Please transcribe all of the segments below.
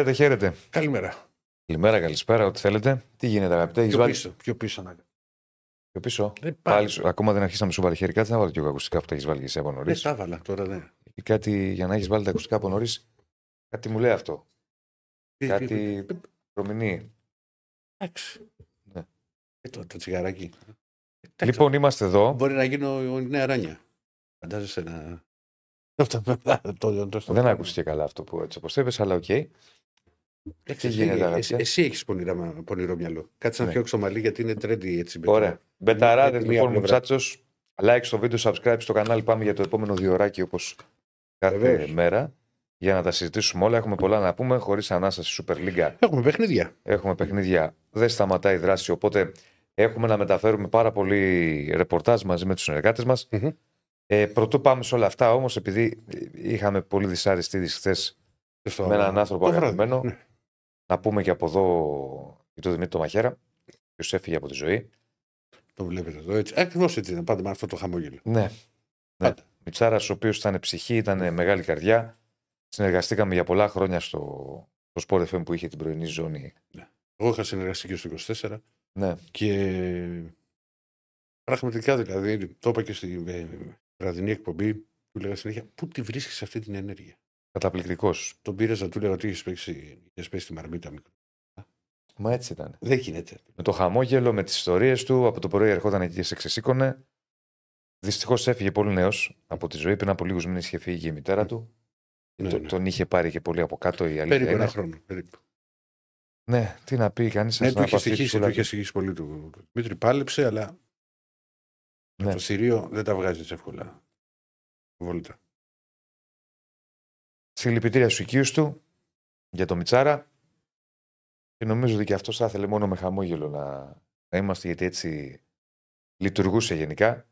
Χαίρετε, χαίρετε. Καλημέρα. Καλημέρα, καλησπέρα, ό,τι θέλετε. Τι γίνεται, αγαπητέ, έχεις Πιο βάλει. πίσω, πιο πίσω να Πιο πίσω; Δεν Πάλι, πάλι. σου- ακόμα δεν αρχίσαμε σου βάλει χέρι. Κάτσε να βάλω και εγώ ακουστικά που τα έχεις βάλει και εσύ από νωρίς. Δεν τα έβαλα τώρα, ναι. Κάτι για να έχεις βάλει τα ακουστικά από νωρίς. Κάτι μου λέει αυτό. Τι- Κάτι τι- προμηνύει. Εντάξει. Ναι. Ε, το, το τσιγαράκι. Εντάξει, Λοιπόν, είμαστε εδώ. Μπορεί να γίνω η νέα ράνια. Φαντάζεσαι να. Αυτό το, το, το, Δεν άκουσε καλά αυτό που έτσι όπως είπες, αλλά οκ. Εντάξει, Τι γίνεται, εσύ, αγαπητέ; εσύ έχεις πονηρά, πονηρό μυαλό. Κάτσε να Ναι. φτιάξω το μαλλί γιατί είναι trendy έτσι. με το- Ωραία. Μπεταράδες, με τη μία λοιπόν, μου πλευρά. ψάτσο. Like στο βίντεο, subscribe στο κανάλι. Πάμε για το επόμενο διωράκι όπως κάθε Βεβαίως. μέρα. Για να τα συζητήσουμε όλα. Έχουμε πολλά να πούμε. Χωρίς ανάσα στη Super League Έχουμε παιχνίδια. έχουμε παιχνίδια, δεν σταματάει η δράση. Οπότε έχουμε να μεταφέρουμε πάρα πολύ ρεπορτάζ μαζί με τους συνεργάτες μας. Μμμ. Ε, πρωτού πάμε σε όλα αυτά, όμως, επειδή είχαμε πολύ δυσάρεστη είδηση χθες Στο- με έναν άνθρωπο το βράδυ. αγαπημένο, Ναι. Να πούμε και από εδώ για τον Δημήτρη το Μαχαίρα, ποιο έφυγε από τη ζωή. Το βλέπετε εδώ έτσι. Ακριβώς έτσι είναι. Πάντα με αυτό το χαμόγελο. Ναι. ναι. Πάντα. Μιτσάρας, ο οποίος ήταν ψυχή, ήταν μεγάλη καρδιά. Συνεργαστήκαμε για πολλά χρόνια στο, στο Sport FM που είχε την πρωινή ζώνη. Εγώ είχα συνεργαστεί και στο 24 Ναι, και πραγματικά δηλαδή, το είπα και στη ε, βραδινή εκπομπή, του λέγα συνέχεια, πού τη βρίσκεις αυτή την ενέργεια; Καταπληκτικός. Τον πήρες να του λέγα ότι έχεις παίξει, έχεις πέσει τη μαρμίτα μικρό. Μα έτσι ήταν. Δεν γίνεται. με το χαμόγελο, με τις ιστορίες του. Από το πρωί ερχόταν εκεί και σε ξεσήκωνε. Δυστυχώς έφυγε πολύ νέος από τη ζωή. Πριν από λίγους μήνες είχε φύγει και η μητέρα του. Ναι, Το- ναι. Τον είχε πάρει και πολύ από κάτω η αλήθεια. Περίπου είναι. ένα χρόνο. Περίπου. Ναι, τι να πει, κανείς Ναι, του είχε στοιχήσει, του είχε στοιχήσει πολύ του. του Δημήτρη πάλεψε, αλλά Ναι. το θηρίο δεν τα βγάζεις εύκολα. Βόλτα. Συλληπιτήρια στους οικείους του για το Μιτσάρα. Και νομίζω ότι και αυτός θα ήθελε μόνο με χαμόγελο να, να είμαστε, γιατί έτσι λειτουργούσε γενικά.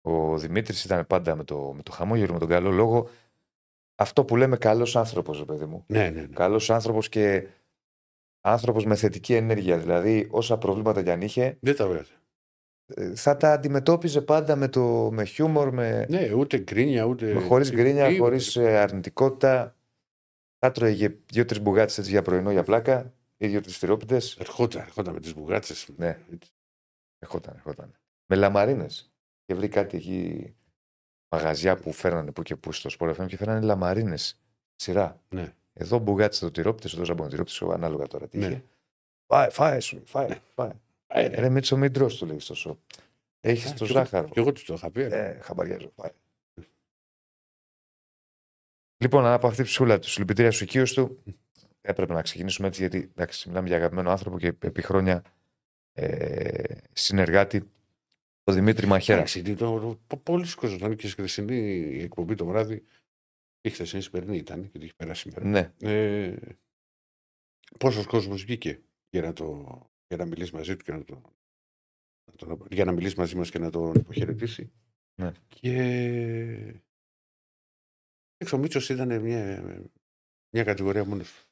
Ο Δημήτρης ήταν πάντα με το, με το χαμόγελο, με τον καλό λόγο. Αυτό που λέμε καλός άνθρωπος, ρε παιδί μου. Ναι, ναι, ναι. Καλός άνθρωπος και άνθρωπος με θετική ενέργεια. Δηλαδή, όσα προβλήματα κι αν είχε, Δεν τα βγάζει. Ε, θα τα αντιμετώπιζε πάντα με, το, με χιούμορ, με, Ναι, ούτε γκρίνια, ούτε. με χωρίς γκρίνια, τίποτα. χωρίς αρνητικότητα. Θα τρώγε δύο-τρεις μπουγάτε έτσι για πρωινό για πλάκα ή δύο-τρεις τυρόπιτε. Ερχόταν, ερχόταν με τις μπουγάτσες. Ναι. Ερχόταν, ερχόταν. Με λαμαρίνες. Και βρει κάτι εκεί μαγαζιά που φέρνανε που και που στο σπορ FM και φέρνανε λαμαρίνες. Σειρά. Ναι. Εδώ μπουγάτσες το τυρόπιτες, εδώ ζαμπονοτυρόπιτες, ανάλογα τώρα τι Ναι. είχε. Φάε, φάε, σου, φάε, φάε. Ε, Ρε Μίτσο, μην τρως, του λέει στο σοπ. Έχεις Α, το κι εγώ- ζάχαρο. Κι εγώ του το είχα πει. Ε, χαμπαριάζω, φάε. Λοιπόν, από αυτή τη ψυχούλα του, συλληπιτήρια στου οικείου του, έπρεπε να ξεκινήσουμε έτσι, γιατί εντάξει, μιλάμε για αγαπημένο άνθρωπο και επί χρόνια ε, συνεργάτη, ο Δημήτρη Μαχαίρα. Εντάξει, το, το, το, πολλοί κόσμοι ήταν και στη χθεσινή εκπομπή το βράδυ. Η χθεσινή σημερινή ήταν και το έχει περάσει σήμερα. Ναι, Ε, Πόσος κόσμος βγήκε για να, το, για να μιλήσεις μαζί του και να το, να τον- για να μιλήσεις μαζί μας και να τον υποχαιρετήσει. Ναι. Και. έξω, Ο Μίτσος ήταν μια, μια κατηγορία μόνος του.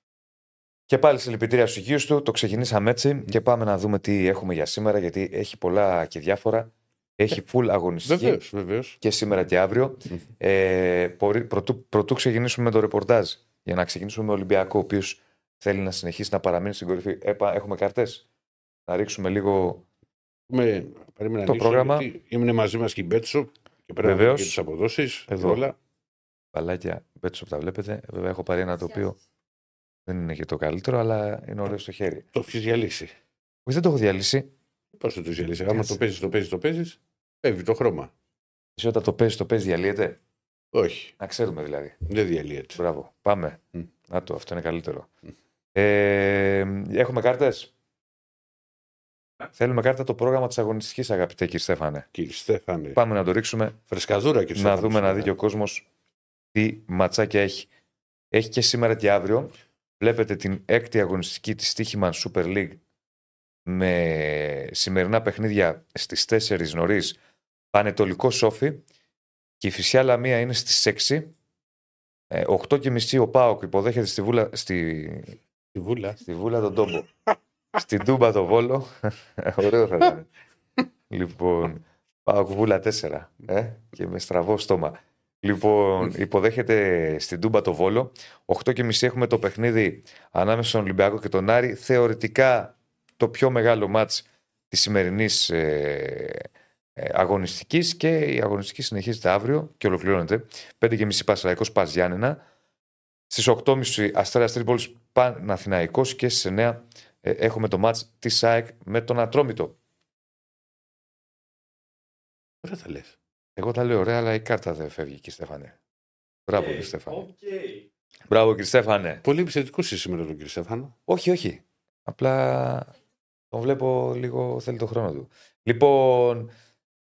Και πάλι συλληπιτήρια στους οικείους του. Το ξεκινήσαμε έτσι και πάμε να δούμε τι έχουμε για σήμερα, γιατί έχει πολλά και διάφορα. Έχει full αγωνιστική Βεβαίως, βεβαίως. και σήμερα και αύριο. Ε, πορεί- πρωτού, πρωτού ξεκινήσουμε με το ρεπορτάζ, για να ξεκινήσουμε με Ολυμπιακό, ο οποίος θέλει να συνεχίσει να παραμείνει στην κορυφή. Έπα, έχουμε καρτέ. Να ρίξουμε λίγο. Με, περίμενα Το να ανοίξω, πρόγραμμα. γιατί Είναι μαζί μας και η Μπέτσο και πρέπει Βεβαίως. να δούμε τις αποδόσεις. Εδώ. Όλα. Μπαλάκια μπέτσο που τα βλέπετε. Βέβαια, έχω πάρει ένα το οποίο δεν είναι και το καλύτερο, αλλά είναι ωραίο στο χέρι. Το έχεις διαλύσει. Όχι, δεν το έχω διαλύσει. Πώς θα το διαλύσεις. Άμα Κάτσε. το παίζεις, το παίζεις, το παίζεις. Φεύγει το χρώμα. Εσύ όταν το παίζεις, το παίζεις, διαλύεται; Όχι, Να ξέρουμε δηλαδή. δεν διαλύεται. Μπράβο. Πάμε. Μμ. Να το, αυτό είναι καλύτερο. Ε, έχουμε κάρτες; Θέλουμε κάρτα το πρόγραμμα της αγωνιστικής, αγαπητέ κύριε Στέφανε. Κύριε Στέφανε. Πάμε να το ρίξουμε, Φρεσκαδούρα και να δούμε να δει και ο κόσμος τι ματσάκια έχει. Έχει και σήμερα και αύριο. Βλέπετε την έκτη αγωνιστική της Stichiman Super League με σημερινά παιχνίδια στις 4 νωρίς Πανετολικό Σόφι και η Φυσιά Λαμία είναι στις 6. Ε, 8 και μισή ο Πάοκ υποδέχεται στη βούλα, στη, Τη βούλα. στη βούλα τον Τόμπο. Στην Τούμπα το Βόλο. Ωραίο θα ήταν. λοιπόν, Πάοκ βούλα 4. Ε, και με στραβό στόμα. Λοιπόν, υποδέχεται στην Τούμπα το Βόλο. 8.30 έχουμε το παιχνίδι ανάμεσα στον Ολυμπιακό και τον Άρη. Θεωρητικά το πιο μεγάλο μάτς της σημερινής ε, ε, αγωνιστικής και η αγωνιστική συνεχίζεται αύριο και ολοκληρώνεται. 5.30 Πασαραϊκός Πας Γιάννενα. Στις 8.30 Αστέρας Τρίπολης Παναθηναϊκός και στις 9 ε, έχουμε το ματς της ΑΕΚ με τον Ατρόμητο. Ωραία τα λες. Εγώ τα λέω ωραία, αλλά η κάρτα δεν φεύγει, κύριε Στέφανε. Μπράβο, Οκ, κύριε Στέφανε. οκ. Μπράβο, κύριε Στέφανε. Πολύ επιθετικό είσαι σήμερα τον κύριο Στέφανο. Όχι, όχι. Απλά τον βλέπω λίγο, θέλει το χρόνο του. Λοιπόν,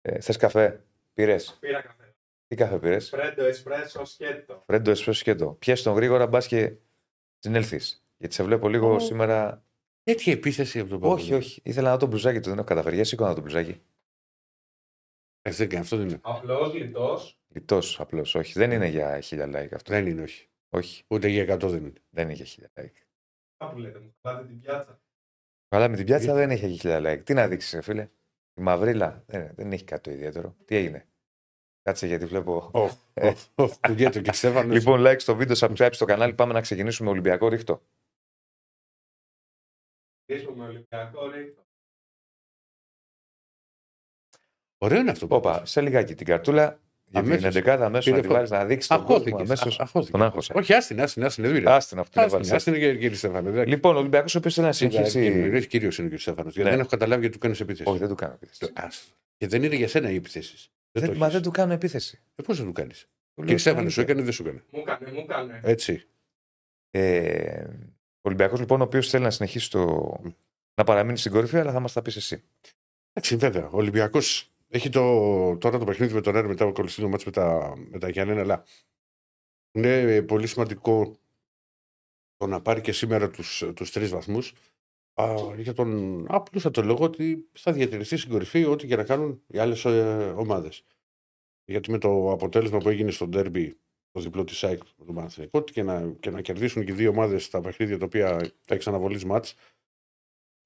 ε, θες καφέ, πήρες; Πήρα καφέ. Τι καφέ πήρες; Φρέντο, εσπρέσο, σκέτο. Φρέντο, εσπρέσο σκέτο. Πιες τον γρήγορα, μπας και συνέλθει. Γιατί σε βλέπω λίγο Ω. σήμερα. Τέτοια επίθεση από τον όχι, όχι. Ήθελα να το μπλουζάκι του, δεν έχω καταφέρει. Για σήκω να το μπλουζάκι. Εντάξει, δεν κάνει, αυτό δεν είναι. Απλός, λιτός. Λιτός απλώ. Όχι, δεν είναι για χίλια like αυτό. Δεν είναι, όχι. Όχι, Ούτε για 100 δεν είναι. δεν είναι για χίλια like. Κάπου λέτε, μου χαλάτε την πιάτσα. Αλλά με την πιάτσα Γιατί; δεν έχει χίλια like. Τι να δείξεις, φίλε. Η μαυρίλα δεν, δεν έχει κάτι το ιδιαίτερο. Τι έγινε; Κάτσε γιατί βλέπω. Όχι. Ε. Κουγέτο και Στέφανο. Λοιπόν, like στο βίντεο, subscribe στο κανάλι. Πάμε να ξεκινήσουμε Ολυμπιακό ρίχτο. Κλείσουμε με Ολυμπιακό ρίχτο. Ωραίο είναι αυτό. που Όπα, είπες. σε λιγάκι την καρτούλα. Για την Αμέσως. 11 αμέσω να Πήρε τη φω- βάλεις να δείξεις τον κόσμο Αχώθηκες. αμέσως. Α- αχώθηκες. Τον άγχωσα. Όχι, άστιν, άστιν, άστιν. Δεν πειράζει. Άστιν αυτό την Άστιν, έβαλε. άστιν, κύριε κύριε Στέφανο. δεν- Λοιπόν, ο Ολυμπιακός ο οποίο θέλει να συνεχίσει. Κύριος κύριος είναι ο κύριος Στέφανος. Γιατί Ναι. δεν έχω καταλάβει γιατί του κάνει επίθεση. Όχι, δεν του κάνω επίθεση. Άστο. Και δεν είναι για σένα οι επιθέσεις. Δεν Δεν- το Μα έχεις. δεν του κάνω επίθεση. Ε, Πώς δεν του κάνεις; Του λέω Κύριε Στέφανο, την σου αλήθεια. έκανε ή δεν σου έκανε. Μου έκανε, μου έκανε. Έτσι. Ε, ο Ολυμπιακός λοιπόν, ο οποίος θέλει να συνεχίσει το. να παραμείνει στην κορυφή, αλλά θα μας τα πεις εσύ. Εντάξει, βέβαια. Ο Ολυμπιακός έχει το, τώρα το παιχνίδι με τον Έρη μετά από ακολουθεί το μάτς με τα, με τα Γιάννενα, αλλά είναι πολύ σημαντικό το να πάρει και σήμερα τους, τους τρεις βαθμούς α, για τον απλούστατο λόγο ότι θα διατηρηθεί στην κορυφή ό,τι και να κάνουν οι άλλες ε, ομάδες. Γιατί με το αποτέλεσμα που έγινε στο ντέρμπι το διπλό της ΑΕΚ με τον Παναθηναϊκό και να, και να κερδίσουν και οι δύο ομάδες τα παιχνίδια τα οποία θα έχει αναβολής μάτς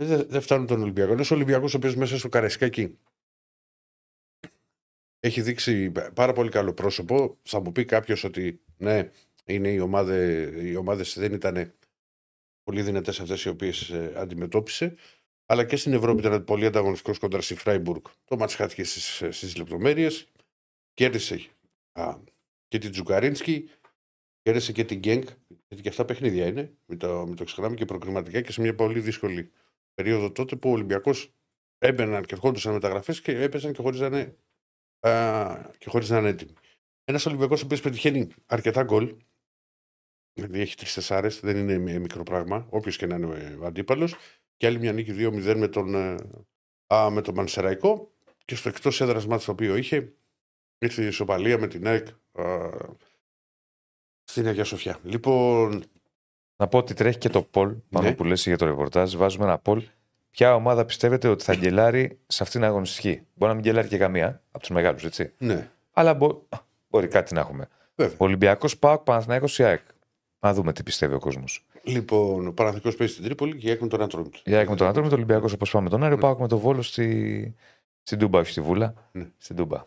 δεν δεν φτάνουν τον Ολυμπιακό. Είναι ο Ολυμπιακός ο οποίος μέσα στο Καραϊσκάκι έχει δείξει πάρα πολύ καλό πρόσωπο. Θα μου πει κάποιος ότι ναι, είναι οι, ομάδε, οι ομάδες δεν ήταν πολύ δυνατές αυτές οι οποίες αντιμετώπισε. Αλλά και στην Ευρώπη ήταν πολύ ανταγωνιστικός κοντρα στη Φράιμπουργκ. Το μάτς χάθηκε στις λεπτομέρειες. Κέρδισε α, και την Τζουκαρίνσκι, κέρδισε και την Γκένκ. Γιατί και αυτά παιχνίδια είναι. Μην το, μην το ξεχνάμε και προκριματικά και σε μια πολύ δύσκολη περίοδο τότε που ο Ολυμπιακός έμπαιναν και ερχόντουσαν μεταγραφές και έπαιζαν και χωρίς να είναι, α, και χωρίς να είναι έτοιμοι. Ένας Ολυμπιακός ο οποίος πετυχαίνει αρκετά γκολ, δηλαδή έχει τρεις τεσσάρες, δεν είναι μι- μικρό πράγμα, όποιος και να είναι ο αντίπαλος, και άλλη μια νίκη 2-0 με τον, ε, α, με τον Μανσεραϊκό και στο εκτός έδρας μάτι το οποίο είχε, ήρθε η ισοπαλία με την ΑΕΚ α, στην Αγία Σοφιά. Λοιπόν, Να πω ότι τρέχει και το poll πάνω Ναι. που λες για το ρεπορτάζ. Βάζουμε ένα poll. Ποια ομάδα πιστεύετε ότι θα γκελάρει σε αυτήν την αγωνιστική; Μπορεί να μην γκελάρει και καμία από τους μεγάλους, έτσι. ναι, Αλλά μπο... α, μπορεί κάτι να έχουμε. βέβαια. Ολυμπιακός Πάοκ, Παναθηναϊκός ΑΕΚ. Να δούμε τι πιστεύει ο κόσμος. Λοιπόν, ο Παναθηναϊκός παίζει στην Τρίπολη και έκανε τον Ατρόμητο. Για ΑΕΚ με τον Ατρόμητο, Ολυμπιακός όπως πάμε με τον Άρη, ο Ναι. Πάοκ με τον Βόλο στη... στην Τούμπα, όχι στη Βούλα. Ναι. Στην Τούμπα.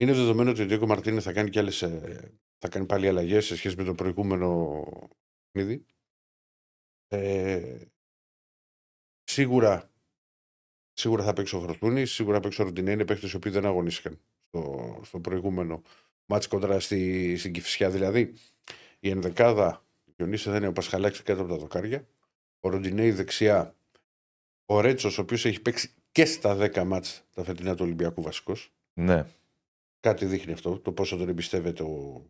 Είναι δεδομένο ότι ο Ντίκο Μαρτίνε θα κάνει, κι άλλες, ε, θα κάνει πάλι αλλαγές σε σχέση με το προηγούμενο παιχνίδι. Ε, σίγουρα, σίγουρα θα παίξει ο Φροντούνη, σίγουρα θα παίξει ο Ροντινέ. Είναι παίχτε οι οποίοι δεν αγωνίστηκαν στο, στο προηγούμενο μάτς κοντρά στη, στην Κυφσιά. Δηλαδή, η ενδεκάδα Διονύση θα είναι ο Πασχαλάκης κάτω από τα δοκάρια. Ο Ροντινέ η δεξιά. Ο Ρέτσος, ο οποίος έχει παίξει και στα 10 μάτς τα φετινά του Ολυμπιακού βασικός. Ναι. Κάτι δείχνει αυτό, το πόσο τον εμπιστεύεται ο.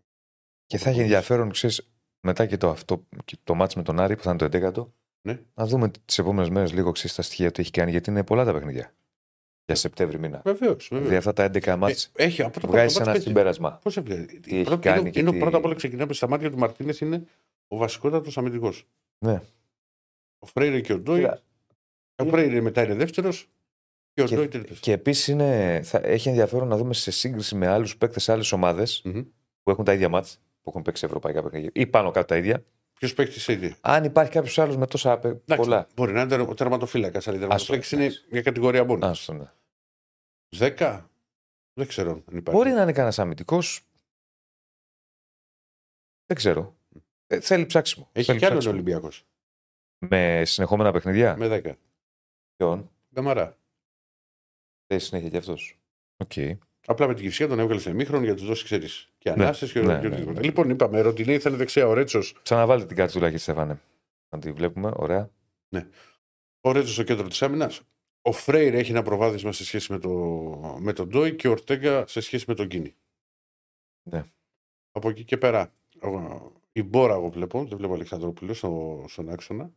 Και θα έχει ενδιαφέρον, ξέρεις, μετά και το, αυτό, και το μάτς με τον Άρη που θα είναι το 11ο, Ναι. να δούμε τις επόμενες μέρες λίγο ξέρεις, τα στοιχεία που έχει κάνει, γιατί είναι πολλά τα παιχνίδια. Για Σεπτέμβρη μήνα. Βεβαίως. Δηλαδή αυτά τα 11 μάτς Ε, έχει από το βγάζει πρώτο ένα μάτς συμπέρασμα. Πώς έβγαινε. έχει Πρώτο, κάνει είναι, και είναι τι- πρώτα απ' όλα ξεκινάμε στα μάτια του Μαρτίνες είναι ο βασικότατος αμυντικός. Ναι. Ο Φρέιρε και ο Ντόι. Κοίτα, Ο Φρέιρε μετά είναι δεύτερος και ο Και- Ντόι τρίτο. Και επίσης έχει ενδιαφέρον να δούμε σε σύγκριση με άλλους παίκτες σε άλλες ομάδες που έχουν τα ίδια μάτς, που έχουν παίξει ευρωπαϊκά παιχνίδια ή πάνω κάτω τα ίδια. Ποιος παίχτη σε ίδια; Αν υπάρχει κάποιος άλλος με τόσα πε- πολλά. Μπορεί να είναι τερ- ο τερματοφύλακας, αλλά η Άστο, τερματοφύλακα είναι εντάξει. μια κατηγορία μόνο. Άστο, ναι. 10. Δεν ξέρω αν υπάρχει. Μπορεί να είναι κανένας αμυντικός. Δεν ξέρω. Ε, θέλει ψάξιμο. Έχει θέλει κι άλλον ψάξιμο. Ολυμπιακός. Με συνεχόμενα παιχνίδια; Με 10. Ποιον; Καμαρά. Δεν συνέχεια κι αυτός. Οκ. Απλά με την Κηφισιά τον έβγαλε σε ημίχρονο για να τους δώσει, ξέρεις, και Ναι. ανάσες και, Ναι, και ναι, οτιδήποτε. ναι. Λοιπόν, είπαμε, Ροντινέι ήθελε δεξιά ο Ρέτσος. Ξαναβάλτε την καρτούλα εκεί, Στέφανε. Να τη βλέπουμε. Ωραία. Ο Ρέτσος στο κέντρο της άμυνας. Ο Φρέιρ έχει ένα προβάδισμα σε σχέση με, το, με τον Ντόι και ο Ορτέγκα σε σχέση με τον Κίνη. Ναι. Από εκεί και πέρα, ο- η Μπόρα, εγώ βλέπω, δεν βλέπω Αλεξανδρόπουλος στο, στον άξονα.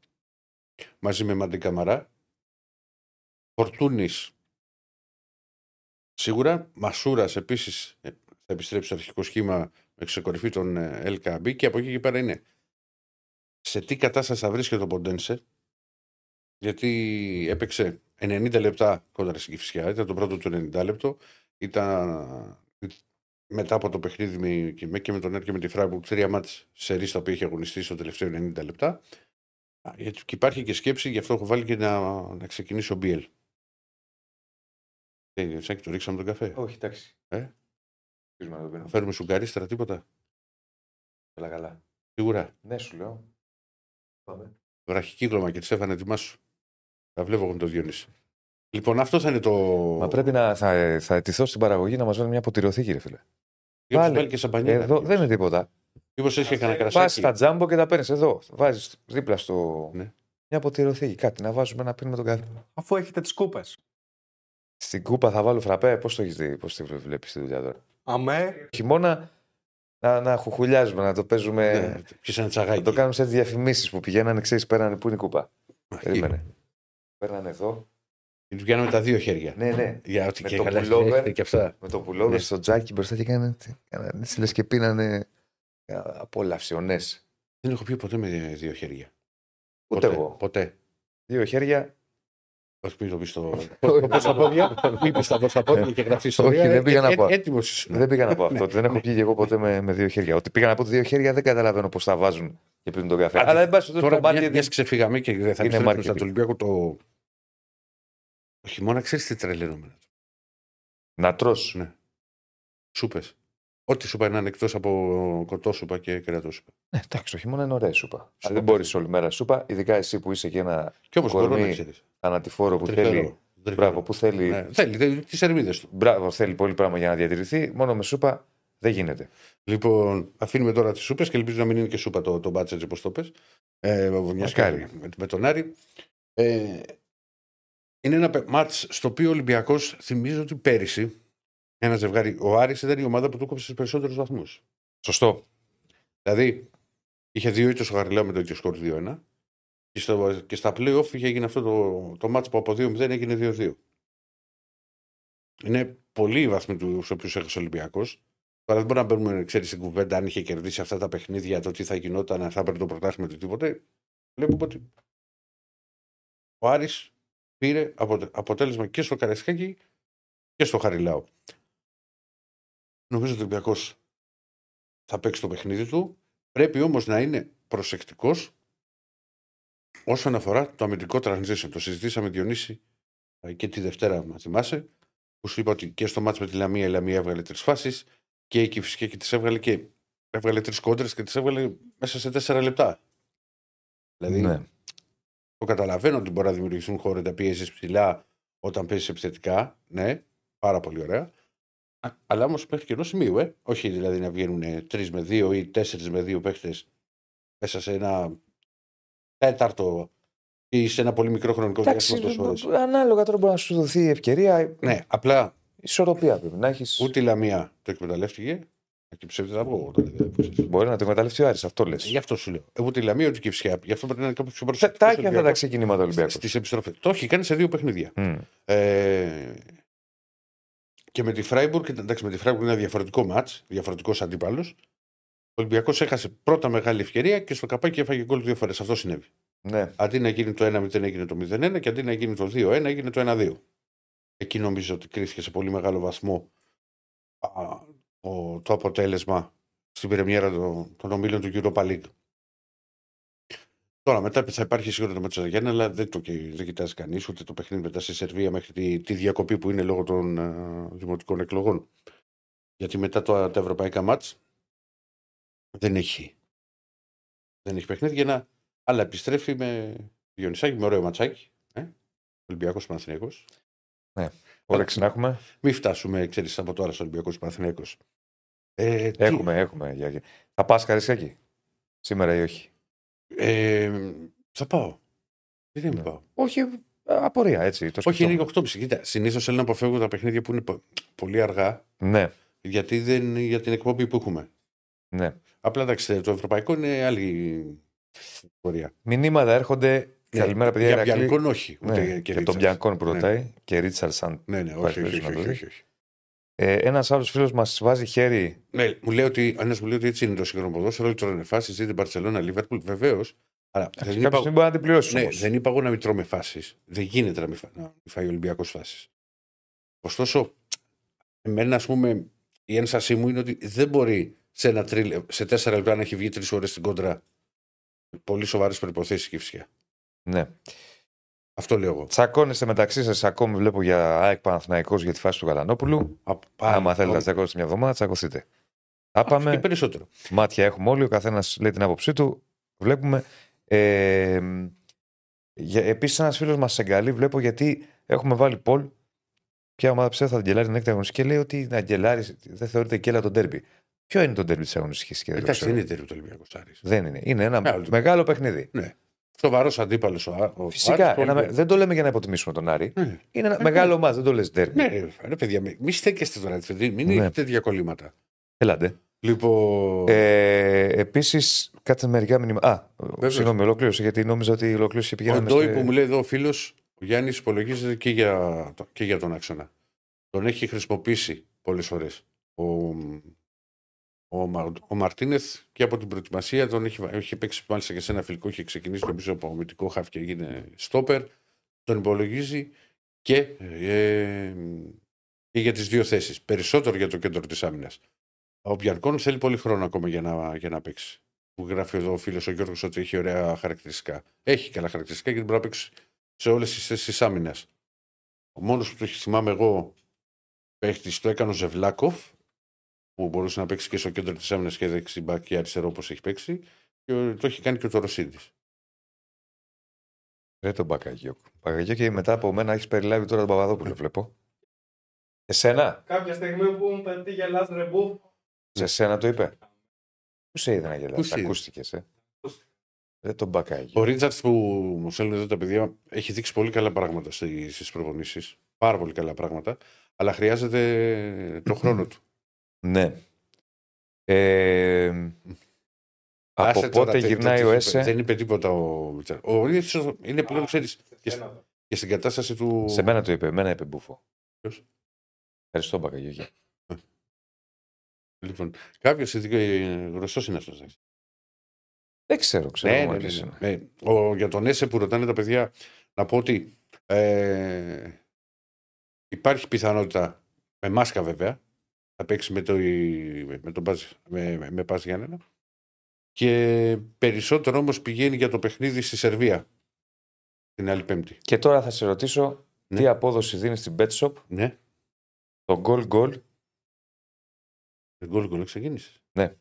Μαζί με Μαντί Καμαρά. Φορτούνης. Σίγουρα. Μασούρας επίσης θα επιστρέψει στο αρχικό σχήμα με ξεκορυφή τον ε, LKB και από εκεί και πέρα είναι σε τι κατάσταση θα βρίσκεται ο Ποντένσε; Γιατί έπαιξε 90 λεπτά κόντρα στην Κυφσιά. Ήταν το πρώτο του 90 λεπτό. Ήταν μετά από το παιχνίδι με, και με, και με τον Έρ και με τη Φράιμπουργκ τρία μάτς σε ρίστα που είχε αγωνιστεί στο τελευταίο 90 λεπτά. Α, Γιατί και υπάρχει και σκέψη, γι' αυτό έχω βάλει και να, να ξεκινήσει ο Μπιέλ. Ε, Σάκη, το ρίξαμε τον καφέ. Όχι, εντάξει. Ε; Πείσμα να το Να πίνω. φέρουμε σουγκαρίστρα, τίποτα. Καλά, καλά. Σίγουρα. Ναι, σου λέω. Πάμε. Βραχικύκλωμα και τη έφανε τη σου. Τα βλέπω εγώ με το Διονύση. Λοιπόν, αυτό θα είναι το. Μα πρέπει να. Θα, θα αιτηθώ στην παραγωγή να μας βάλει μια ποτηριοθήκη, ρε φίλε. Μήπως βάλε. βάλει και σαμπανιέρα. Εδώ δεν είναι τίποτα. Μήπως έχει κανένα Πας κρασάκι. στα τζάμπο και τα παίρνεις εδώ. Βάζεις δίπλα στο. Ναι. Μια ποτηριοθήκη. Κάτι να βάζουμε να πίνουμε τον καφέ. Αφού έχετε τις κούπες. Στην κούπα θα βάλω φραπέ. Πώς το έχεις δει, πώς τη βλέπεις τη δουλειά τώρα; Αμέ. Χειμώνα να, να χουχουλιάζουμε, να το παίζουμε. Ναι, Ποιο ένα Να τσαγάκι. το κάνουμε σε διαφημίσεις που πηγαίνανε, ξέρεις, πέρανε πού είναι η κούπα; Αχ, Περίμενε. Πέρανε εδώ. Και τους πιάνουμε τα δύο χέρια. Ναι, ναι. Για ό,τι Με και το καλά pullover. έχετε και αυτά. Με το πουλόβερ Ναι. στο τζάκι μπροστά και κάνανε. κάνανε έτσι λες και πίνανε. Απόλαυσιονέ. Δεν έχω πει ποτέ με δύο χέρια. Ούτε ποτέ, εγώ. Ποτέ. Δύο χέρια. Όχι, μην το πει στο. Πώ στα πόδια. Μην πει τα στα πόδια και γραφτεί ιστορία. Όχι, δεν πήγα να πω. Έτοιμος ήσουν. Δεν πήγα να πω αυτό. Ναι, ότι δεν έχω ναι. πει και εγώ ποτέ με, με δύο χέρια. Ότι πήγα να πω δύο χέρια δεν καταλαβαίνω πώς τα βάζουν και πίνουν τον καφέ. Άντε, Αλλά δεν πα στο Τώρα, κομμάτι. μια γιατί- ξεφύγαμε και δεν θα Είναι επιστρέψουμε στο marketing. Ολυμπιακό το. Το χειμώνα ξέρεις τι τρελαίνομαι. Να τρως. Ναι. Σούπες. Ό,τι σούπα να είναι εκτό από κοτόσουπα και κρεατόσουπα. Ναι, εντάξει, το χειμώνα είναι ωραία σούπα. Αλλά Σούπα. δεν μπορείς όλη μέρα σούπα, ειδικά εσύ που είσαι και ένα Και όμω μπορώ Κορμί. Να ξέρει. θανατηφόρο που θέλει. Μπράβο, που θέλει. Ναι, θέλει τις ερμίδες του. Μπράβο, θέλει πολύ πράγμα για να διατηρηθεί. Μόνο με σούπα δεν γίνεται. Λοιπόν, αφήνουμε τώρα τις σούπες και ελπίζω να μην είναι και σούπα το, το μπάτσε έτσι όπως το πες. Ε, μιας και Μακάρι. με, με τον Άρη. Ε, είναι ένα μάτς στο οποίο ο Ολυμπιακός θυμίζω ότι πέρυσι ένα ζευγάρι. Ο Άρης ήταν η ομάδα που του κόψε του περισσότερους βαθμούς. Σωστό. Δηλαδή, είχε δύο ήττες ο Γαριλάου με το ίδιο σκορ 2-1. Και, στο, και στα playoff είχε γίνει αυτό το, το μάτς που από 2-0 έγινε 2-2. Είναι πολλοί οι βαθμοί τους οποίους έχασε ο Ολυμπιακός. Τώρα δεν μπορούμε να μπαίνουμε ξέρεις, στην κουβέντα αν είχε κερδίσει αυτά τα παιχνίδια, το τι θα γινόταν, αν θα έπαιρνε το πρωτάθλημα του τίποτε. Βλέπουμε ότι ο Άρης πήρε αποτε- αποτέλεσμα και στο Καρεσκάκι και στο Χαριλάου. Νομίζω ότι ο Ολυμπιακός θα παίξει το παιχνίδι του. Πρέπει όμως να είναι προσεκτικός όσον αφορά το αμυντικό transition. Το συζητήσαμε Διονύση ε, και τη Δευτέρα, μα θυμάσαι, που σου είπα ότι και στο μάτς με τη Λαμία η Λαμία έβγαλε τρεις φάσεις και η φυσικά και τις έβγαλε και έβγαλε τρεις κόντρες και τις έβγαλε μέσα σε τέσσερα λεπτά. Δηλαδή, Ναι. το καταλαβαίνω ότι μπορεί να δημιουργηθούν χώρες τα πίεση ψηλά όταν παίζεις επιθετικά. Ναι, πάρα πολύ ωραία. Α- Αλλά όμως μέχρι και ενός σημείου, ε. Όχι δηλαδή να βγαίνουν τρεις με δύο ή τέσσερις με δύο παίχτες μέσα σε ένα τέταρτο ή σε ένα πολύ μικρό χρονικό Εντάξει, διάστημα τόσες ώρες. ανάλογα τώρα μπορεί να σου δοθεί η ευκαιρία. Ναι, απλά Ισορροπία πρέπει να έχεις. ούτε η Λαμία το εκμεταλλεύτηκε. Και ψεύδι θα βγω τώρα. δηλαδή, πώς έτσι. Μπορεί να το εκμεταλλευτεί ο Άρης, αυτό λες. Γι' αυτό σου λέω. Ε, Ούτε η Λαμία ούτε η Κυψιά. Γι' αυτό πρέπει να είναι κάπως πιο Τα προσεκτικό. έχει αυτά τα ξεκινήματα Ολυμπιακού. Στις επιστροφές. Το έχει κάνει σε δύο παιχνίδια. Ε, και με τη Φράιμπουργκ, εντάξει, με τη Φράιμπουργκ είναι ένα διαφορετικό μάτς, διαφορετικός αντίπαλος. Ο Ολυμπιακός έχασε πρώτα μεγάλη ευκαιρία και στο καπάκι έφαγε γκολ δύο φορές. Αυτό συνέβη. Ναι. Αντί να γίνει το 1-0 έγινε το 0-1 και αντί να γίνει το 2-1 έγινε το 1-2. Εκεί νομίζω ότι κρίθηκε σε πολύ μεγάλο βαθμό α, το, το αποτέλεσμα στην πρεμιέρα των, των ομίλων του Europa League. Τώρα μετά θα υπάρχει σίγουρα το μάτσο Γιάννη, αλλά δεν το δεν κοιτάζει κανείς ούτε το παιχνίδι μετά στη Σερβία μέχρι τη, τη διακοπή που είναι λόγω των uh, δημοτικών εκλογών. Γιατί μετά το, τα ευρωπαϊκά μάτς δεν έχει. Δεν έχει παιχνίδι για να. Αλλά επιστρέφει με Διονυσάκη, με ωραίο ματσάκι. Ε; Ολυμπιακός Παναθυνιακό. Ναι. Όρεξη να έχουμε. Μην φτάσουμε, ξέρεις, από τώρα στο Ολυμπιακός Παναθυνιακό. Ε, έχουμε, έχουμε. Για... Θα πας Καρισιάκη σήμερα ή όχι; Ε, θα πάω. Γιατί δεν ναι. πάω; Όχι, απορία έτσι. Το όχι, είναι 8.30. Κοίτα, συνήθως θέλω να αποφεύγω τα παιχνίδια που είναι πολύ αργά. Ναι. Γιατί δεν για την εκπομπή που έχουμε. Ναι. Απλά εντάξει, το ευρωπαϊκό είναι άλλη πορεία. Μηνύματα έρχονται. Ναι, Καλημέρα, παιδιά. Για Μπιανκόν όχι. Ναι, και για τον Μπιανκόν που ναι. ρωτάει ναι. και Ρίτσαρσαν. Ναι, ναι, όχι, όχι, όχι, όχι, όχι. Ε, Ένας άλλος φίλος μας βάζει χέρι. Ναι, μου λέει ότι, ένας μου λέει ότι έτσι είναι το σύγχρονο ποδόσφαιρο. Όλοι τρώνε φάσεις, ζείτε Μπαρσελόνα, Λίβερπουλ. Βεβαίως. Αλλά δεν είπα... μπορεί να την πληρώσει. Ναι, δεν είπα εγώ να μην τρώμε φάσεις. Δεν γίνεται να μην, φά... να φάει ο Ολυμπιακός φάσεις. Ωστόσο, εμένα, ας πούμε, η ένστασή μου είναι ότι δεν μπορεί σε, ένα τρίλε, σε τέσσερα λεπτά να έχει βγει τρεις ώρες στην κόντρα. Πολύ σοβαρές προποθέσει και φυσικά. Ναι. Αυτό λέω εγώ. Τσακώνεστε μεταξύ σας ακόμη, βλέπω για ΑΕΚ Παναθναϊκό για τη φάση του Γαλανόπουλου. Άμα θέλετε να τσακώσετε μια εβδομάδα, τσακωθείτε. Άπαμε. Και περισσότερο. Μάτια έχουμε όλοι, ο καθένας λέει την άποψή του. Βλέπουμε. Ε, Επίσης, ένας φίλος μας σε εγκαλεί, βλέπω γιατί έχουμε βάλει Πολ. Ποια ομάδα πιστεύω θα την την έκτη αγωνιστική και λέει ότι να γκελάρει δεν θεωρείται κέλα τον τέρμπι. Ποιο είναι το τέρμπι της αγωνιστικής Εντάξει, δεν είναι τέρμπι το Ολυμπιακό Δεν είναι. Είναι ένα μεγάλο παιχνίδι. Ναι. Σοβαρός αντίπαλος ο Φυσικά. Άρης, ένα, δεν το λέμε για να υποτιμήσουμε τον Άρη. Ναι. Είναι ένα ναι. μεγάλο μα, δεν το λες τέρμι. Ναι, ρε παιδιά, μην στέκεστε τώρα, μην ναι. έχετε διακολλήματα. Ελάτε. Λοιπόν... Ε, Επίσης, κάτσε μερικά μηνύματα. Α, Βέβαια. συγγνώμη, ολοκλήρωσε γιατί νόμιζα ότι ολοκλήρωσε και πηγαίναμε. Ο Ντόι σε... που μου λέει εδώ ο φίλος, ο Γιάννης υπολογίζεται και για, και για τον άξονα. Τον έχει χρησιμοποιήσει πολλές φορές. Ο, ο, ο Μαρτίνεθ και από την προετοιμασία τον έχει, έχει παίξει μάλιστα και σε ένα φιλικό. Έχει ξεκινήσει νομίζω από αμυντικό χάφ και έγινε στόπερ. Τον υπολογίζει και, ε, και για τις δύο θέσεις. Περισσότερο για το κέντρο της άμυνας. Ο Μπιαρκόν θέλει πολύ χρόνο ακόμα για να, για να παίξει. Που γράφει εδώ ο φίλος ο Γιώργος ότι έχει ωραία χαρακτηριστικά. Έχει καλά χαρακτηριστικά γιατί μπορεί να παίξει σε όλες τις θέσεις άμυνας. Ο μόνος που το θυμάμαι εγώ παίχτης το έκανε ο Ζευλάκοφ που μπορούσε να παίξει και στο κέντρο της άμυνας και δεξιμπά και αριστερό όπως έχει παίξει. Και το έχει κάνει και ο Τωροσίδης. Δεν τον Μπακαγιόκ. Μπακαγιόκ και μετά από μένα έχεις περιλάβει τώρα τον Παπαδόπουλο, βλέπω. Εσένα; Κάποια στιγμή που μου πετύχει γελάς ρεμπού. Σε σένα το είπε; Πού σε είδε να γελάς, ακούστηκες. Ε. Δεν τον Μπακαγιόκ. Ο Ρίτσαρτ που μου στέλνουν εδώ τα παιδιά έχει δείξει πολύ καλά πράγματα στις προπονήσεις. Πάρα πολύ καλά πράγματα. Αλλά χρειάζεται το χρόνο του. Ναι. Ε, από πότε γυρνάει ο ΕΣΕ. Δεν είπε τίποτα ο Μιτσάρ. Ο Ρίτσο είναι πλέον, ξέρεις, και, στην κατάσταση του. Σε μένα το είπε, εμένα είπε Μπούφο. Ποιος; Ευχαριστώ, Μπακαγιώγια. Λοιπόν, κάποιος γνωστός είναι αυτός. Δεν ξέρω, ξέρω. Ναι, ναι, ναι, ναι. Ο, για τον ΕΣΕ που ρωτάνε τα παιδιά, να πω ότι ε, υπάρχει πιθανότητα, με μάσκα βέβαια, θα παίξει με, το, με, τον Πάζ, με, με Πάζ Γιάννενα. Και περισσότερο όμως πηγαίνει για το παιχνίδι στη Σερβία την άλλη Πέμπτη. Και τώρα θα σε ρωτήσω ναι. τι απόδοση δίνει στην BetShop; Ναι. το goal goal. Το goal goal ξεκίνησες. Ναι.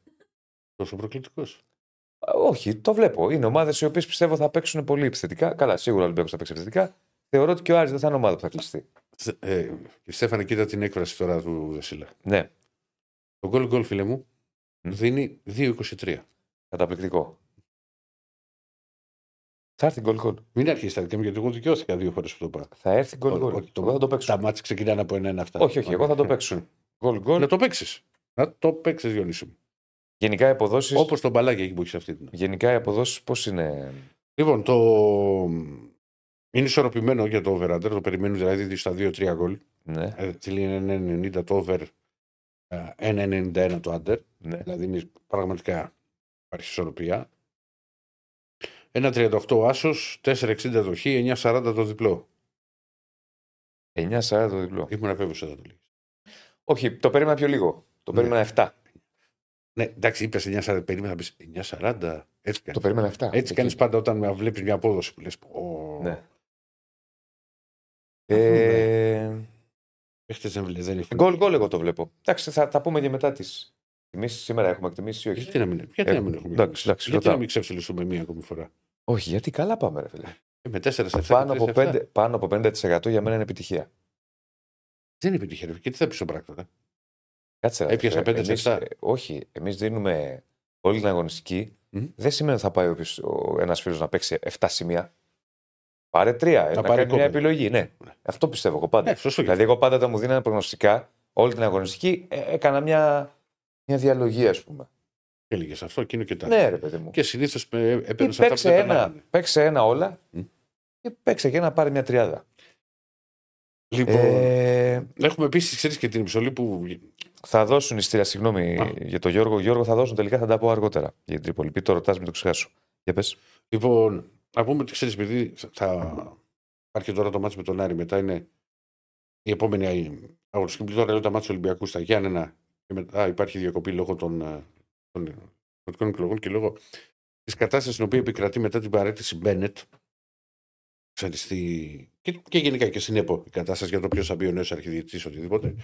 Τόσο προκλητικός. Όχι, το βλέπω. Είναι ομάδες οι οποίες πιστεύω θα παίξουν πολύ επιθετικά. Καλά, σίγουρα ο Ολυμπιακός θα παίξει επιθετικά. Θεωρώ ότι και ο Άρης δεν θα είναι ομάδα που θα κλειστεί. Ε, Στέφανε, κοίτα την έκφραση τώρα του Δεσίλα. Ναι. Το γκολ γκολ, φίλε μου, mm. δίνει 2,23. Καταπληκτικό. Θα έρθει γκολ γκολ. Μην αρχίσει τα δικά μου, γιατί εγώ δικαιώθηκα δύο φορές που το πάω. Θα έρθει γκολ γκολ. Το, θα το παίξω. Τα μάτια ξεκινάνε από ένα αυτά. Όχι, όχι, εγώ θα το παίξω. Γκολ γκολ. Να το παίξεις. Να το παίξεις, Διονύσου μου. Γενικά οι αποδόσει. Όπως το μπαλάκι εκεί που έχεις αυτή την. Γενικά οι αποδόσεις πώς είναι; Λοιπόν, το είναι ισορροπημένο για το over Το περιμένουν δηλαδή στα 2-3 γκολ. Ναι. Ε, είναι 1,90 το over, 1,91 ε, το under. Ναι. Δηλαδή είναι πραγματικά υπάρχει ισορροπία. 1,38 ο άσος, 4,60 το χ, 9,40 το διπλό. 9,40 το διπλό. Ήμουν βέβαιος εδώ το λίγο. Όχι, το περίμενα πιο λίγο. Το περίμενα 7. Ναι, εντάξει, είπες 9,40, περίμενα να πεις 9,40. Έτσι Το κάνεις. περίμενα 7. Έτσι Εκεί. κάνεις πάντα όταν βλέπεις μια απόδοση που λες. Ναι. Ε, Παίχτε δεν βλέπει. Δεν έχουν. Γκολ γκολ εγώ το βλέπω. Εντάξει, θα τα πούμε και μετά τις τιμήσει. Σήμερα έχουμε εκτιμήσεις ή όχι; Γιατί να μην, γιατί Ε, να μην έχουμε. εντάξει, εντάξει, γιατί ρωτάω. να μην ξεφτυλιστούμε μία ακόμη φορά; Όχι, γιατί καλά πάμε, ρε φίλε. Ε, με 4 σε 7. Πάνω από, 5, πάνω από 50% για μένα είναι επιτυχία. Δεν είναι επιτυχία. ρε. Και τι θα πει στον πράκτορα. Κάτσε. ρε, Έπιασα ε, πέντε εμείς, σε εφτά. ε, όχι, εμείς δίνουμε όλη την αγωνιστική. Μμμ. Δεν σημαίνει ότι θα πάει ένας φίλος να παίξει 7 σημεία. Πάρε 3. Να, πάρει κάνει μια κόμπο. επιλογή. Ναι. Ναι. Αυτό πιστεύω εγώ πάντα. Ναι, σωστό. Δηλαδή, εγώ πάντα όταν μου δίνανε προγνωστικά όλη την αγωνιστική, ε, έκανα μια, μια διαλογή, ας πούμε. Έλεγες αυτό και είναι και τα. Ναι, ρε παιδί μου. Και συνήθως Ή έπαιρνες αυτά που παίξε δεν ένα, περνάγανε. παίξε ένα όλα Μμ. και παίξε και ένα πάρει μια τριάδα. Λοιπόν, Ε, έχουμε επίσης, ξέρεις και την επιστολή που. θα δώσουν ειστήρια, συγγνώμη Α. για τον Γιώργο. Γιώργο θα δώσουν τελικά, θα τα πω αργότερα για την Τρίπολη. Πει το ρωτάς, μην το ξεχάσω. Για πες. Λοιπόν, να πούμε ότι ξέρεις, επειδή θα υπάρχει τώρα το μάτσο με τον Άρη, μετά είναι η επόμενη αγωνιστική. Τώρα λέω τα μάτια του Ολυμπιακού στα Γιάννενα και μετά υπάρχει διακοπή λόγω των, ε, των δημοτικών εκλογών και λόγω της κατάστασης στην οποία επικρατεί μετά την παρέτηση Μπένετ. Ξέρεις, στη- και, και γενικά και στην ΕΠΟ η κατάσταση για το ποιος θα μπει ο νέος αρχιδιετής οτιδήποτε.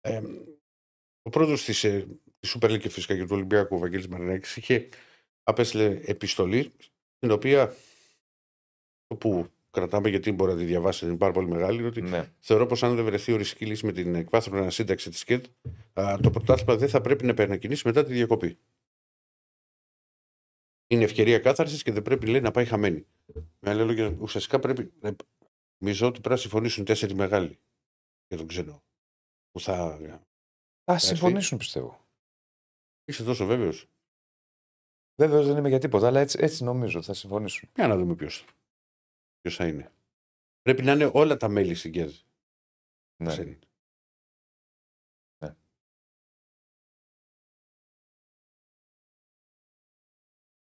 Ε, ο πρόεδρος της ε, της Super League και φυσικά και του Ολυμπιακού, ο Βαγγέλης Μαρινάκης, είχε απέστειλε επιστολή την οποία που κρατάμε γιατί μπορεί να τη διαβάσετε, είναι πάρα πολύ μεγάλη, είναι ότι Ναι. θεωρώ πως αν δεν βρεθεί οριστική λύση με την εκβάθρον ανασύνταξη της ΚΕΤ, α, το πρωτάθλημα δεν θα πρέπει να επανακινήσει μετά τη διακοπή. Είναι ευκαιρία κάθαρσης και δεν πρέπει λέει, να πάει χαμένη. Με άλλα λόγια, ουσιαστικά πρέπει. να- Νομίζω ότι πρέπει να συμφωνήσουν τέσσερις μεγάλοι για τον ξένο. Που θα. Θα συμφωνήσουν, πιστεύω. Είσαι τόσο βέβαιος. Βέβαιος δεν είμαι για τίποτα, αλλά έτσι, έτσι νομίζω ότι θα συμφωνήσουν. Για να δούμε ποιος. Ποιος θα είναι. Πρέπει να είναι όλα τα μέλη στην ΚΕΔ. Ναι. Ξέρει.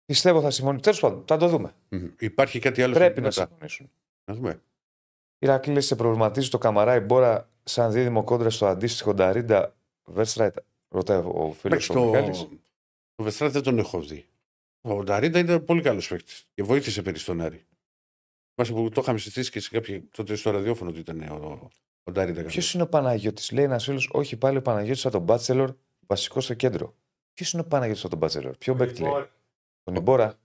Πιστεύω θα συμφωνήσουν. Τέλος πάντων, θα το δούμε. Μμμ. Υπάρχει κάτι άλλο Πρέπει να μετά. συμφωνήσουν. Να δούμε. Ηρακλή, σε προβληματίζει το Καμαρά η Μπόρα σαν δίδυμο κόντρα στο αντίστοιχο Νταρίντα Βέρστραϊτ, ρωτάει ο φίλος Εντάξει, ο το, Μιχάλης. το Βεστράτ δεν τον έχω δει. Ο Νταρίντα ήταν πολύ καλός παίκτης και βοήθησε περί στον Άρη. Θυμάσαι που το είχαμε συζητήσει και σε κάποια, τότε στο ραδιόφωνο ότι ήταν ο, ο Νταρίντα. Ποιος είναι ο Παναγιώτης, λέει ένας φίλος, Όχι πάλι ο Παναγιώτης από τον Bachelor, βασικό στο κέντρο. Ποιος είναι ο Παναγιώτης από τον Μπάτσελορ, Ποιο μπέκτη λέει; Τον Ιμπόρα.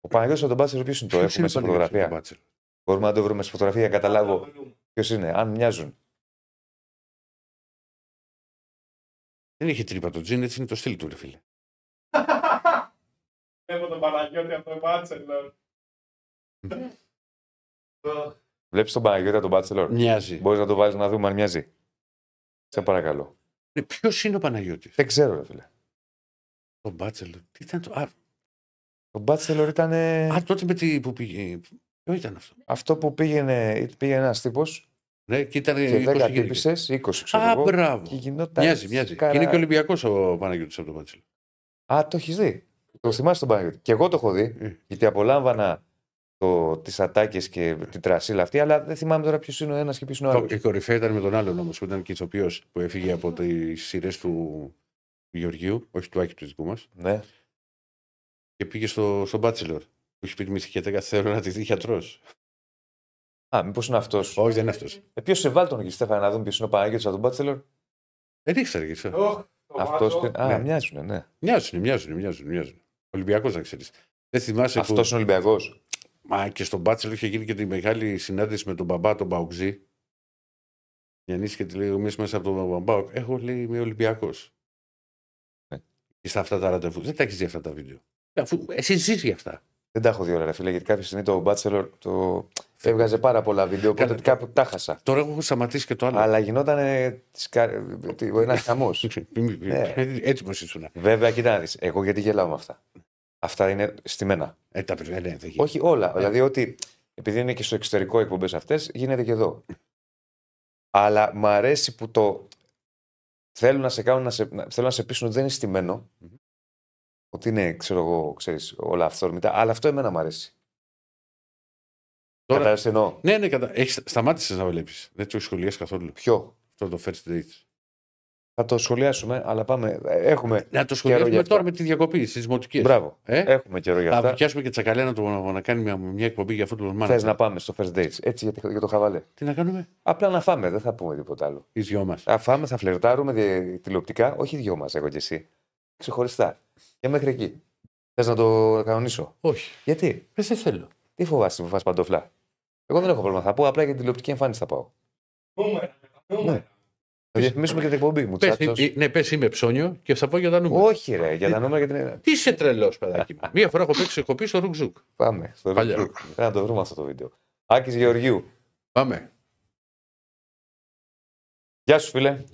Ο Παναγιώτης από τον Μπάτσελορ, ποιος είναι το Ποιος έχουμε είναι σε ο Παναγιώτης φωτογραφία; από τον Μπάτσελ; Μπορούμε να το βρούμε σε φωτογραφία για να καταλάβω ποιος είναι, αν μοιάζουν. Δεν είχε τρύπα το τζιν, έτσι είναι το στυλ του, ρε φίλε. Βλέπω τον Παναγιώτη από το Μπάτσελορ. Βλέπεις τον Παναγιώτη από τον Μπάτσελορ. Μοιάζει. Μπορείς να το βάλεις να δούμε αν μοιάζει. Σε παρακαλώ. Ποιος είναι ο Παναγιώτης; Δεν ξέρω, ρε φίλε. Το Μπάτσελ. Τι ήταν το. Α, Το Μπάτσελορ ήταν α, τότε με τι που πήγε. Ποιο ήταν αυτό; αυτό που πήγαινε, πήγαινε ένας τύπος Ναι, και ήταν. και 20 10 γυναίκες. τύπησες, 20 ξέρω Α, εγώ. μπράβο. Και γινόταν. Μοιάζει, μοιάζει. σκαρα- Και είναι και Ολυμπιακός ο Παναγιώτης από τον Μπάτσελ. Α, το έχεις δει. Το θυμάσαι τον Παναγιώτη. Και εγώ το έχω δει, Ε. γιατί απολάμβανα το, τις ατάκες και την τρασίλα αυτή, αλλά δεν θυμάμαι τώρα ποιος είναι ο ένας και ποιος είναι ο άλλος. Η κορυφαία ήταν με τον άλλον όμως, που ήταν και ηθοποιός που έφυγε από τις σειρές του Γεωργίου, όχι του Άκη του δικού μας, Ναι. και πήγε στο, στο Bachelor. Που έχει πει μυθικέτα θέλω να τη δει γιατρός. Α, μήπως είναι αυτός. Όχι, δεν είναι αυτός. Ε, ποιος σε βάλει τον εκεί, Στέφανα, να δούμε ποιος είναι ο Παναγιώτης από τον Μπάτσελορ. Δεν ήξερα και αυτός. Αυτό. Α, Ναι. μοιάζουν, ναι. Μοιάζουν, μοιάζουν, μοιάζουν. μοιάζουν. Ολυμπιακός να ξέρεις. Δεν θυμάσαι Αυτός που. είναι Ολυμπιακός. Μα και στον Bachelor είχε γίνει και τη μεγάλη συνάντηση με τον μπαμπά, τον Μπαουξή. Γιάννης και τη λέει: Εμείς μέσα από τον μπαμπά. Εγώ λέει: Είμαι Ολυμπιακός. Ναι. Και στα αυτά τα ραντεβού. Δεν τα έχεις δει αυτά τα βίντεο. Αφού εσύ ζεις για αυτά. Δεν τα έχω δει όλα, ρε φίλε, γιατί κάποια στιγμή το Bachelor το... έβγαζε πάρα πολλά βίντεο, οπότε Καλά. κάπου τα χάσα. Τώρα έχω σταματήσει και το άλλο. Αλλά γινόταν ένας χαμός. Ναι. Έτσι πως ήσουν. Βέβαια, κοίτα να δεις, Εγώ γιατί γελάω με αυτά. Αυτά είναι στημένα. Ε, τα παιδιά, ναι, δεν γίνεται. Όχι όλα. Δηλαδή ότι επειδή είναι και στο εξωτερικό εκπομπές αυτές, γίνεται και εδώ. Αλλά μ' αρέσει που το. Θέλουν να σε κάνουν να σε, να, θέλουν να σε πείσουν ότι δεν είναι στημένο. Μμμ. Ότι είναι, ξέρω εγώ, ξέρεις, όλα αυθόρμητα. Αλλά αυτό εμένα μ' αρέσει. Τώρα- Κατάλαβες τι εννοώ. Ναι, ναι, κατα... Έχεις... σταμάτησες να βλέπει. Δεν το σχολιάσει καθόλου. Ποιο; Αυτό το first date. Θα το σχολιάσουμε, αλλά πάμε. ε, Έχουμε. Να το καιρό σχολιάσουμε για αυτά. τώρα με τη διακοπή στις δημοτικές. Μπράβο. Ε; Έχουμε καιρό για Θα αυτά. πιάσουμε και τσακαλέα να, το, να κάνει μια, μια εκπομπή για football manager. Θες να πάμε στο first dates. Έτσι για, το- για το χαβαλέ. Τι να κάνουμε, Απλά να φάμε, δεν θα πούμε τίποτα άλλο. οι δυο μας. Θα φάμε, θα φλερτάρουμε δι- τηλεοπτικά, όχι δυο μας, εγώ και εσύ. Ξεχωριστά. Και μέχρι εκεί. Θες να το κανονίσω; Όχι. Γιατί, Ε, δεν θέλω. τι φοβάσαι που φας παντόφλα; Εγώ δεν έχω πρόβλημα. Θα πω απλά για την τηλεοπτική εμφάνιση θα πάω. Νούμερα. νούμερα. Θα διαφημίσουμε και την εκπομπή μου. Πες, τσάτσος. ε, ναι, πες είμαι ψώνιο και θα πω για τα νούμερα. Όχι, ρε, για τα νούμερα και την. Τι είσαι τρελός, παιδάκι μου. Μία φορά έχω παίξει κοπή στο ρουκζούκ. Πάμε. Στο Παλιά. Ρουκ. Πρέπει να το βρούμε αυτό το βίντεο. Άκης Γεωργίου. Πάμε. Γεια σου, φίλε.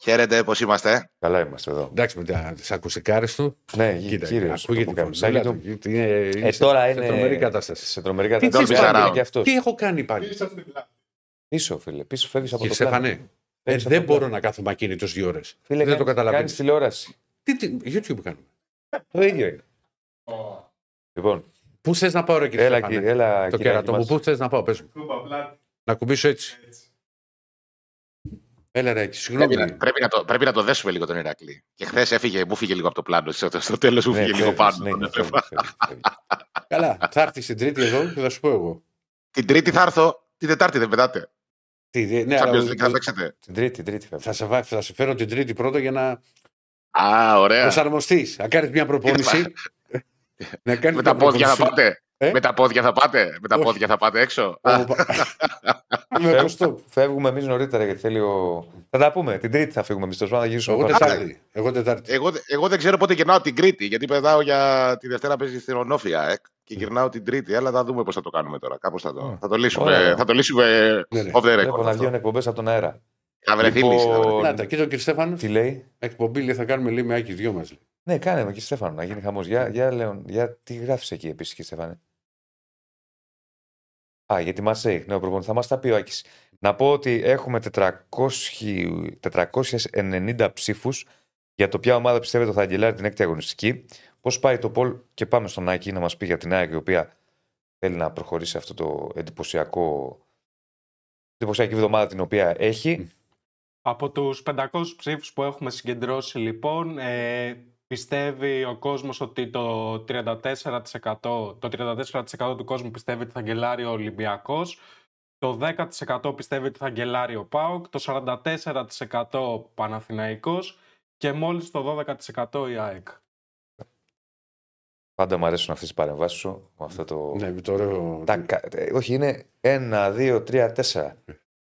Χαίρετε, πώς είμαστε; Καλά είμαστε εδώ. Εντάξει, με τις ακουσικάρε του. Ναι, γη- Κοίτα, κύριος, ακούγεται το η που φωνή. καμισάκι Έλα, του. το- είναι- είναι Ε, σε- τώρα σε είναι. τρομερή κατάσταση. Σε τρομερή Τι κατάσταση. θες, Πάνε Σαράου. και αυτός. Τι έχω κάνει πάλι; Πίσω στην πλάτη. Πίσω, φίλε. Πίσω φεύγεις από Και το πλάνο. Στέφανε, ε, Φεύγεις από δεν το μπορώ πλάνο. να κάθομαι ακίνητος δύο ώρες. Φίλε, δεν το κάνεις- καταλαβαίνεις. κάνεις τηλεόραση. Τι, τι, YouTube κάνουμε. Το ίδιο είναι. Λοιπόν, Πού θες να πάω, ρε κύριε έλα, Στέφανε; κύριε, έλα, Το κυράκι κέρατο μου, μας. πού θες να πάω, πες μου. Κούμπα πλάτη. Να κουμπίσω έτσι. Έτσι. Έλα, ρε, Πρέπει συγγνώμη. να, πρέπει, να το, πρέπει να το δέσουμε λίγο τον Ηρακλή. Και χθες έφυγε, μου φύγε λίγο από το πλάνο. Στο, στο τέλος μου Ναι, φύγε λίγο φεύγεις, πάνω. ναι, τον ναι, έβλεπα. φεύγεις, φεύγεις, φεύγεις. Καλά, θα έρθεις στην Τρίτη εδώ και θα σου πω εγώ. Την Τρίτη θα έρθω, την Τετάρτη δεν πετάτε. Τι, δε- ναι, Champions αλλά League θα παίξετε. Την τρίτη, την τρίτη φεύγει. θα σε, βά- θα σε φέρω την Τρίτη πρώτα για να Α, ωραία. προσαρμοστείς. Να κάνεις μια προπόνηση. Να κάνεις Με τα μια πόδια θα προπόνηση. πάτε. Ε; Με τα πόδια θα πάτε. Με τα Όχι. πόδια θα πάτε έξω. Ο- Με Φεύγ- κοστό. Φεύγουμε εμείς νωρίτερα γιατί θέλει ο. Θα τα πούμε. Την τρίτη θα φύγουμε εμείς. Τόσο να γυρίσουμε. Εγώ από το Τετάρτη. Εγώ Τετάρτη. Εγώ, εγώ δεν ξέρω πότε γυρνάω την Κρήτη. Γιατί πετάω για τη Δευτέρα παίζει στην Ονόφια. Ε, και γυρνάω την Τρίτη. Αλλά θα δούμε πώς θα το κάνουμε τώρα. Κάπως θα, το, Ω. θα το λύσουμε. Ωραία. Θα το λύσουμε Ναι, ναι. off the record. Βλέπω να αυτό. βγαίνουν εκπομπές από τον αέρα. Θα βρεθεί Λοιπόν, λύση. θα βρεθεί. Να τα, κοίτα ο κύριε Στέφανο. Τι λέει; Εκπομπή λέει θα κάνουμε λέει με Άκη δυο μα. Ναι, κάνε με και Στέφανο να γίνει χαμός. Για, για, Λέων, για τι γράφεις εκεί επίσης και Στέφανε; Α, για τη Μαρσέη, νέο προπονητής. Θα μας τα πει ο Άκης. Να πω ότι έχουμε 400, 490 ψήφους για το ποια ομάδα πιστεύετε ότι θα αγγελάρει την έκτη αγωνιστική. Πώς πάει το Πολ και πάμε στον Άκη να μας πει για την ΑΕΚ η οποία θέλει να προχωρήσει αυτό το εντυπωσιακό. εντυπωσιακή εβδομάδα την οποία έχει. Από τους 500 ψήφους που έχουμε συγκεντρώσει λοιπόν, ε, πιστεύει ο κόσμος ότι το 34%, το 34% του κόσμου πιστεύει ότι θα γκελάρει ο Ολυμπιακός, το 10% πιστεύει ότι θα γκελάρει ο ΠΑΟΚ, το 44% ο Παναθηναϊκός και μόλις το 12% η ΑΕΚ. Πάντα μου αρέσουν αυτές τι παρεμβάσεις σου. Με αυτό το... Ναι, με το ωραίο. Τα κα- ε, όχι, είναι ένα, δύο, τρία, τέσσερα.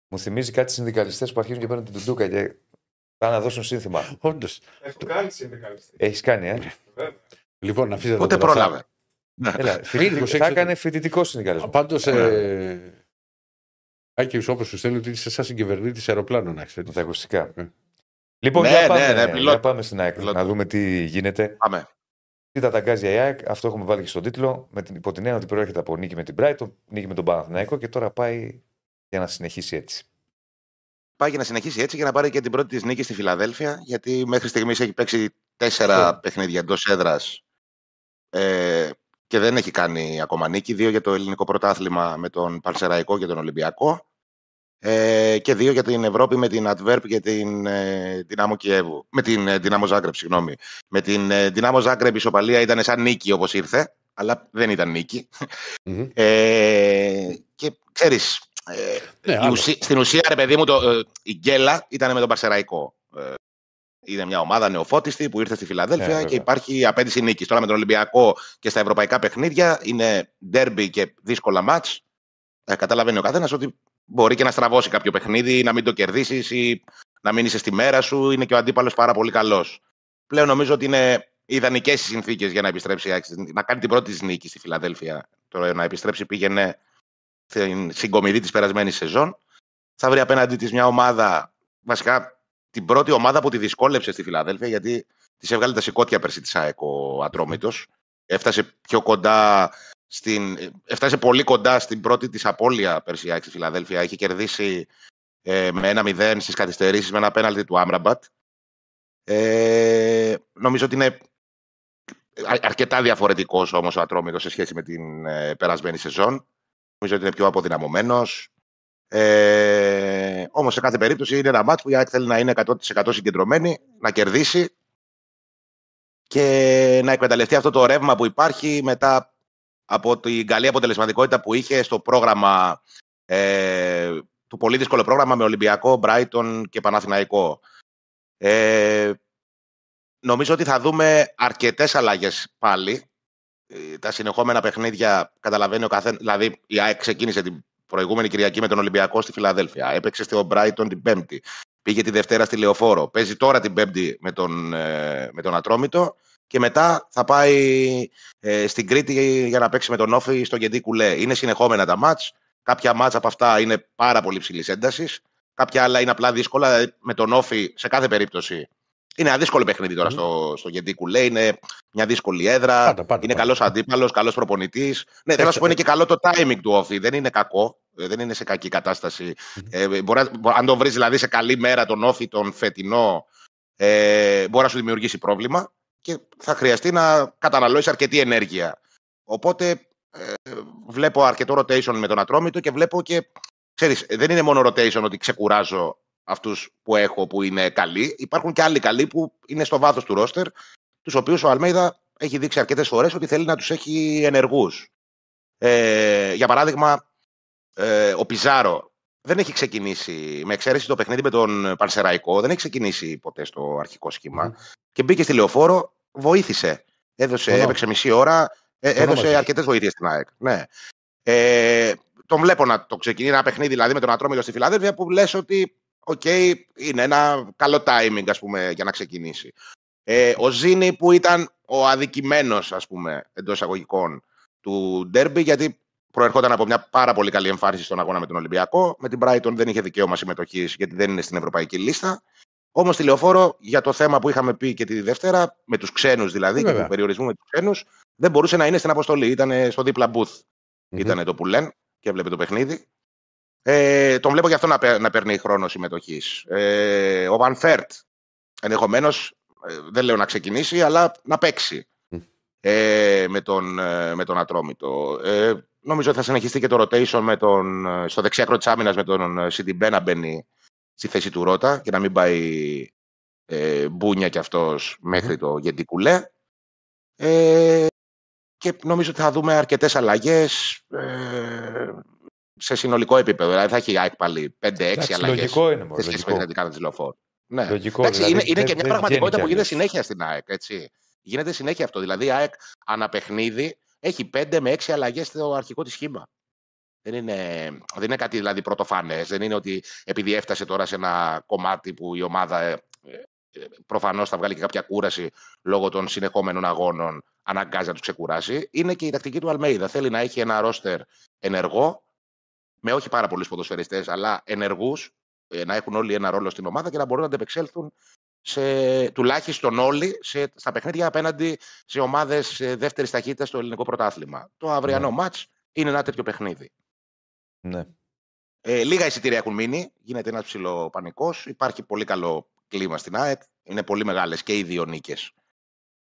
Μου θυμίζει κάτι συνδικαλιστές που αρχίζουν και παίρνουν την τουντούκα και πάνε να δώσουν σύνθημα. Όντως. Έχω κάνει συνδικαλιστή. Έχεις κάνει, ε; Βέβαια. Λοιπόν, αφήστε τα Πότε τώρα πρόλαβε. Έλα, φοιτητικό- προσέξτε θα το. έκανε φοιτητικό συνδικαλισμό. Πάντως. Ε, Άκης, όπως σου στέλνει ότι είσαι σαν συγκυβερνήτη αεροπλάνου, να ξέρεις. Με τα ακουστικά. Ε. Λοιπόν, Ναι, για, ναι, πάμε, ναι, πιλότο. για πάμε στην ΑΕΚ Πιλότο. να δούμε τι γίνεται. Πάμε. Τι τα ταγκάζει η ΑΕΚ, αυτό έχουμε βάλει και στον τίτλο. Με την, υπό την έννοια ότι προέρχεται από νίκη με την Brighton, νίκη με τον Παναθηναϊκό και τώρα πάει για να συνεχίσει έτσι. Πάει για να συνεχίσει έτσι για να πάρει και την πρώτη της νίκη στη Φιλαδέλφια. Γιατί μέχρι στιγμής έχει παίξει τέσσερα Αυτό. παιχνίδια εντός έδρας ε, και δεν έχει κάνει ακόμα νίκη. Δύο για το ελληνικό πρωτάθλημα με τον Παρσεραϊκό και τον Ολυμπιακό. Ε, και δύο για την Ευρώπη με την Adverb και την ε, Δυνάμο Κιέβου. Με την ε, Δυνάμο Ζάγκρεπ, συγγνώμη. Με την ε, Δυνάμο Ζάγκρεπ η ισοπαλία ήταν σαν νίκη όπως ήρθε, αλλά δεν ήταν νίκη. Μμμ. Ε, και ξέρεις, ε, Ναι, η άλλο. ουσί- στην ουσία, ρε παιδί μου, το, ε, η γκέλα ήταν με τον Παρσεραϊκό. Ε, είναι μια ομάδα νεοφώτιστη που ήρθε στη Φιλαδέλφια Ναι, και βέβαια. υπάρχει απέτηση νίκης. Τώρα με τον Ολυμπιακό και στα ευρωπαϊκά παιχνίδια είναι ντέρμπι και δύσκολα μάτς. Ε, καταλαβαίνει ο καθένας ότι μπορεί και να στραβώσει κάποιο παιχνίδι, να μην το κερδίσεις ή να μην είσαι στη μέρα σου. Είναι και ο αντίπαλος πάρα πολύ καλός. Πλέον νομίζω ότι είναι ιδανικές οι συνθήκες για να επιστρέψει η ΑΕΚ, να κάνει την πρώτη της νίκη στη Φιλαδέλφια. Τώρα να επιστρέψει πήγαινε στην συγκομιδή της περασμένης σεζόν. Θα βρει απέναντί της μια ομάδα, βασικά την πρώτη ομάδα που τη δυσκόλεψε στη Φιλαδέλφια, γιατί της έβγαλε τα σηκώτια πέρσι της ΑΕΚ ο Ατρόμητος. Έφτασε πιο κοντά στην, έφτασε πολύ κοντά στην πρώτη της απώλεια πέρσι η ΑΕΚ στη Φιλαδέλφια. Είχε κερδίσει ε, με ένα 0 στις καθυστερήσεις με ένα πέναλτι του Άμραμπατ. Ε, νομίζω ότι είναι α- αρκετά διαφορετικός όμως ο Ατρόμητος σε σχέση με την ε, περασμένη σεζόν. Νομίζω ότι είναι πιο αποδυναμωμένος. Ε, ο Όμως σε κάθε περίπτωση είναι ένα μάτς που η ΑΕΚ θέλει να είναι 100% συγκεντρωμένη, να κερδίσει και να εκμεταλλευτεί αυτό το ρεύμα που υπάρχει μετά από την καλή αποτελεσματικότητα που είχε στο πρόγραμμα ε, του πολύ δύσκολο πρόγραμμα με Ολυμπιακό, Μπράιτον και Παναθηναϊκό. Ε, νομίζω ότι θα δούμε αρκετές αλλαγές πάλι. Ε, τα συνεχόμενα παιχνίδια καταλαβαίνει ο καθένας. Δηλαδή, η ΑΕΚ ξεκίνησε την προηγούμενη Κυριακή με τον Ολυμπιακό στη Φιλαδέλφια. Έπαιξε στο Μπράιτον την Πέμπτη. Πήγε τη Δευτέρα στη Λεωφόρο. Παίζει τώρα την Πέμπτη με τον, ε, με τον Ατρόμητο. Και μετά θα πάει ε, στην Κρήτη για να παίξει με τον Όφη στο Γεντή Κουλέ. Είναι συνεχόμενα τα μάτς. Κάποια μάτς από αυτά είναι πάρα πολύ ψηλής έντασης. Κάποια άλλα είναι απλά δύσκολα. Δηλαδή, με τον Όφη σε κάθε περίπτωση είναι ένα δύσκολο παιχνίδι τώρα mm. στο, στο Γεντή Κουλέ. Είναι μια δύσκολη έδρα. Πάτα, πάτα, είναι καλός αντίπαλος, καλός προπονητής. Ναι, θέλω να σου πω είναι και καλό το timing του Όφη. Δεν είναι κακό. Ε, δεν είναι σε κακή κατάσταση. Mm. Ε, μπορεί, αν τον βρεις δηλαδή σε καλή μέρα τον Όφη, τον φετινό, ε, μπορεί να σου δημιουργήσει πρόβλημα και θα χρειαστεί να καταναλώσει αρκετή ενέργεια. Οπότε ε, βλέπω αρκετό rotation με τον Ατρόμητο και βλέπω και. Ξέρεις, δεν είναι μόνο rotation ότι ξεκουράζω αυτούς που έχω που είναι καλοί. Υπάρχουν και άλλοι καλοί που είναι στο βάθος του ρόστερ, τους οποίους ο Αλμέιδα έχει δείξει αρκετές φορές ότι θέλει να τους έχει ενεργούς. Ε, για παράδειγμα, ε, ο Πιζάρο δεν έχει ξεκινήσει, με εξαίρεση το παιχνίδι με τον Πανσεραϊκό, δεν έχει ξεκινήσει ποτέ στο αρχικό σχήμα. Και μπήκε στη λεωφόρο, βοήθησε. Έδωσε, έπαιξε μισή ώρα, ε, έδωσε αρκετές βοήθειες στην ΑΕΚ. Ναι. Ε, τον βλέπω να το ξεκινήσει ένα παιχνίδι δηλαδή με τον Ατρόμητο στη Φιλαδέλφια που λες ότι OK, okay, είναι ένα καλό timing ας πούμε, για να ξεκινήσει. Ε, ο Ζήνη που ήταν ο αδικημένος ας πούμε, εντός εισαγωγικών του Ντέρμπι γιατί προερχόταν από μια πάρα πολύ καλή εμφάνιση στον αγώνα με τον Ολυμπιακό. Με την Brighton δεν είχε δικαίωμα συμμετοχής γιατί δεν είναι στην ευρωπαϊκή λίστα. Όμως στη λεωφόρο, για το θέμα που είχαμε πει και τη Δευτέρα, με τους ξένους δηλαδή, Βέβαια. και του περιορισμού με τους ξένους, δεν μπορούσε να είναι στην αποστολή. Ήταν στο δίπλα booth. Mm-hmm. Ήταν το που λένε και έβλεπε το παιχνίδι. Ε, τον βλέπω γι' αυτό να, να παίρνει χρόνο συμμετοχής. Ε, ο Βαν Φέρτ, ενδεχομένως, ε, δεν λέω να ξεκινήσει, αλλά να παίξει ε, με, τον, ε, με τον Ατρόμητο. Ε, νομίζω ότι θα συνεχιστεί και το rotation με τον, στο δεξιάκρο τη άμυνας με τον Σιντιμπέ να μπαίνει στη θέση του Ρότα και να μην πάει ε, μπούνια κι αυτός μέχρι το Γεντικουλέ. Ε, και νομίζω ότι θα δούμε αρκετές αλλαγές ε, σε συνολικό επίπεδο. Δηλαδή θα έχει η ΑΕΚ πάλι 5-6 αλλαγές. Λογικό είναι μόνο. Σε με την κάρτα της Λεωφόρ. Ναι. Λογικό, Εντάξει, δηλαδή, είναι, είναι και μια πραγματικότητα που γίνεται συνέχεια στην ΑΕΚ. Έτσι. Γίνεται συνέχεια αυτό. Δηλαδή η ΑΕΚ αναπαιχνίδι έχει 5 με 6 αλλαγές στο αρχικό της σχήμα. Δεν είναι, δεν είναι κάτι δηλαδή πρωτοφανές. Δεν είναι ότι επειδή έφτασε τώρα σε ένα κομμάτι που η ομάδα ε, ε, προφανώς θα βγάλει και κάποια κούραση λόγω των συνεχόμενων αγώνων, αναγκάζει να τους ξεκουράσει. Είναι και η τακτική του Αλμέιδα. Θέλει να έχει ένα ρόστερ ενεργό, με όχι πάρα πολλούς ποδοσφαιριστές, αλλά ενεργούς, ε, να έχουν όλοι ένα ρόλο στην ομάδα και να μπορούν να αντεπεξέλθουν σε, τουλάχιστον όλοι σε, στα παιχνίδια απέναντι σε ομάδες δεύτερης ταχύτητας στο ελληνικό πρωτάθλημα. Το αυριανό ναι. είναι ένα τέτοιο παιχνίδι. Ναι. Ε, λίγα εισιτήρια έχουν μείνει. Γίνεται ένας ψηλό πανικό. Υπάρχει πολύ καλό κλίμα στην ΑΕΚ. Είναι πολύ μεγάλες και οι δύο νίκες.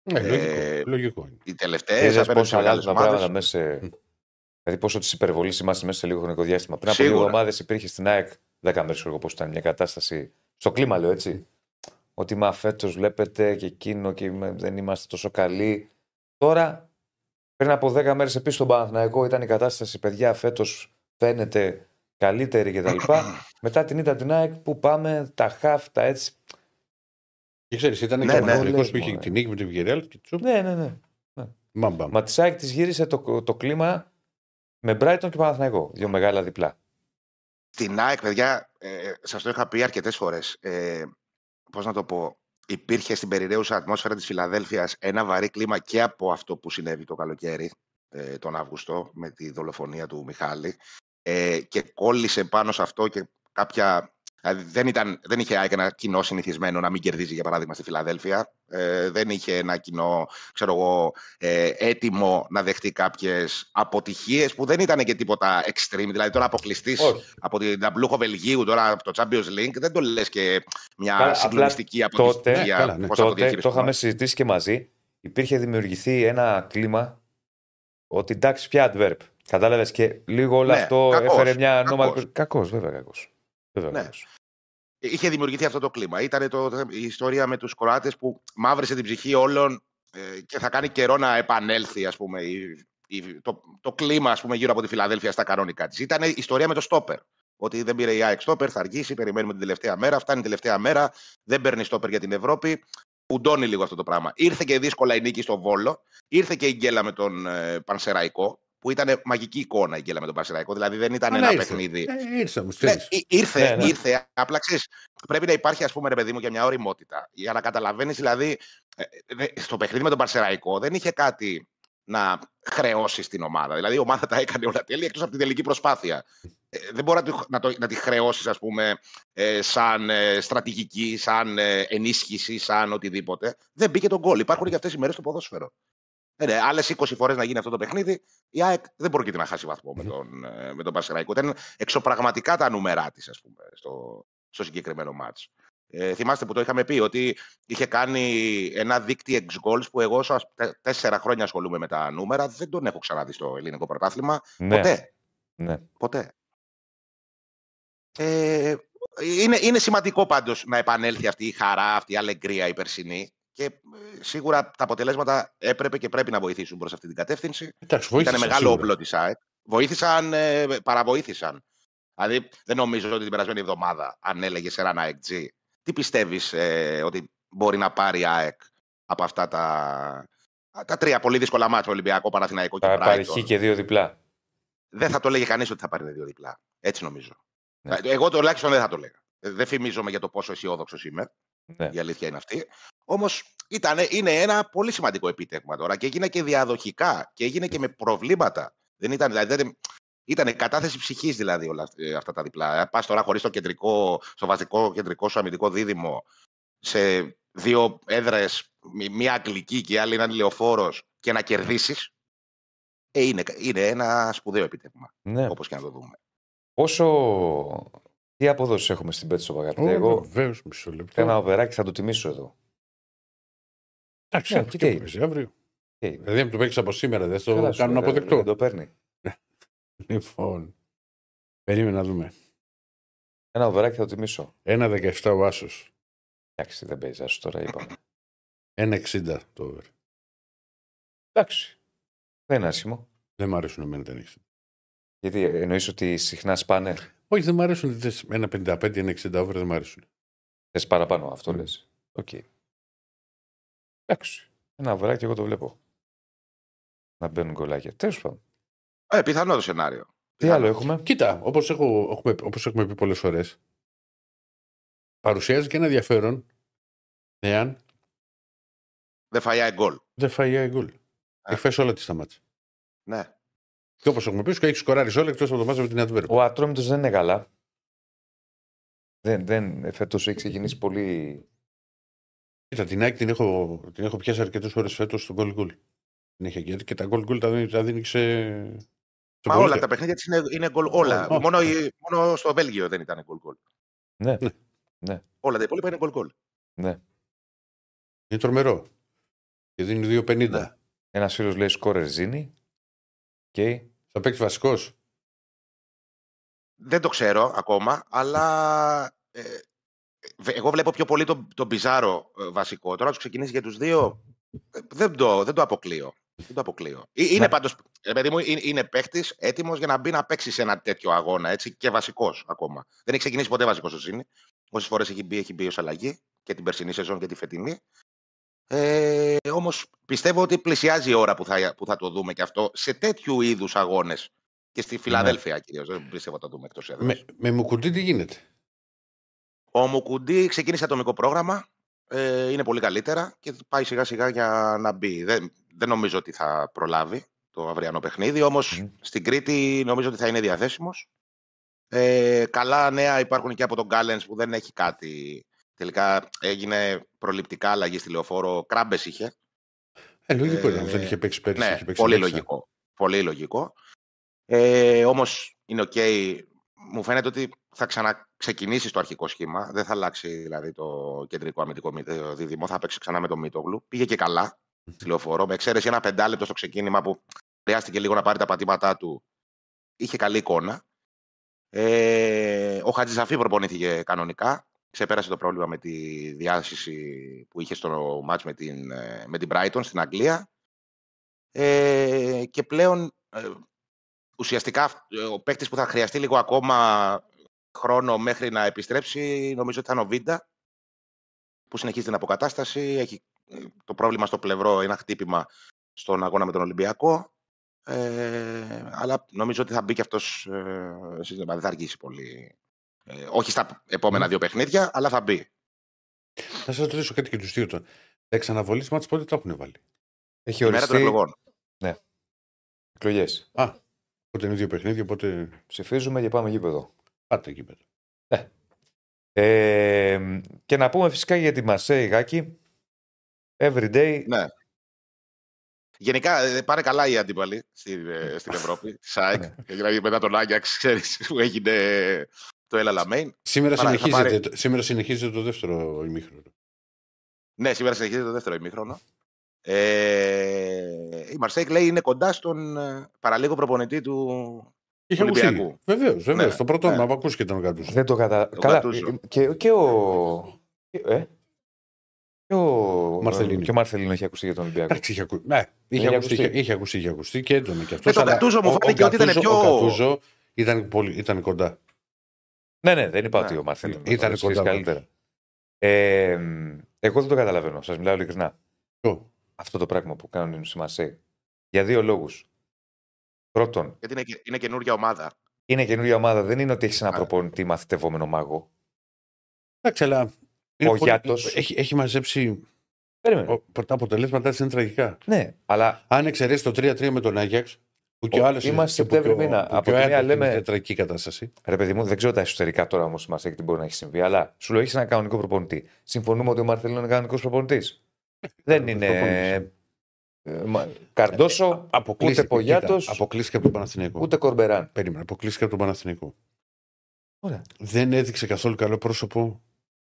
Ναι, ε, λογικό, Οι τελευταίες. Πόσο αλλάζουν τα πράγματα μέσα σε. Δηλαδή, πόσο της υπερβολής είμαστε μέσα σε λίγο χρονικό διάστημα. Πριν από λίγο εβδομάδε υπήρχε στην ΑΕΚ 10 μέρε, εγώ πώς ήταν μια κατάσταση. Στο κλίμα, λέω έτσι. Ότι μα φέτος βλέπετε και εκείνο και δεν είμαστε τόσο καλοί. Τώρα, πριν από 10 μέρες επίσης στον Παναθηναϊκό ήταν η κατάσταση, παιδιά, φέτος φαίνεται καλύτερη κτλ. Μετά την είδα την ΑΕΚ που πάμε τα χαφ, τα έτσι. Και ξέρεις, ήταν ναι, και ο ναι, που είχε την νίκη με την Βιγερέλ. Ναι, ναι, ναι. ναι. Μα της ΑΕΚ της γύρισε το, το κλίμα με Brighton και Παναθηναϊκό. Δύο μεγάλα διπλά. Την ΑΕΚ, παιδιά, ε, σας το είχα πει αρκετές φορές. Ε, Πώς να το πω, υπήρχε στην περιραίουσα ατμόσφαιρα της Φιλαδέλφειας ένα βαρύ κλίμα και από αυτό που συνέβη το καλοκαίρι ε, τον Αύγουστο με τη δολοφονία του Μιχάλη ε, και κόλλησε πάνω σε αυτό και κάποια. Δηλαδή δεν, ήταν, δεν είχε ένα κοινό συνηθισμένο να μην κερδίζει, για παράδειγμα, στη Φιλαδέλφια. Ε, δεν είχε ένα κοινό, ξέρω εγώ, ε, έτοιμο να δεχτεί κάποιες αποτυχίες που δεν ήταν και τίποτα extreme. Δηλαδή, τώρα αποκλειστή από την Ταμπλούχο Βελγίου, τώρα από το Champions League, δεν το λες και μια καλά, συγκλονιστική αποτυχία. Τότε, ναι, τότε το είχαμε συζητήσει και μαζί. Υπήρχε δημιουργηθεί ένα κλίμα ότι εντάξει, πια adverb. Κατάλαβες και λίγο όλο ναι, αυτό κακός, έφερε μια νόμα. Κακός, βέβαια, κακός. Ναι. είχε δημιουργηθεί αυτό το κλίμα. Ήταν το, η ιστορία με τους Κροάτες που μαύρησε την ψυχή όλων ε, και θα κάνει καιρό να επανέλθει ας πούμε, η, η, το, το κλίμα ας πούμε, γύρω από τη Φιλαδέλφια στα κανόνικά της. Ήταν η ιστορία με το στόπερ. Ότι δεν πήρε η ΑΕΚ στόπερ, θα αργήσει, περιμένουμε την τελευταία μέρα. Φτάνει την τελευταία μέρα, δεν παίρνει στόπερ για την Ευρώπη. Ουντώνει λίγο αυτό το πράγμα. Ήρθε και δύσκολα η νίκη στο Βόλο. Ήρθε και η γκέλα με τον ε, Πανσεραϊκό που ήταν μαγική εικόνα η γκέλα με τον Πασεραϊκό. Δηλαδή δεν ήταν Αλλά ένα ήρθε. παιχνίδι. Ε, ήρθε όμως, Ναι, ξέρεις. ή- ήρθε, Ναι, ναι. ήρθε. Απλά ξέρεις, πρέπει να υπάρχει, ας πούμε, ρε παιδί μου, και μια οριμότητα. Για να καταλαβαίνεις, δηλαδή, ε, ε, στο παιχνίδι με τον Παρσεραϊκό δεν είχε κάτι να χρεώσει στην ομάδα. Δηλαδή, η ομάδα τα έκανε όλα τέλεια εκτός από την τελική προσπάθεια. Ε, δεν μπορεί να, του- να, το, να τη χρεώσεις, ας πούμε, ε, σαν ε, στρατηγική, σαν ε, ενίσχυση, σαν οτιδήποτε. Δεν μπήκε τον γκολ. Υπάρχουν και αυτές οι μέρες στο ποδόσφαιρο. Ε, ναι, Άλλες 20 φορές να γίνει αυτό το παιχνίδι, η ΑΕΚ δεν πρόκειται να χάσει βαθμό με τον, ε, με τον Παρσεραϊκό. Ήταν εξωπραγματικά τα νούμερά της, ας πούμε, στο, στο συγκεκριμένο μάτς. Ε, θυμάστε που το είχαμε πει ότι είχε κάνει ένα δίκτυο ex goals που εγώ σε τε- τέσσερα χρόνια ασχολούμαι με τα νούμερα. Δεν τον έχω ξαναδεί στο ελληνικό πρωτάθλημα. Ναι, Ποτέ. ναι. Ποτέ. Ε, είναι, είναι σημαντικό πάντως να επανέλθει αυτή η χαρά, αυτή η αλεγκρία η περσινή και ε, σίγουρα τα αποτελέσματα έπρεπε και πρέπει να βοηθήσουν προς αυτή την κατεύθυνση. Εντάξει, Ήταν βοήθησε μεγάλο σίγουρα. όπλο της ΑΕΚ. Βοήθησαν, ε, παραβοήθησαν. Δηλαδή, δεν νομίζω ότι την περασμένη εβδομάδα, αν έλεγες σε έναν AEG, τι πιστεύεις ε, ότι μπορεί να πάρει η ΑΕΚ από αυτά τα, τα τρία πολύ δύσκολα μάτια, Ολυμπιακό, Παναθηναϊκό και Θα πάρει Brighton; χ και δύο διπλά. Δεν θα το λέγε κανείς ότι θα πάρει δύο διπλά. Έτσι νομίζω. Ναι. Ε, Εγώ τουλάχιστον δεν θα το λέγα. Ε, Δεν φημίζομαι για το πόσο αισιόδοξος είμαι. Ναι. Η αλήθεια είναι αυτή. Όμως είναι ένα πολύ σημαντικό επίτευγμα τώρα και έγινε και διαδοχικά και έγινε και με προβλήματα. Δεν ήταν, δηλαδή, δεν, ήταν κατάθεση ψυχής δηλαδή όλα αυ- ε, αυτά τα διπλά. Πας τώρα χωρίς το κεντρικό, στο βασικό κεντρικό σου αμυντικό δίδυμο σε δύο έδρες, μία αγγλική και η άλλη έναν λεωφόρος και να κερδίσεις. Ε, είναι, είναι ένα σπουδαίο επίτευγμα, ναι. όπως και να το δούμε. Πόσο. Τι απόδοση έχουμε στην πέτση στο Παγάτη. Ω, Εγώ βεβαίως, μισό λεπτό. ένα οβεράκι θα το τιμήσω εδώ. Εντάξει, Ναι, αύριο τι και είναι. παίζει, αύριο. Τι είναι. Δηλαδή, αν το παίξεις από σήμερα, δεν το Καλά σου, κάνουν ρε, αποδεκτό. Δεν το παίρνει. Λοιπόν, περίμενα να δούμε. Ένα οβεράκι θα το τιμήσω. 1,17 ο Άσος. Εντάξει, δεν παίζει άσο τώρα, είπαμε. 1,60 το over. Εντάξει. Δεν είναι άσχημο. Δεν μ' αρέσουν εμένα τα 1,60. Γιατί εννοείς ότι συχνά σπάνε; Όχι, δεν μ' αρέσουν. 1,55, 1,60 over δεν μ' αρέσουν. Θες παραπάνω αυτό, Mm. λες. Οκ. Εντάξει. Ένα οβεράκι εγώ το βλέπω. Να μπαίνουν γκολάκια. Τέλος πάντων. Ε, πιθανό το σενάριο. Τι Πιθανό. άλλο έχουμε; Κοίτα, όπως έχω, έχουμε, όπως έχουμε πει πολλές φορές, παρουσιάζει και ένα ενδιαφέρον εάν Δεν φάει ΑΕΚ γκολ. δεν φάει η γκολ. Έχει φάει σε όλα της τα μάτια. Ναι. Και όπως έχουμε πει, σου έχει σκοράρει όλα εκτός από το μάτσα με την Αντβέρπ. Ο Ατρόμητος δεν είναι καλά. Δεν, δεν, φέτος έχει ξεκινήσει πολύ. Κοίτα, την ΑΕΚ την έχω, την έχω πιάσει αρκετές ώρες φέτος στο γκολ γκολ. Την έχει γιατί και τα γκολ γκολ τα, δίνει- τα δίνει σε. σε Μα πολύ- όλα τα παιχνίδια της είναι, είναι γκολ. Όλα. Ω, ω. μόνο, η- μόνο στο Βέλγιο δεν ήταν γκολ γκολ. Ναι, Όλα τα υπόλοιπα είναι γκολ γκολ. ναι. Είναι τρομερό. Και δίνει 2,50. Ναι. Ένας φίλος λέει σκόρερ Ζήνη. Okay. Θα παίξει βασικός. Δεν το ξέρω ακόμα, αλλά ε, βε- εγώ βλέπω πιο πολύ τον, τον Πιζάρο ε, βασικό. Τώρα του ξεκινήσει για τους δύο. ε, δεν, το, δεν το αποκλείω. Δεν το αποκλείω. Ε, Είναι Ναι. πάντως, ε, παιδί μου, είναι, είναι παίχτη έτοιμος για να μπει να παίξει σε ένα τέτοιο αγώνα έτσι, και βασικός ακόμα. Δεν έχει ξεκινήσει ποτέ βασικός ο Ζήνη. Όσες φορές έχει μπει, έχει μπει ως αλλαγή και την περσινή σεζόν και τη φετινή. Ε, Όμως πιστεύω ότι πλησιάζει η ώρα που θα, που θα το δούμε και αυτό σε τέτοιου είδους αγώνες. Και στη Φιλαδέλφια κυρίως. Δεν πιστεύω ότι θα το δούμε εκτός έδρας. Με, με Μουκουντή τι γίνεται; Ο Μουκουντή ξεκίνησε ατομικό πρόγραμμα. Ε, είναι πολύ καλύτερα και πάει σιγά σιγά για να μπει. Δεν, δεν νομίζω ότι θα προλάβει το αυριανό παιχνίδι. Όμως Μμμ. στην Κρήτη νομίζω ότι θα είναι διαθέσιμος. Ε, καλά νέα υπάρχουν και από τον Γκάλεν που δεν έχει κάτι. Τελικά έγινε προληπτικά αλλαγή στη λεωφόρο. Κράμπες είχε. Ε, λογικό Ε, ήταν. Δεν είχε παίξει πέρυσι. Ναι, είχε παίξει πολύ μέσα. λογικό. Πολύ λογικό. Ε, Όμως είναι οκ. Μου φαίνεται ότι θα ξαναξεκινήσεις το αρχικό σχήμα. Δεν θα αλλάξει δηλαδή το κεντρικό αμυντικό μη- ε, δίδυμο. Θα παίξει ξανά με τον Μίτογλου. Πήγε και καλά στη λεωφόρο. Με εξαίρεση ένα πεντάλεπτο στο ξεκίνημα που χρειάστηκε λίγο να πάρει τα πατήματά του. Είχε καλή εικόνα. Ε, ο Χατζησαφή προπονήθηκε κανονικά. ξεπέρασε το πρόβλημα με τη διάσειση που είχε στο ματς με την, ε, με την Brighton στην Αγγλία. Ε, και πλέον ε, ουσιαστικά ε, ο παίκτης που θα χρειαστεί λίγο ακόμα χρόνο μέχρι να επιστρέψει νομίζω ότι θα είναι ο Βίντα που συνεχίζει την αποκατάσταση. Έχει ε, το πρόβλημα στο πλευρό, ένα χτύπημα στον αγώνα με τον Ολυμπιακό. Ε, αλλά νομίζω ότι θα μπει και αυτός, ε, δεν θα αργήσει πολύ. Ε, όχι στα επόμενα δύο παιχνίδια, αλλά θα μπει. Θα σας ρωτήσω κάτι και τους δύο τώρα. Τα εξαναβολής μάτς πότε το έχουν βάλει; Έχει Η μέρα των οριστεί εκλογών. εκλογές. Α, πότε είναι δύο παιχνίδια, οπότε Ψηφίζουμε και πάμε γήπεδο. πάτε εκεί πέρα. Ε, και να πούμε φυσικά για τη Μαρσέη Γάκη. Every day. Ναι. Γενικά ε, πάνε καλά οι αντίπαλοι στη- ε, στην Ευρώπη. ΣΑΕΚ. Ναι. δηλαδή μετά τον Άγιαξ, ξέρεις, που έγινε το Έλα Λαμέιν. Σήμερα Παρά, θα συνεχίζεται, το- σήμερα συνεχίζεται το δεύτερο ημίχρονο. Ναι, σήμερα συνεχίζεται το δεύτερο ημίχρονο. Ε, η Μαρσέικ λέει είναι κοντά στον ε, παραλίγο προπονητή του Είχε ακουστεί. Ολυμπιακού. Βεβαίως, βεβαίως. Ναι, το πρώτο ναι. όνομα, ακούστηκε τον κάτω. Δεν το κατα... Ο Καλά. Γκατούζο. ε, Και, και ο. και- Ε, και ο Μαρθελίνο. Και ο Μαρθελίνο έχει ακουστεί για τον Ολυμπιακό. Εντάξει, είχε, ακου... ναι, είχε, Έχει ακουστεί, ακουστεί. είχε, είχε ακουστεί, είχε ακουστεί και έντονα και αυτός. Με τον Γκατούζο μου φάνηκε ότι ήταν πιο- Ο Κατούζο ήταν, πολύ, ήταν κοντά. Ναι, ναι, δεν είπα Ναι. ότι ο Μαρθελίνο. Ήταν το κοντά, ξέρεις καλύτερα. Ε, εγώ δεν το καταλαβαίνω. Σας μιλάω ειλικρινά. Ποιο; Αυτό το πράγμα που κάνουν οι Μαρσέη. Για δύο λόγους. Πρώτον, Γιατί είναι, και- είναι καινούργια ομάδα. είναι καινούργια ομάδα. Δεν είναι ότι έχεις ένα Α. προπονητή μαθητευόμενο μάγο. Εντάξει, αλλά. είναι Ο πολύ- Γιάτος. Έχει, έχει μαζέψει. Περίμενε. ο- Τα αποτελέσματά τη είναι τραγικά. Ναι, αλλά Αν εξαιρέσεις το 3-3 με τον Άγιαξ, που και Ο- ο άλλος είμαστε Σεπτέμβρη μήνα. Από τη μία λέμε- Είναι τραγική κατάσταση. Ρε παιδί μου, δεν ξέρω τα εσωτερικά τώρα όμως μα έχει τι μπορεί να έχει συμβεί, αλλά σου λέω έχεις ένα κανονικό προπονητή. Συμφωνούμε ότι ο Μαρθελίνο είναι κανονικός προπονητής. Δεν είναι. προπονητής. ε, μα- Καρντόσο, ούτε Αποκλείστηκε- Πογιάτος, κοίτα, Αποκλείστηκε από τον Παναθηναϊκό. ούτε Κορμπεράν. Περίμενα, αποκλείστηκε από τον Παναθηναϊκό. Ωραία. Δεν έδειξε καθόλου καλό πρόσωπο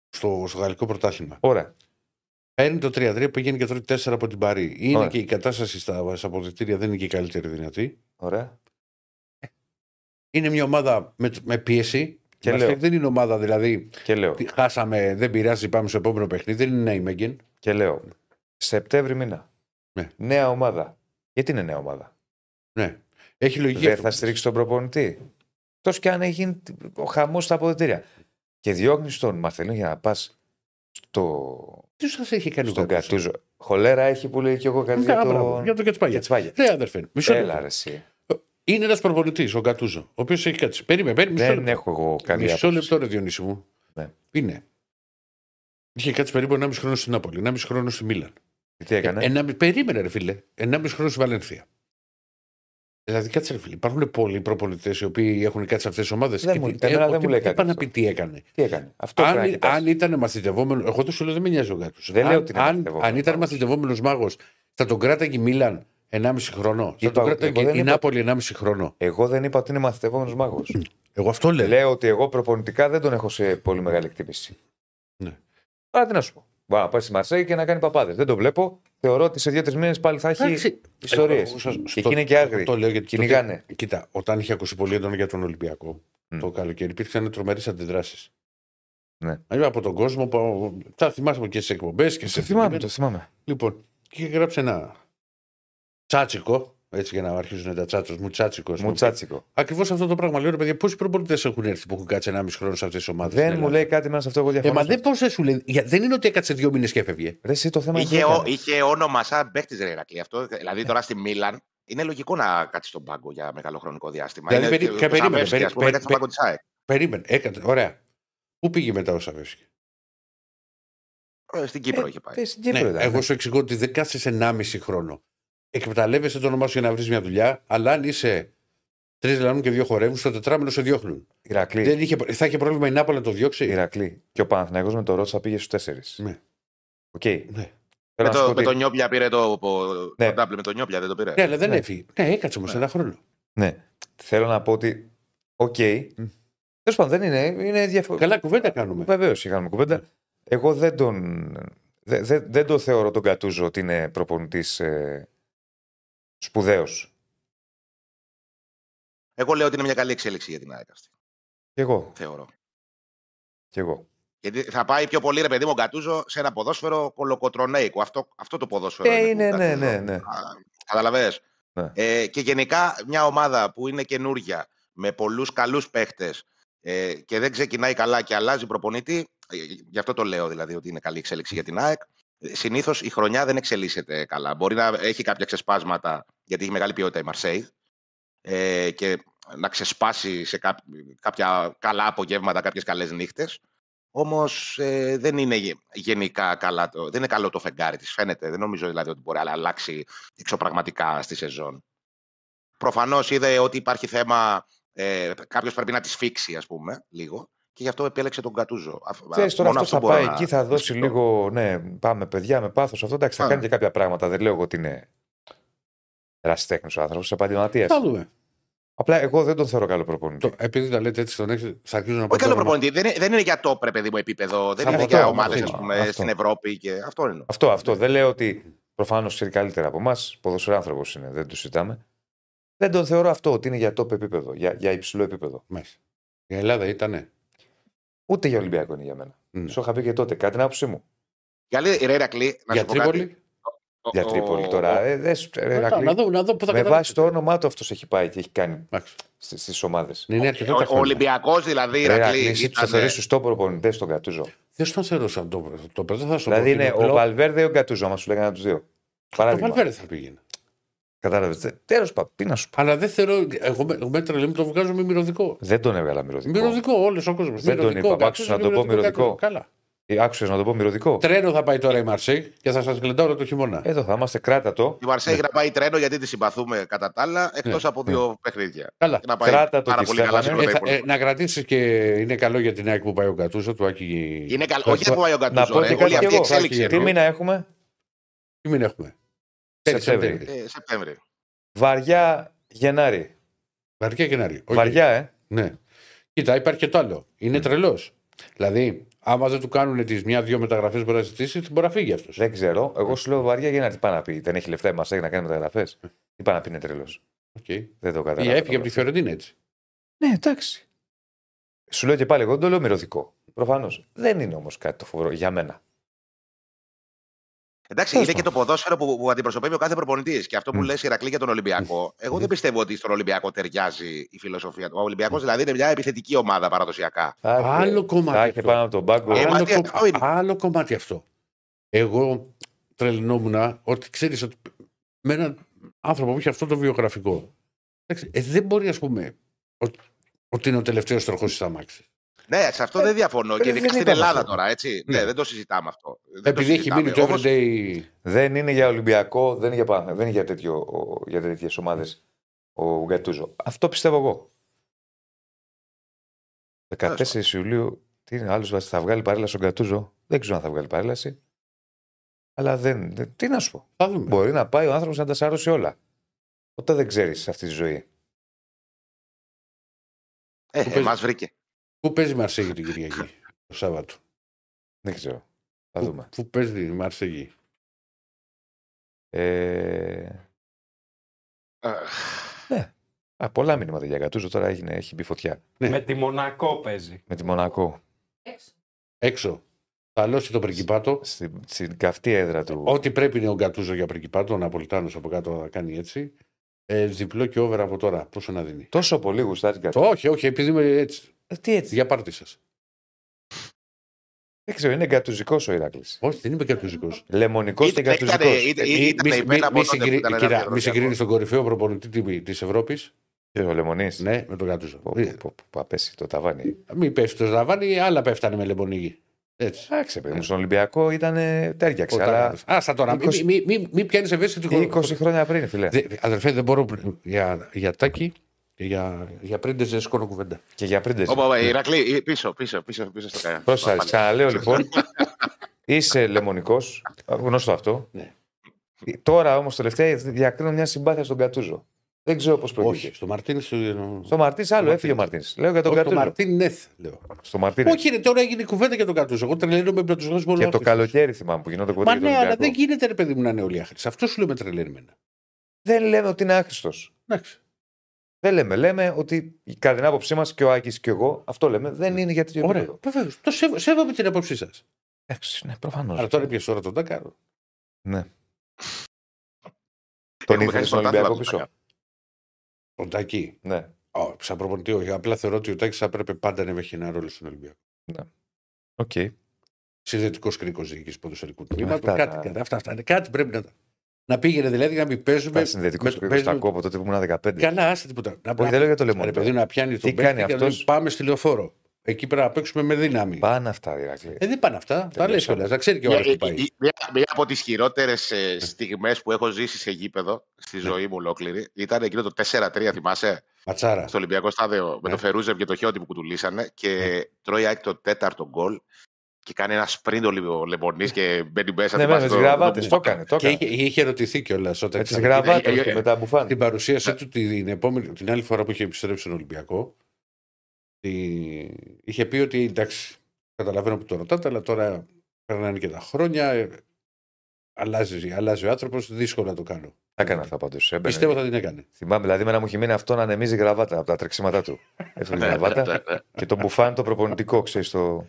στο, στο γαλλικό πρωτάθλημα. Ωραία. Παίρνει το 3-3, πηγαίνει και τρώει 4 από την Παρή. Είναι Ωραία. και η κατάσταση στα, στα αποδητήρια δεν είναι και η καλύτερη δυνατή. Ωραία. Είναι μια ομάδα με, με πίεση. Και Μας λέω. Δεν είναι ομάδα δηλαδή. Και λέω, τι- Χάσαμε, δεν πειράζει, πάμε στο επόμενο παιχνίδι. Δεν είναι η Μέγγεν. και λέω. Σεπτέμβρη μήνα. Ναι. Νέα ομάδα. Γιατί είναι νέα ομάδα; Ναι. Έχει λογική. Δεν αυτό. θα στηρίξει τον προπονητή. Τόσο και αν έχει γίνει ο χαμός στα αποδητήρια. Και διώχνεις τον Μαρθελίνο για να πας στο. Τι σα έχει κάνει ο στον Γκατούζο. Κατούζο. Χολέρα έχει που λέει και εγώ κάτι Ναι, για μπράβο, το. Για το Κετσπάγια. Κετσπάγια. Ναι, αδερφέ. Μισό Έλα, λεπτό. ρε, εσύ. Είναι ένας προπονητής, ο Γκατούζο, ο οποίος έχει κάτσει. Περίμενε, περίμενε. Μισό Δεν λεπτό. έχω εγώ καλή Μισό άποψη. λεπτό, ρε Διονύση μου. Ναι. Είναι. Είχε κάτσει περίπου 1,5 χρόνο στην Νάπολη, 1,5 χρόνο στη Μίλαν. Τι έκανε; Ένα, περίμενε, ρε φίλε. 1,5 χρόνο στη Βαλένθια. Δηλαδή, κάτσε, ρε φίλε. Υπάρχουν πολλοί προπονητές οι οποίοι έχουν κάτσει σε αυτές τις ομάδες. Δεν μου- εμένα δεν μου λέει κάτι Είπα να αυτό. πει τι έκανε. Τι έκανε; Αυτό πρέπει να Αν, κοιτάς. αν ήταν μαθητευόμενο. Εγώ το σου λέω δεν με νοιάζει ο Γκάτου. Δεν αν, λέω ότι είναι αν, μαθητευόμενος αν ήταν μάγος. μαθητευόμενος μάγος, θα τον κράταγε η Μίλαν 1,5 χρόνο. Θα Είπα, τον εγώ κράταγε δεν η είπα- Νάπολη 1,5 χρόνο. Εγώ δεν είπα ότι είναι μαθητευόμενος μάγος. Εγώ αυτό λέω. Λέω ότι εγώ προπονητικά δεν τον έχω σε πολύ μεγάλη εκτίμηση. Ναι. Άρα τι να σου πω. Μπορεί να πάει στη Μαρσέη και να κάνει παπάδε. Δεν το βλέπω. Θεωρώ ότι σε δύο-τρει μήνε πάλι θα έχει Εντάξει, ιστορίε. εγώ σας- Και στο- εκεί είναι και άγριοι. Το λέω γιατί. Κυνηγάνε. τότε- Κοίτα, όταν είχε ακούσει πολύ έντονα για τον Ολυμπιακό Μμ. το καλοκαίρι, υπήρξαν τρομερέ αντιδράσει. Ναι. Από τον κόσμο που. Θα θυμάσαι και σε εκπομπέ και σε Το θυμάμαι, το θυμάμαι. Λοιπόν, και είχε γράψει ένα τσάτσικο. Έτσι για να αρχίζουν τα τσάτσος μου, τσάτσικο. Μου τσάτσικο. Ακριβώς αυτό το πράγμα λέω ρε παιδιά. Πόσοι προπονητέ έχουν έρθει που έχουν κάτσει 1,5 χρόνο σε αυτές τις ομάδες; Δεν μου λέει κάτι μέσα σε αυτό εγώ Ε, διαφωνώ. μα δεν πώ δεν σου λέει. για- Δεν είναι ότι έκατσε δύο μήνες και έφευγε. Ρε, εσύ το θέμα Είχε, είναι ο, τι είχε όνομα σαν παίχτης ρε Ηρακλή. Αυτό, δηλαδή τώρα στη Μίλαν είναι λογικό να κάτσεις στον πάγκο για μεγάλο χρονικό διάστημα. Δηλαδή, είναι, περί- και και ο περίμενε, Σαβεύσκι, περί- ας πούμε, περί- κάτσε στον πάγκο της ΑΕΚ. Περίμενε, έκατσε. Ωραία. Πού πήγε μετά ο Σαββεύσκη. Ε, Στην Κύπρο είχε πάει. Ε, στην Κύπρο Ναι, ήταν, εγώ ναι. σου εξηγώ ότι δεν κάθεσαι 1,5 χρόνο. Εκμεταλλεύεσαι το όνομά σου για να βρεις μια δουλειά, αλλά αν είσαι τρεις λαλούν και δύο χορεύουν, στο τετράμηνο σε διώχνουν. Ηρακλή. Δεν είχε, θα είχε πρόβλημα η Νάπολι να το διώξει; Ηρακλή. Και ο Παναθηναϊκός με το Ρότσα πήγε στους τέσσερις. Ναι. Οκ. Ναι. Θέλω Με να σου το, πω με το ότι- Νιόπλια πήρε το, το, Ναι. το double με το Νιόπλια, δεν το πήρε. Ναι, αλλά δεν Ναι. έφυγε. Ναι, έκατσε όμως Ναι. ένα χρόνο. Ναι. Θέλω να πω ότι. Οκ. Τέλος πάντων, δεν είναι. είναι διαφορετικό. Καλά, κουβέντα κάνουμε. Βεβαίως, είχαμε κουβέντα. Εγώ δεν τον. δε- δε- δεν το θεωρώ τον Κατούζο ότι είναι προπονητής ε, σπουδαίος. Εγώ λέω ότι είναι μια καλή εξέλιξη για την ΑΕΚ αυτή. Κι εγώ. Θεωρώ. Κι εγώ. Γιατί θα πάει πιο πολύ, ρε παιδί μου, ο Γκατούζο σε ένα ποδόσφαιρο κολοκοτρονέικο. Αυτό, αυτό το ποδόσφαιρο. Ε, είναι είναι, του ναι, Γκατούζο. ναι, ναι. Καταλαβες. Ναι. Ε, και γενικά μια ομάδα που είναι καινούρια, με πολλούς καλούς παίχτες ε, και δεν ξεκινάει καλά και αλλάζει προπονητή, ε, γι' αυτό το λέω δηλαδή ότι είναι καλή εξέλιξη για την ΑΕΚ, Συνήθως η χρονιά δεν εξελίσσεται καλά. Μπορεί να έχει κάποια ξεσπάσματα, γιατί έχει μεγάλη ποιότητα η Μαρσέη, ε, και να ξεσπάσει σε κά- κάποια καλά απογεύματα, κάποιες καλές νύχτες. Όμως ε, δεν είναι γε- γενικά καλά. Το, δεν είναι καλό το φεγγάρι της. Φαίνεται. Δεν νομίζω δηλαδή ότι μπορεί να αλλάξει εξωπραγματικά στη σεζόν. Προφανώς είδε ότι υπάρχει θέμα. Ε, Κάποιος πρέπει να τη σφίξει, ας πούμε, λίγο. Και γι' αυτό επέλεξε τον Κατούζο. Α- Ξέρεις, τώρα μόνο αυτός θα μπορώ πάει να- εκεί, θα να δώσει σκεφτώ. λίγο. Ναι, πάμε παιδιά με πάθος. Αυτό εντάξει, θα Α. κάνει και κάποια πράγματα. Δεν λέω εγώ ότι είναι ερασιτέχνη ο άνθρωπος, επαγγελματίας. Θα δούμε. Απλά εγώ δεν τον θεωρώ καλό προπονητή. Το, επειδή τα λέτε έτσι, τον έχετε, θα αρχίσω να πω. Όχι καλό το όνομα. προπονητή. Δεν είναι, δεν είναι για το ρε παιδί μου επίπεδο. Δεν Θα είναι πω για το ομάδες αυτό. Αυτό. στην Ευρώπη. Και... Αυτό είναι. Αυτό, αυτό. Δεν λέω ότι προφανώς ξέρει καλύτερα από εμάς. Ποδοσφαιράνθρωπος είναι, δεν το συζητάμε. Δεν τον θεωρώ αυτό ότι είναι για top επίπεδο, για, για υψηλό επίπεδο. Μάλιστα. Η Ελλάδα ήτανε. Ούτε για Ολυμπιακό είναι για μένα. Mm. Σου είχα πει και τότε, κάτι την άποψή μου. Για άλλη, ρε Ηρακλή, να Για σου πω κάτι. Τρίπολη; Ο- Για ο- Τρίπολη ο- τώρα. Ε, δες, ρε, Ρωτάω, Ηρακλή, Να δω, να δω πού θα με καταλήξετε. βάση το όνομά του αυτός έχει πάει και έχει κάνει Εντάξει. στι ομάδες. Ναι, είναι αρκετά Ο, τα ο χρόνια. Ολυμπιακός δηλαδή, Ηρακλή, Ηρακλή. εσύ τους ήταν- θεωρεί σωστό προπονητέ στον Κατούζο. Δεν στον θεωρώ σαν το το παιδί. Θα σου Δηλαδή πω είναι ότι ο απλό- Βαλβέρδε ή ο Γκατούζο, άμα σου λέγανε τους δύο. Το Παράδειγμα. Βαλβέρδε θα πήγαινε. Κατάλαβες. Τέλος πάντων, τι να σου πω. Αλλά δεν θεωρώ. Εγώ με, με τρελή μου το βγάζω με μυρωδικό. Δεν τον έβγαλα μυρωδικό. Μυρωδικό, όλος ο κόσμος. Δεν τον είπα, απ' άκουσα να το πω μυρωδικό; Καλά. Άκουσες να το πω μυρωδικό; Τρένο θα πάει τώρα η Μαρσέη και θα σας γλεντάω όλο το χειμώνα. Εδώ θα είμαστε, κράτα το. Η Μαρσέη να πάει τρένο γιατί τη συμπαθούμε κατά τα άλλα, εκτός Ναι. από δύο παιχνίδια. Καλά. Και να πάει Κράτα το πάρα τι πολύ καλά σε Στέφανε. όλα Ε, τα θα- ε, υπόλοιπα. να κρατήσεις και είναι καλό για την ΑΕΚ που πάει ο Κατούζο του Άκη. Είναι καλό. το- Όχι που πάει ο Να Γκατούζο, πω ρε. και Όλη κάτι αυτή η κι εγώ. εξέλιξη. Τι εγώ. μήνα έχουμε, Τι μην έχουμε; Σεπτέμβρη. Σεπτέμβρη. Ε, Σεπτέμβρη. Βαριά Γενάρη. Βαριά Γενάρη. Όχι. Βαριά, ε. Ναι. Κοίτα, υπάρχει και το άλλο. Είναι τρελός. Δηλαδή, άμα δεν του κάνουν τις μια-δυο μεταγραφές που μπορεί να ζητήσει, μπορεί να φύγει αυτός. Δεν ξέρω. Εγώ σου λέω βαριά Γενάρη. Τι πάει να πει. Δεν έχει λεφτά η Μαρσέη να κάνει μεταγραφές; Τι πάει να πει είναι τρελός; Okay. Δεν το Ή καταλαβαίνω. έφυγε από τη Φιωρεντίνα έτσι. Ναι, εντάξει. Σου λέω και πάλι, εγώ δεν το λέω μυρωδικό. Προφανώς. Δεν είναι όμως κάτι το φοβερό για μένα. Εντάξει, Τέλος είναι και το ποδόσφαιρο που, που αντιπροσωπεύει ο κάθε προπονητής. Και αυτό που Μμ. λες Ηρακλή για τον Ολυμπιακό, εγώ δεν πιστεύω ότι στον Ολυμπιακό ταιριάζει η φιλοσοφία του. Ο Ολυμπιακός δηλαδή είναι μια επιθετική ομάδα παραδοσιακά. Θα είχε- Άλλο κομμάτι Θα είχε αυτό. πάνω από τον πάγκο. Ε, μα άλλο, τι, κο- αυτό είναι. άλλο κομμάτι αυτό. Εγώ τρελνόμουν ότι ξέρεις ότι με έναν άνθρωπο που έχει αυτό το βιογραφικό. εντάξει, ε, δεν μπορεί, ας πούμε, ότι, ότι είναι ο τελευταίος τροχό της αμάξη. Ναι, σε αυτό δεν διαφωνώ. ε, Και δεν ειδικά στην είπαμε Ελλάδα αυτό. τώρα, έτσι. Ναι. Ναι, δεν το συζητάμε αυτό. Δεν το Επειδή έχει συζητάμε. μείνει το Όμως, everyday. Δεν είναι για Ολυμπιακό, δεν είναι για, Πανα- δεν είναι για, τέτοιο, ο- για τέτοιες ομάδες ο Γκατούζο. Αυτό πιστεύω εγώ. 14 Ιουλίου, τι είναι, άλλος θα βγάλει παρέλαση ο Γκατούζο. Δεν ξέρω αν θα βγάλει παρέλαση. Αλλά δεν. δεν- τι να σου πω. Θα δούμε. Μπορεί να πάει ο άνθρωπος να τα σαρώσει όλα. Ποτέ δεν ξέρεις αυτή τη ζωή. Ε, παίζει. εμάς βρήκε. Πού παίζει η Μαρσέγη την Κυριακή, το Σάββατο; Δεν ξέρω. Θα Πού, δούμε. πού παίζει η Μαρσέγη; Ε, Ε, α, πολλά μηνύματα για Γκατούζο τώρα έγινε, έχει μπει φωτιά. Ναι. Με τη Μονακό παίζει. Με τη Μονακό. Έξω. Θα λώσει το πρικυπάτο. Στην, στην καυτή έδρα του. Ό,τι πρέπει είναι ο Γκατούζο για πρικυπάτο. Ο Ναπολιτάνος από κάτω θα κάνει έτσι. Ε, διπλό και over από τώρα. Πόσο να δίνει. Τόσο πολύ γουστάρει Γκατούζο. Όχι, όχι, επειδή είμαι έτσι. Ε, τι έτσι. Για πάρτι σας. Δεν ξέρω, είναι γκατουζικό ο Ηράκλης. Όχι, δεν είμαι γκατουζικό. Λεμονικός και Ήταν- γκατουζικό. ήταν- ήταν- Ήταν υπέρ από τότε που ήταν ένα Μη διαδρομιακό. συγκρίνεις τον κορυφαίο προπονητή τη Ευρώπης Ο Λεμονής; ναι, με τον Γκατούζο. Που απέσει το ταβάνι. Μην πέφτει το ζαβάνι, άλλα πέφτανε με λεμονίγη. Έτσι. Εντάξει, παιδί μου, στον Ολυμπιακό ήταν τέριαξε. Αλλά Άστα τώρα, είκοσι- μην μη, μη, μη πιάνεις ευαίσθητο 20 χρόνια πριν, φιλέ. Δε, αδερφέ, δεν μπορώ για, για τάκι και για, για πρίντες δεν σηκώνω κουβέντα. Και για πριν Ωπα, ωπα, Ηρακλή, πίσω, πίσω, πίσω, πίσω στο κανένα. Πρόσεχε, ξαναλέω λοιπόν. Είσαι λεμονικός. Γνωστό αυτό. Ναι. Τώρα όμως τελευταία διακρίνω μια συμπάθεια στον Κατούζο. Δεν ξέρω πώς προηγήθηκε. Όχι, στο Μαρτίνε. Στο, Στο Μαρτίν άλλο, έφυγε ο Μαρτίν. Λέω για τον Όχι, το Κατούζο. Μαρτίνεθ, λέω. Στο Μαρτίν. Όχι, ρε, τώρα έγινε κουβέντα για τον Κατούζο. Εγώ τρελαίνομαι με τους γνώσου Και το καλοκαίρι θυμάμαι που γινόταν κουβέντα Μα για τον ναι, αλλά Ολυμπιακό. δεν γίνεται ρε παιδί μου να είναι όλοι άχρηστοι. Αυτό σου λέω με τρελαίνει εμένα. Δεν λέμε ότι είναι άχρηστος. Εντάξει. Δεν λέμε. Λέμε ότι κατά την άποψή μας και ο Άκης και εγώ αυτό λέμε. Δεν είναι για τέτοιο Ωραία. επίπεδο. Βεβαίως. Το σέβο, σέβομαι την άποψή σας. Εντάξει, ναι, προφανώς. Αλλά τώρα πιέζει τώρα τον Τάκαρο. Ναι. Τον Έχουμε ήθελε χάσει στον το Ολυμπιακό πρωτάθλημα, πίσω; Τον Τάκη; Ναι. Ω, σαν προπονητή, όχι. Απλά θεωρώ ότι ο Τάκης θα έπρεπε πάντα να έχει ένα ρόλο στον Ολυμπιακό. Οκ. Συνδετικός κρίκος διοίκησης ποδοσφαιρικού τμήματος. Αυτά Κάτι, τα- κάτι, αυτά, αυτά. Κάτι πρέπει να. Να πήγαινε δηλαδή να μην παίζουμε. Τα συνδετικός με- του τα παίζουμε- ακούω από τότε που ήμουν 15. Καλά, άσε τίποτα. Να, Όχι, δεν λέω για το Ρε λεμόνι. παιδί να πιάνει τον Τι παίκτη κάνει και να λέει, αυτός; Πάμε στη λεωφόρο. Εκεί πρέπει να παίξουμε με δύναμη. Πάνε αυτά, Ηρακλή. Ε, δεν πάνε αυτά. Τα λες Τελειώσαμε. κιόλας. Να ξέρει και ο Μια, άλλος που πάει. η- μια, μια από τις χειρότερες στιγμές που έχω ζήσει σε γήπεδο στη ζωή μου ολόκληρη ήταν εκείνο το 4-3, θυμάσαι, Ματσάρα. στο Ολυμπιακό Στάδιο με Ναι. το Φερούζευ και το Χιόντι που κουτουλήσανε και τρώει άκη το τέταρτο γκολ και κάνει ένα σπριντ ο Λι- ο Λεμονής και μπαίνει μέσα. Ναι, θυμάσαι με τις το- γραβάτες. το- Το έκανε. Το Και έκανε. είχε, είχε ερωτηθεί κιόλας όταν Με τις ήταν- γραβάτες ε, ε, και ε, με τα μπουφάν. Στην παρουσίασή του την, επόμενη, την άλλη φορά που είχε επιστρέψει στον Ολυμπιακό, τη- είχε πει ότι εντάξει, καταλαβαίνω που το ρωτάτε, αλλά τώρα περνάνε και τα χρόνια. ε, αλλάζει, αλλάζει ο άνθρωπος, δύσκολο να το κάνω. Τα έκανε αυτά πάντως. Πιστεύω θα την έκανε. Θυμάμαι, δηλαδή, εμένα μου έχει μείνει αυτό να ανεμίζει η γραβάτα από τα τρεξίματά του. Έφυγε η Ναι, γραβάτα ναι, ναι. και το μπουφάν το προπονητικό, ξέρεις, το,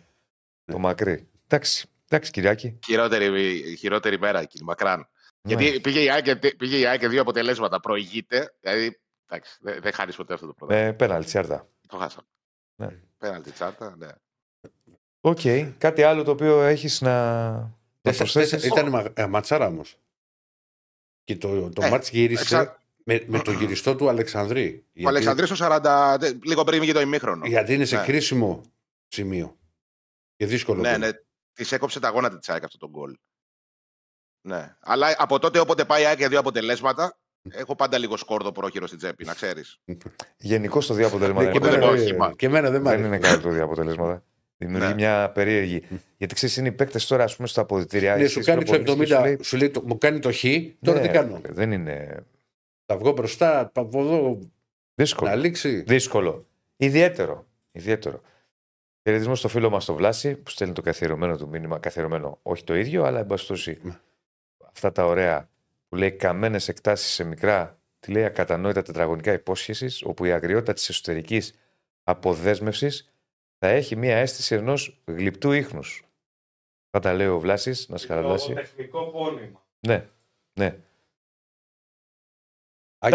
το μακρύ. Εντάξει, εντάξει, Κυριάκη. Χειρότερη, χειρότερη μέρα εκείνη, μακράν. Ναι. Γιατί πήγε η, ΑΕΚ, πήγε η ΑΕΚ δύο αποτελέσματα. Προηγείται. Δηλαδή, εντάξει, δεν, δεν χάνεις ποτέ αυτό το πρώτο. Με πέναλτι, Τσιάρτα. Το χάσαμε. Ναι. Πέναλτι Τσιάρτα, ναι. Οκ. Κάτι άλλο το οποίο έχεις να, να Τέσσερα- προσθέσεις; τέσσερα- Ήταν μα- ε, ματσάρα όμως. Και το, το Ε, ματς γύρισε εξα- με, με το γυριστό του Αλεξανδρή. Ο Αλεξανδρής στο 40, τε- λίγο πριν βγει το ημίχρονο. γιατί είναι σε Ναι. κρίσιμο σημείο. Και δύσκολο. Ναι, γκολ. ναι. Της έκοψε τα γόνατα της ΑΕΚ αυτό το γκολ. Ναι. Αλλά από τότε όποτε πάει η ΑΕΚ για δύο αποτελέσματα, έχω πάντα λίγο σκόρδο πρόχειρο στην τσέπη, να ξέρεις. Γενικώς το δύο αποτελέσματα Ναι, και, δεν είναι το εμένα, καλό. όχημα. και εμένα δεν μ' Δεν αρέσει. είναι καλό το δύο αποτελέσματα. Δημιουργεί Ναι. μια περίεργη. Γιατί ξέρεις, είναι οι παίκτες τώρα, ας πούμε, στα αποδητήρια. Ναι, εσείς σου κάνεις το προπονείς και 70, σου λέει, σου λέει, το- μου κάνει το χ, τώρα ναι, τι κάνω; Δεν είναι Θα βγω μπροστά, από εδώ δύσκολο. να λήξει. Δύσκολο. Ιδιαίτερο. Ιδιαίτερο. Χαιρετισμός στο φίλο μας το Βλάση που στέλνει το καθιερωμένο του μήνυμα. Καθιερωμένο, όχι το ίδιο, αλλά εν πάση περιπτώσει, Ναι. αυτά τα ωραία που λέει καμένες εκτάσεις σε μικρά, τι λέει ακατανόητα τετραγωνικά υπόσχεσης, όπου η αγριότητα της εσωτερικής αποδέσμευσης θα έχει μία αίσθηση ενός γλυπτού ίχνους. Θα τα λέει ο Βλάσης, να σε χαραλάσει. τεχνικό πόνημα. Ναι, ναι. Άκη,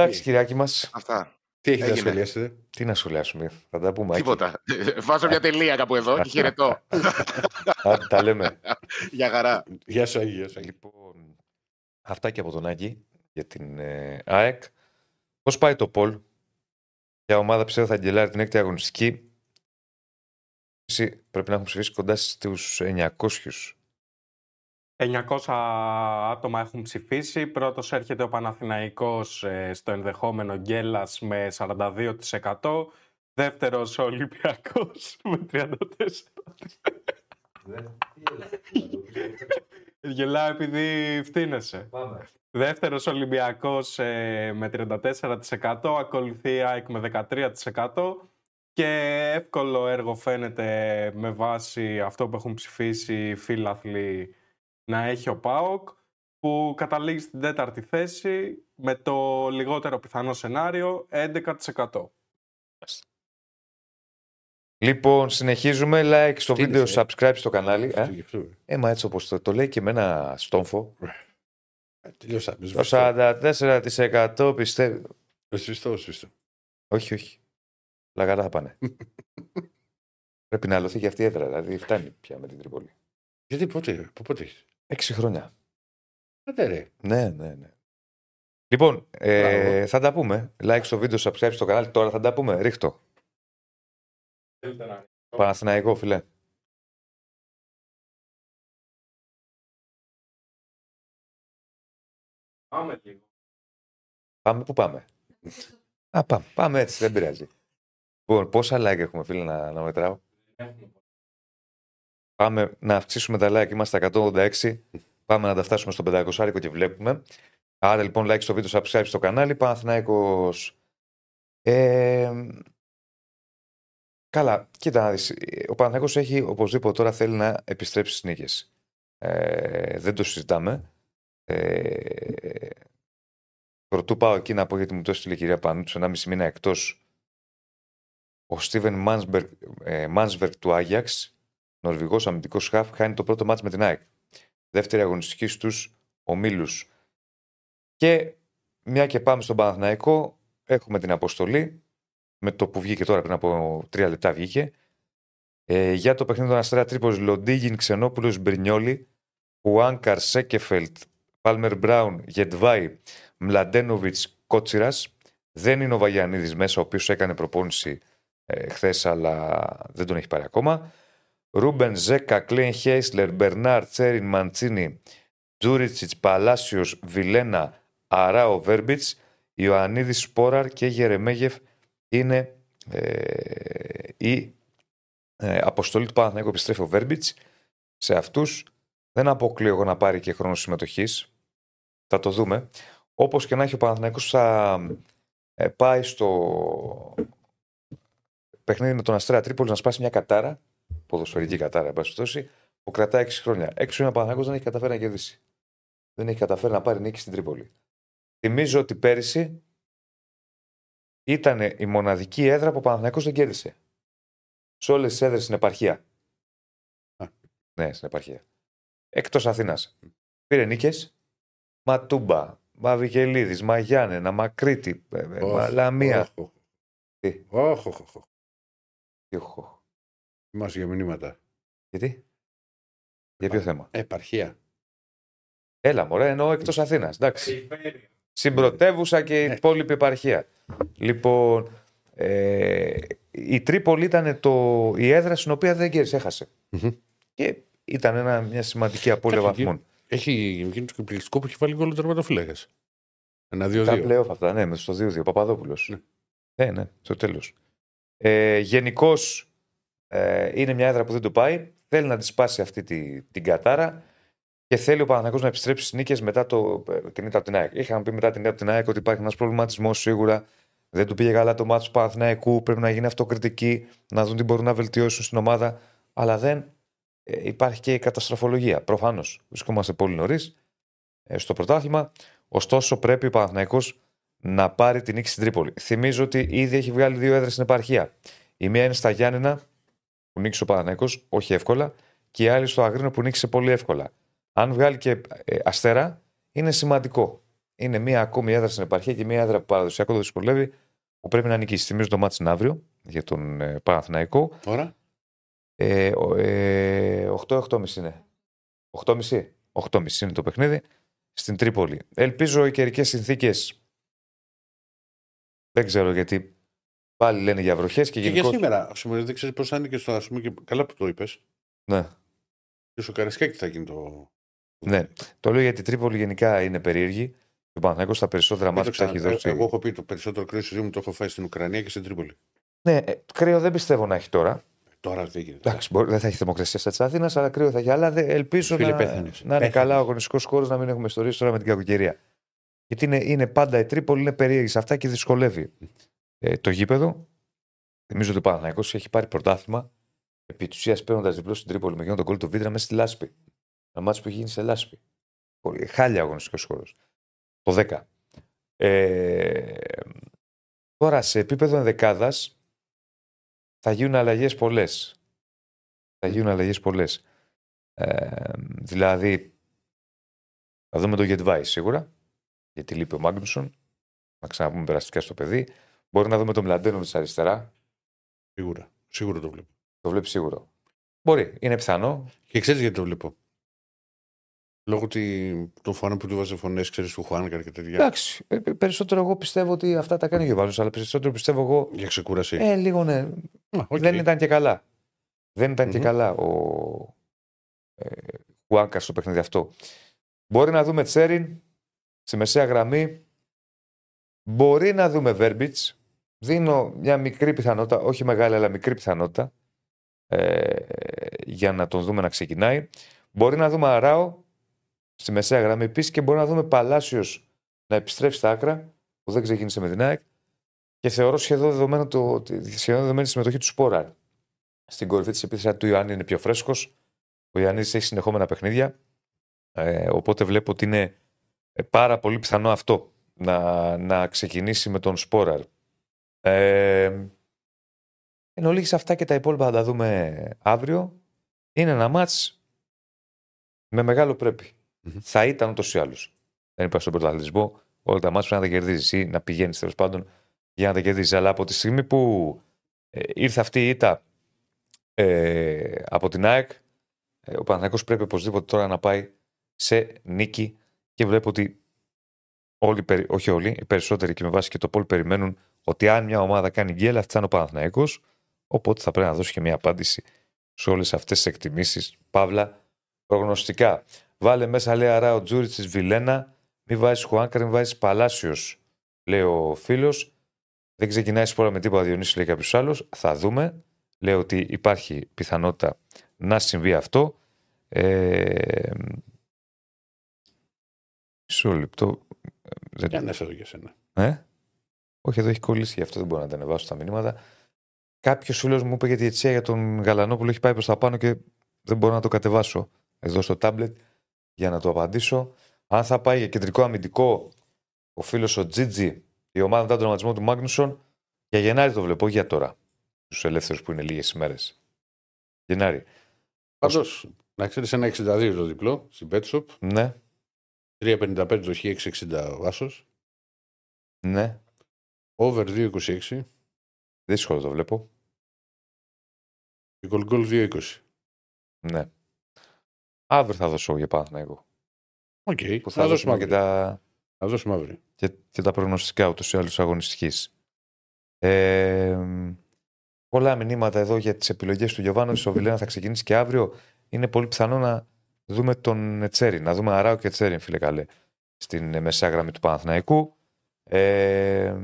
Εντάξει, κυριάκι μας, τι Αυτά. έχετε να έγινε. σχολιάσετε; τι να σχολιάσουμε. Θα τα πούμε. Άκη. Τίποτα. Βάζω μια τελεία κάπου εδώ και χαιρετώ. Άντε, τα λέμε. Για χαρά. Γεια σου, Άγη, γεια σου. Άγη. Λοιπόν, αυτά και από τον Άκη για την ε, ΑΕΚ. Πώς πάει το Πολ, για ομάδα πιστεύω θα αγγελάρει την έκτη αγωνιστική. Εσύ Πρέπει να έχουν ψηφίσει κοντά στους 900. 900 άτομα έχουν ψηφίσει. Πρώτος έρχεται ο Παναθηναϊκός ε, στο ενδεχόμενο Γκέλας με 42%. Δεύτερος ο Ολυμπιακός με 34%. Γελάω επειδή φτύνεσαι. Δεύτερος Ολυμπιακός ε, με 34%, ακολουθεί η ΑΕΚ με 13% και εύκολο έργο φαίνεται με βάση αυτό που έχουν ψηφίσει οι φίλαθλοι να έχει ο ΠΑΟΚ που καταλήγει στην τέταρτη θέση με το λιγότερο πιθανό σενάριο 11%. Λοιπόν, συνεχίζουμε. Like στο Τι βίντεο, είναι, ε; subscribe στο κανάλι. Ε, Αυτό, αυτό. ε μα έτσι όπως το, το λέει και με ένα στόμφο. Ε, Τελειώσαμε. Το Σβηστό. 44% πιστεύει. Σβηστό, σβηστό. Όχι, όχι. Λαγάτα θα πάνε. Πρέπει να αλωθεί και αυτή η έδρα. Δηλαδή φτάνει πια με την Τρίπολη. Γιατί πότε, από πότε έχεις; Έξι χρόνια. Άντε ρε. Ναι, ναι, ναι. Λοιπόν, ε, Μπράβο. θα τα πούμε. Like στο βίντεο, subscribe στο κανάλι. Τώρα θα τα πούμε. Ρίχτω. Παναθηναϊκό, φιλέ. Πάμε λίγο. Πάμε, πού πάμε; Α, πάμε, πάμε έτσι, δεν πειράζει. Λοιπόν, πόσα like έχουμε, φίλε, να, να μετράω; Πάμε να αυξήσουμε τα like, είμαστε στα 186. Πάμε να τα φτάσουμε στο 500 και βλέπουμε. Άρα λοιπόν, like στο βίντεο, subscribe στο κανάλι. Παναθηναϊκός. Ε, καλά, κοίτα να δεις. Ο Παναθηναϊκός έχει οπωσδήποτε τώρα θέλει να επιστρέψει στις νίκες. Ε, δεν το συζητάμε. Ε, Πρωτού πάω εκεί να πω γιατί μου το έστειλε η κυρία Πανούτσου, ένα μισή μήνα εκτός. Ο Στίβεν Μάνσμπεργκ, ε, Μάνσβερκ του Άγιαξ, Νορβηγός αμυντικός χαφ, χάνει το πρώτο μάτς με την ΑΕΚ. Δεύτερη αγωνιστική στους ομίλους. Και μια και πάμε στον Παναθηναϊκό, έχουμε την αποστολή. Με το που βγήκε τώρα πριν από τρία λεπτά βγήκε. Ε, για το παιχνίδι των Αστέρα Τρίπος, Λοντίγιν, Ξενόπουλος, Μπρινιόλη, Ουάνκαρ, Σέκεφελτ, Πάλμερ Μπράουν, Γετβάη, Μλαντένοβιτς, Κότσιρας. Δεν είναι ο Βαγιανίδης μέσα, ο οποίος έκανε προπόνηση ε, χθες, αλλά δεν τον έχει πάρει ακόμα. Ρούμπεν Ζέκα, Κλέιν Χέισλερ, Μπερνάρ, Τσέριν, Μαντσίνη, Τζούριτσιτς, Παλάσιος, Βιλένα, Αράο, Βέρμπιτς, Ιωαννίδης Σπόραρ και Γερεμέγεφ είναι ε, η ε, αποστολή του Παναθηναϊκού. Επιστρέφει ο Βέρμπιτς. Σε αυτούς δεν αποκλείω εγώ να πάρει και χρόνο συμμετοχής. Θα το δούμε. Όπως και να έχει ο Παναθηναϊκός θα ε, πάει στο παιχνίδι με τον Αστρέα Τρίπολη να σπάσει μια κατάρα, ποδοσφαιρική κατάρα, εν πάση περιπτώσει, που κρατάει 6 χρόνια. Έξω είναι ο Παναθηναϊκός δεν έχει καταφέρει να κερδίσει. Δεν έχει καταφέρει να πάρει νίκη στην Τρίπολη. Θυμίζω ότι πέρυσι ήταν η μοναδική έδρα που ο Παναθηναϊκός δεν κέρδισε. Σε όλες τις έδρες στην επαρχία. Α. Ναι, στην επαρχία. Εκτός Αθήνας. Πήρε νίκες. Ματούμπα, Μαβικελίδη, Μαγιάννενα, Μακρύτη, ε, ε, Λαμία. Τι; Όχι, όχι, όχι. Τι έχω. Είμαστε για μηνύματα. Γιατί; Για ποιο θέμα; Επαρχία. Έλα, μωρέ, εννοώ εκτός Αθήνας. Εντάξει. Περιφέρεια. Συμπρωτεύουσα και η Ναι. υπόλοιπη επαρχία. Λοιπόν, ε, η Τρίπολη ήταν το, η έδρα στην οποία δεν κέρδισε, έχασε. Μμμ. Και ήταν ένα, μια σημαντική απώλεια Εντάξει, βαθμών. Έχει γίνει το εκπληκτικό που έχει βάλει γκολ ο τερματοφύλακας. Ένα Τα δύο-δύο. πλέον αυτά, ναι, με στο 2-2. Παπαδόπουλος. Ναι. Ναι, ναι, στο τέλος. Ε, Γενικώς ε, είναι μια έδρα που δεν του πάει. Θέλει να τη σπάσει αυτή τη, την κατάρα και θέλει ο Παναγιώ να επιστρέψει στις νίκες μετά το, ε, την ήττα από την ΑΕΚ. Είχαμε πει μετά την ήττα από την ΑΕΚ ότι υπάρχει ένας προβληματισμός σίγουρα. Δεν του πήγε καλά το μάτι του Παναθηναϊκού. Πρέπει να γίνει αυτοκριτική, να δουν τι μπορούν να βελτιώσουν στην ομάδα. Αλλά δεν ε, υπάρχει και η καταστροφολογία. Προφανώς βρισκόμαστε πολύ νωρίς ε, στο πρωτάθλημα. Ωστόσο, πρέπει ο Παναθηναϊκός να πάρει την νίκη στην Τρίπολη. Θυμίζω ότι ήδη έχει βγάλει δύο έδρες στην επαρχία. Η μία είναι στα Γιάννενα, που νίκησε ο Παναθηναϊκός, όχι εύκολα, και η άλλη στο Αγρίνο που νίκησε πολύ εύκολα. Αν βγάλει και ε, αστέρα, είναι σημαντικό. Είναι μία ακόμη έδρα στην επαρχία και μία έδρα που παραδοσιακό το δυσκολεύει, που πρέπει να νικήσει. Θυμίζω το μάτι είναι αύριο για τον ε, Παναθηναϊκό. Ώρα. Ε, ο- ε, 8-8,5 είναι. 8,5. 8,5 είναι το παιχνίδι στην Τρίπολη. Ελπίζω οι καιρικές συνθήκες. Δεν ξέρω γιατί πάλι λένε για βροχές και Και για γενικώ. σήμερα. Σήμερα δεν ξέρεις πώς θα είναι και στο. Ας πούμε, και... Καλά που το είπες. Ναι, Και στο Καρασκάκι θα γίνει το. ναι. Το λέω γιατί η Τρίπολη γενικά είναι περίεργη. Και ο Παναθηναϊκός στα περισσότερα μάτια που θα έχει Κοίταξε, δώσει. Εγώ έχω πει το περισσότερο κρύο στη ζωή μου το έχω φάει στην Ουκρανία και στην Τρίπολη. Ναι, ε, κρύο δεν πιστεύω να έχει τώρα. Τώρα δεν γίνεται. Εντάξει, μπορεί, δεν θα έχει θερμοκρασία της Αθήνας, αλλά κρύο θα έχει. Αλλά δεν- ελπίζω Φίλε, να, πέθανες. να είναι Πέθανες. καλά ο αγωνιστικός χώρος, να μην έχουμε ιστορίες τώρα με την κακοκαιρία. Γιατί είναι, είναι πάντα η Τρίπολη, είναι περίεργη σε αυτά και δυσκολεύει ε, το γήπεδο. Θυμίζω ότι ο Παναθηναϊκός έχει πάρει πρωτάθλημα επί της ουσίας παίρνοντας διπλό στην Τρίπολη με τον κόλ του Βίδρα μέσα στη Λάσπη. Ένα μάτσο που έχει γίνει σε Λάσπη. Πολύ- Χάλια αγωνιστικός χώρος. Το 10. Ε, τώρα σε επίπεδο ενδεκάδας θα γίνουν αλλαγές πολλές. Θα γίνουν αλλαγές πολλές. Ε, δηλαδή, θα δούμε τον Γετβάη σίγουρα, γιατί λείπει ο Μάγνουσον. Να ξαναπούμε περαστικά στο παιδί. Μπορεί να δούμε τον Μλαντένοβιτς αριστερά. Σίγουρα. Σίγουρα το βλέπω. Το βλέπει σίγουρο. Μπορεί, είναι πιθανό. Και ξέρεις γιατί το βλέπω. Λόγω ότι Στέφανο που του βάζει φωνές, ξέρεις του Χουάνκαρ και τέτοια. Εντάξει, ε, ε, περισσότερο εγώ πιστεύω ότι αυτά τα κάνει ο Γιοβάνο, αλλά περισσότερο πιστεύω εγώ. Για ξεκούραση. Ε, λίγο ναι. Α, οκ. Δεν ήταν και καλά. Δεν ήταν και Μμμ. καλά ο ε, Χουάνκαρ στο παιχνίδι αυτό. Μπορεί να δούμε Τσέριν στη μεσαία γραμμή. Μπορεί να δούμε Βέρμπιτς. Δίνω μια μικρή πιθανότητα, όχι μεγάλη, αλλά μικρή πιθανότητα ε, για να τον δούμε να ξεκινάει. Μπορεί να δούμε Αράο στη μεσαία γραμμή επίσης και μπορεί να δούμε Παλάσιος να επιστρέψει στα άκρα που δεν ξεκίνησε με την ΑΕΚ. Και θεωρώ σχεδόν, δεδομένο το, ότι- σχεδόν δεδομένη τη συμμετοχή του Σπόραρ στην κορυφή της επίθεσης. αν Του Ιωάννη είναι πιο φρέσκος. Ο Ιωάννης έχει συνεχόμενα παιχνίδια. Ε, οπότε βλέπω ότι είναι ε, πάρα πολύ πιθανό αυτό να, να ξεκινήσει με τον Σπόραρ. Ε, εν ολίγης αυτά και τα υπόλοιπα θα τα δούμε αύριο. Είναι ένα μάτς με μεγάλο πρέπει. Μμμ. Θα ήταν ούτως ή άλλως. Δεν είπα στον πρωταθλητισμό. Όλα τα μάτια πρέπει να τα κερδίζεις ή να πηγαίνεις τέλος πάντων για να τα κερδίζεις. Αλλά από τη στιγμή που ε, ήρθε αυτή η ήττα ε, από την ΑΕΚ, ε, ο Παναθηναϊκός πρέπει οπωσδήποτε τώρα να πάει σε νίκη και βλέπω ότι όλοι, περι- όχι όλοι, οι περισσότεροι και με βάση και το πόλ περιμένουν ότι αν μια ομάδα κάνει γκέλ, αυτή θα είναι ο Παναθηναϊκός, οπότε θα πρέπει να δώσει και μια απάντηση σε όλες αυτές τις εκτιμήσεις. Παύλα, προγνωστικά. Βάλε μέσα, λέει αρά ο Τζούριτς της Βιλένα. Μην βάζεις Χουάνκαρ, μην βάζεις Παλάσιος, λέει ο φίλος. Δεν ξεκινάει σπόρα με τίποτα Διονύσης, λέει κάποιος άλλος. Θα δούμε. Λέω ότι υπάρχει πιθανότητα να συμβεί αυτό. Ε, μισό λεπτό. Δεν- Για να σε εδώ και σένα. ε; Όχι, εδώ έχει κολλήσει, γι' αυτό δεν μπορώ να τα ανεβάσω τα μηνύματα. Κάποιος φίλος μου είπε για τη διετησία για τον Γαλανόπουλο, έχει πάει προς τα πάνω και δεν μπορώ να το κατεβάσω εδώ στο τάμπλετ για να το απαντήσω. Αν θα πάει για κεντρικό αμυντικό, ο φίλος ο Τζίτζι, η ομάδα μετά τον ονοματισμό του Μάγνουσον, για Γενάρη το βλέπω, όχι για τώρα. Τους ελεύθερους που είναι λίγες ημέρες. Γενάρη. Πάντως, να ξέρεις ένα 62 το διπλό στην Petshop, Ναι, 3,55 το χ, 6,60 ο Άσος, ναι. Over 2,26 Δύσκολο το βλέπω. και goal goal 2,20. Ναι. Αύριο θα δώσω για Παναθηναϊκό. Οκ, Που θα θα δώσουμε δώσουμε και αύριο. τα, Θα δώσουμε αύριο. και, και τα προγνωστικά ούτως ή άλλως της αγωνιστικής. Ε, πολλά μηνύματα εδώ για τις επιλογές του Γιοβάνο. Ο Βιλένα θα ξεκινήσει και αύριο. Είναι πολύ πιθανό να δούμε τον Τσέριν, να δούμε Αράο και Τσέριν, φίλε καλέ, στην ε, μεσαία γραμμή του Παναθηναϊκού. Ε,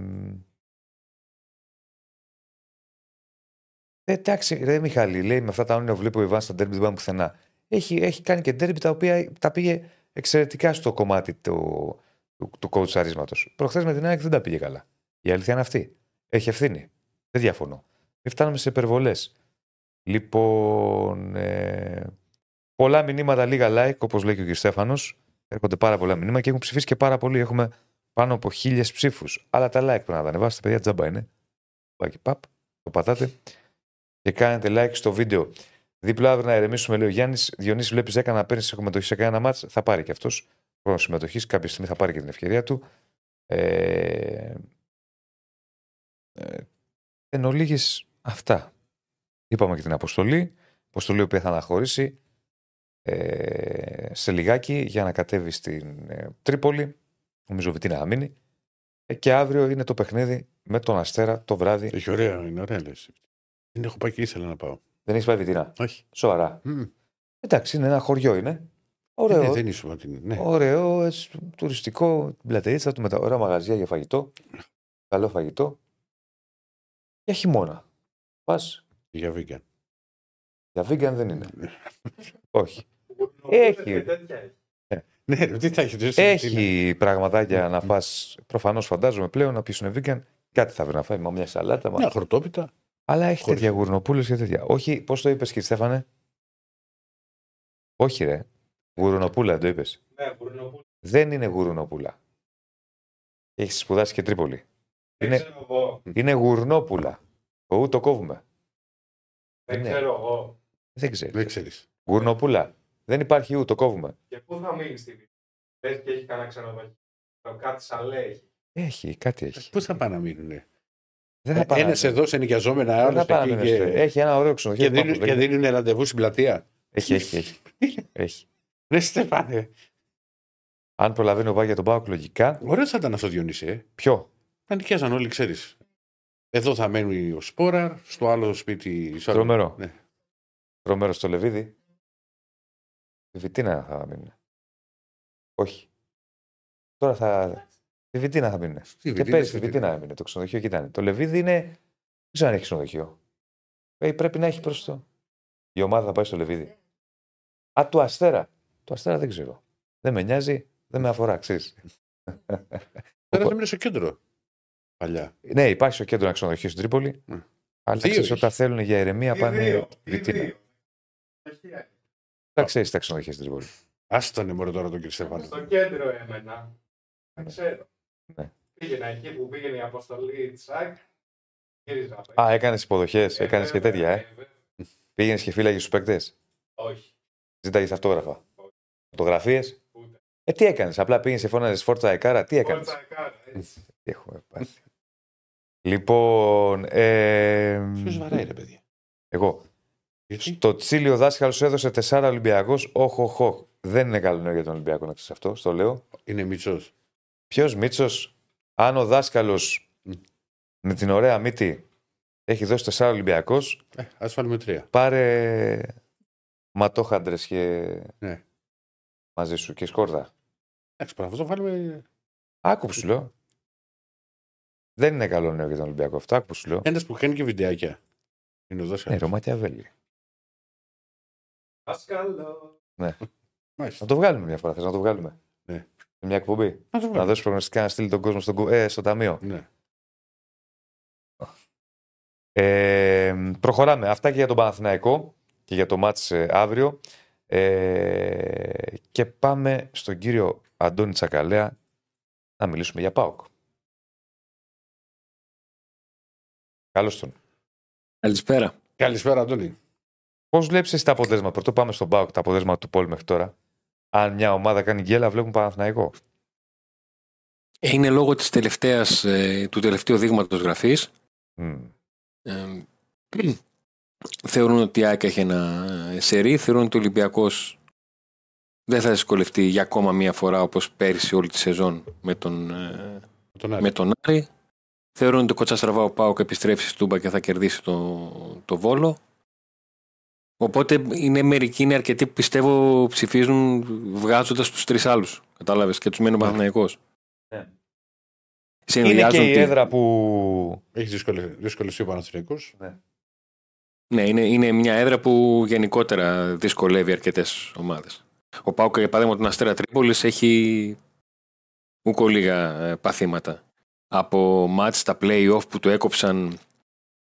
εντάξει, ρε Μιχάλη, λέει με αυτά τα όνειρα που βλέπει ο Ιβάν στα ντέρμπι δεν πάμε πουθενά. Έχει, έχει κάνει και ντέρμπι τα οποία τα πήγε εξαιρετικά στο κομμάτι του, του, του κοουτσαρίσματο. Προχθές με την ΑΕΚ δεν τα πήγε καλά. Η αλήθεια είναι αυτή. Έχει ευθύνη. Δεν διαφωνώ. Μην φτάνουμε σε υπερβολές. Λοιπόν. Ε, πολλά μηνύματα, λίγα like, όπως λέει και ο κ. Στέφανος. Έρχονται πάρα πολλά μηνύματα και έχουν ψηφίσει και πάρα πολύ. Έχουμε πάνω από χίλιες ψήφους. Αλλά τα like πρέπει να τα ανεβάσετε, παιδιά, τζάμπα είναι. Πάκι παπ, το πατάτε. Και κάνετε like στο βίντεο. Δίπλα αύριο να ηρεμήσουμε, λέει ο Γιάννης. Διονύσης, βλέπεις 10 να παίρνει συμμετοχή σε κανένα μάτς, θα πάρει και αυτός χρόνος συμμετοχής. Κάποια στιγμή θα πάρει και την ευκαιρία του. Ε, ε, εν ολίγης αυτά. Είπαμε και την αποστολή. Αποστολή η οποία θα αναχωρήσει ε, σε λιγάκι για να κατέβει στην ε, Τρίπολη. Νομίζω Βιτίνα θα μείνει. Ε, και αύριο είναι το παιχνίδι με τον Αστέρα το βράδυ. Έχει ωραία, είναι ωραία λες. Δεν έχω πάει και ήθελα να πάω. Δεν έχεις πάει Βιτίνα. Όχι. Σοβαρά. Μμ. Εντάξει, είναι ένα χωριό είναι. Ωραίο. Ναι, δεν ήσουν ότι είναι. Ναι. Ωραίο, έτσι, τουριστικό, την πλατείτσα του με τα ωραία μαγαζιά για φαγητό. Καλό φαγητό. Για χειμώνα. Πας. Για vegan. Για vegan δεν είναι. Ναι. Όχι. Έχει. Έχει. Ναι, ρε, τι θα έχετε. εσύ, τι είναι. Έχει πραγματάκια να φας. Προφανώς φαντάζομαι πλέον να πει είναι vegan. Κάτι θα βρει να φάει, μα μια σαλάτα. Μα... Μια χορτόπιτα. Αλλά έχει χωρίς τέτοια φαΐ. γουρνοπούλε και τέτοια. Όχι, πώς το είπες, κύριε Στέφανε; Όχι, ρε. Γουρνοπούλα το είπες. Ναι, μπορεί να πω. Δεν είναι γουρνοπούλα. Έχεις σπουδάσει και Τρίπολη. Δεν Είναι- ξέρω εγώ. Είναι γουρνόπουλα. Το ου το κόβουμε. Δεν Ναι. ξέρω εγώ. Δεν ξέρεις. Δεν ξέρεις. Γουρνοπούλα. Δεν υπάρχει ου, το κόβουμε. Και πού θα μείνει στη vida. Λες και έχει κανένα ξενοδοχείο. Κάτι σαν λέει. Έχει, κάτι έχει. Πού θα πάνε να μείνουν. Δεν θα πάνε Ένας να- εδώ σε νοικιαζόμενα, δεν άλλο θα πάνε εκεί. να- Και, Έχει ένα ωραίο ξενοδοχείο. και, δεν δίνουν, θυμάμαι και πώς λέγεται. δίνουν ραντεβού στην πλατεία. Έχει, έχει, έχει. έχει. Ρε Στέφανε. Αν προλαβαίνει ο Βάγια τον Πάοκ, λογικά. Ωραίος θα ήταν αυτός Διονύση, ε. Ποιο; Να νοικιάζαν όλοι, ξέρεις. Εδώ θα μένει ο Σπόραρ, στο άλλο σπίτι. στο άλλο- Τρομερό. Ναι. Τρομέρο στο Λεβίδι. Τη Βιτίνα θα μείνουν. Όχι. Τώρα θα. Τη Βιτίνα θα μείνουν. Στη Και Βιτίνα, πέρυσι στη τη Βιτίνα έμεινε. Το ξενοδοχείο εκεί ήταν. Το Λεβίδι είναι. Δεν ξέρω αν έχει ξενοδοχείο. Ε, πρέπει να έχει προς το. Η ομάδα θα πάει στο Λεβίδι. Α, του Αστέρα. Το Αστέρα δεν ξέρω. Δεν με νοιάζει, δεν με αφορά, ξέρεις. Τώρα θα μείνει στο κέντρο. Παλιά. ναι, υπάρχει στο κέντρο ένα ξενοδοχείο στην Τρίπολη. Ναι. Αλλά Δύο ξέρεις, έχεις. όταν θέλουν για ηρεμία Ή πάνε δύο, ή Βιτίνα. δύο. Έχεις, ε. Τα ξέρεις τα ξενοδοχεία στην Τρίπολη. Άστανε μόνο τώρα τον κύριο Στέφανο. Στο κέντρο έμενα. Δεν ξέρω. Πήγαινα εκεί που πήγαινε η αποστολή τσακ. Γύριζα. απ' Α, έξω. έκανες υποδοχές, Ε, έκανες και βέβαια, τέτοια, ε. βέβαια. Πήγαινες και φύλαγες στους παίκτες; Όχι. Ζήταγες αυτόγραφα; Φωτογραφίες; Ούτε. Ε, τι έκανες, απλά πήγαινες και φώναζες Φόρτσα Εκάρα, τι έκανες; Φόρτσα κάρα, έτσι. Τι έχουμε πάθει. Λοιπόν, ε, Ποιος βαράει, ρε παιδιά; εγώ. Γιατί; Στο Τσίλιο δάσκαλος έδωσε 4 Ολυμπιακός. Όχ, όχ, όχ. Δεν είναι καλό νέο για τον Ολυμπιακό να ξέρεις αυτό. Στο λέω. Είναι Μίτσο. Ποιος Μίτσος, αν ο δάσκαλος Μμ. με την ωραία μύτη έχει δώσει 4 Ολυμπιακό, Ε, Α βάλουμε τρία. πάρε ματόχαντρες και Ναι. μαζί σου και σκόρδα. Εντάξει, πράγμα, το βάλουμε. Άκου που σου λέω. Δεν είναι καλό νέο για τον Ολυμπιακό αυτό. Άκου που σου λέω. Ένας που κάνει και βιντεάκια. Είναι ο Ναι, δάσκαλο. Ρωματιαβέλη. Δάσκαλος. Μάλιστα. Να το βγάλουμε μια φορά. Θες να το βγάλουμε; Ναι. Σε μια εκπομπή. Να το Να βγάλουμε. δώσει προγνωστικά να στείλει τον κόσμο στον, κο- ε, στο ταμείο. Ναι. Ε, προχωράμε. Αυτά και για τον Παναθηναϊκό και για το μάτς ε, αύριο. Ε, και πάμε στον κύριο Αντώνη Τσακαλέα να μιλήσουμε για ΠΑΟΚ. Καλώς τον. Καλησπέρα. Καλησπέρα, Αντώνη. Πώς βλέπεις εσύ τα αποτέλεσματα, πρωτού πάμε στον ΠΑΟΚ, τα αποτέλεσματα του Πόλου μέχρι τώρα. Αν μια ομάδα κάνει γκέλα, βλέπουν Παναθηναϊκό. Είναι λόγω της τελευταίας, ε, του τελευταίου δείγματος γραφής. Μμ. Ε, θεωρούν ότι η ΑΕΚ έχει ένα ε, σερί, θεωρούν ότι ο Ολυμπιακός δεν θα δυσκολευτεί για ακόμα μία φορά όπως πέρυσι όλη τη σεζόν με τον, ε, Τον Άρη. με τον Άρη. Θεωρούν ότι ο Κότσας Στραβάου Πάοκ επιστρέψει στη Τούμπα και θα κερδίσει το, το Βόλο. Οπότε είναι μερικοί, είναι αρκετοί που πιστεύω ψηφίζουν βγάζοντας τους τρεις άλλους. Κατάλαβες και τους μένει ο Ναι. Παναθηναϊκός. Ναι. Είναι Συνδυάζουν και η τη- έδρα που... Έχει δυσκολε- δυσκολευτεί ο Παναθηναϊκός. Ναι, είναι, είναι μια έδρα που γενικότερα δυσκολεύει αρκετές ομάδες. Ο Πάουκ, για παράδειγμα, τον Αστέρα Τρίπολης έχει ούκο λίγα ε, παθήματα. Από μάτς στα play-off που του έκοψαν,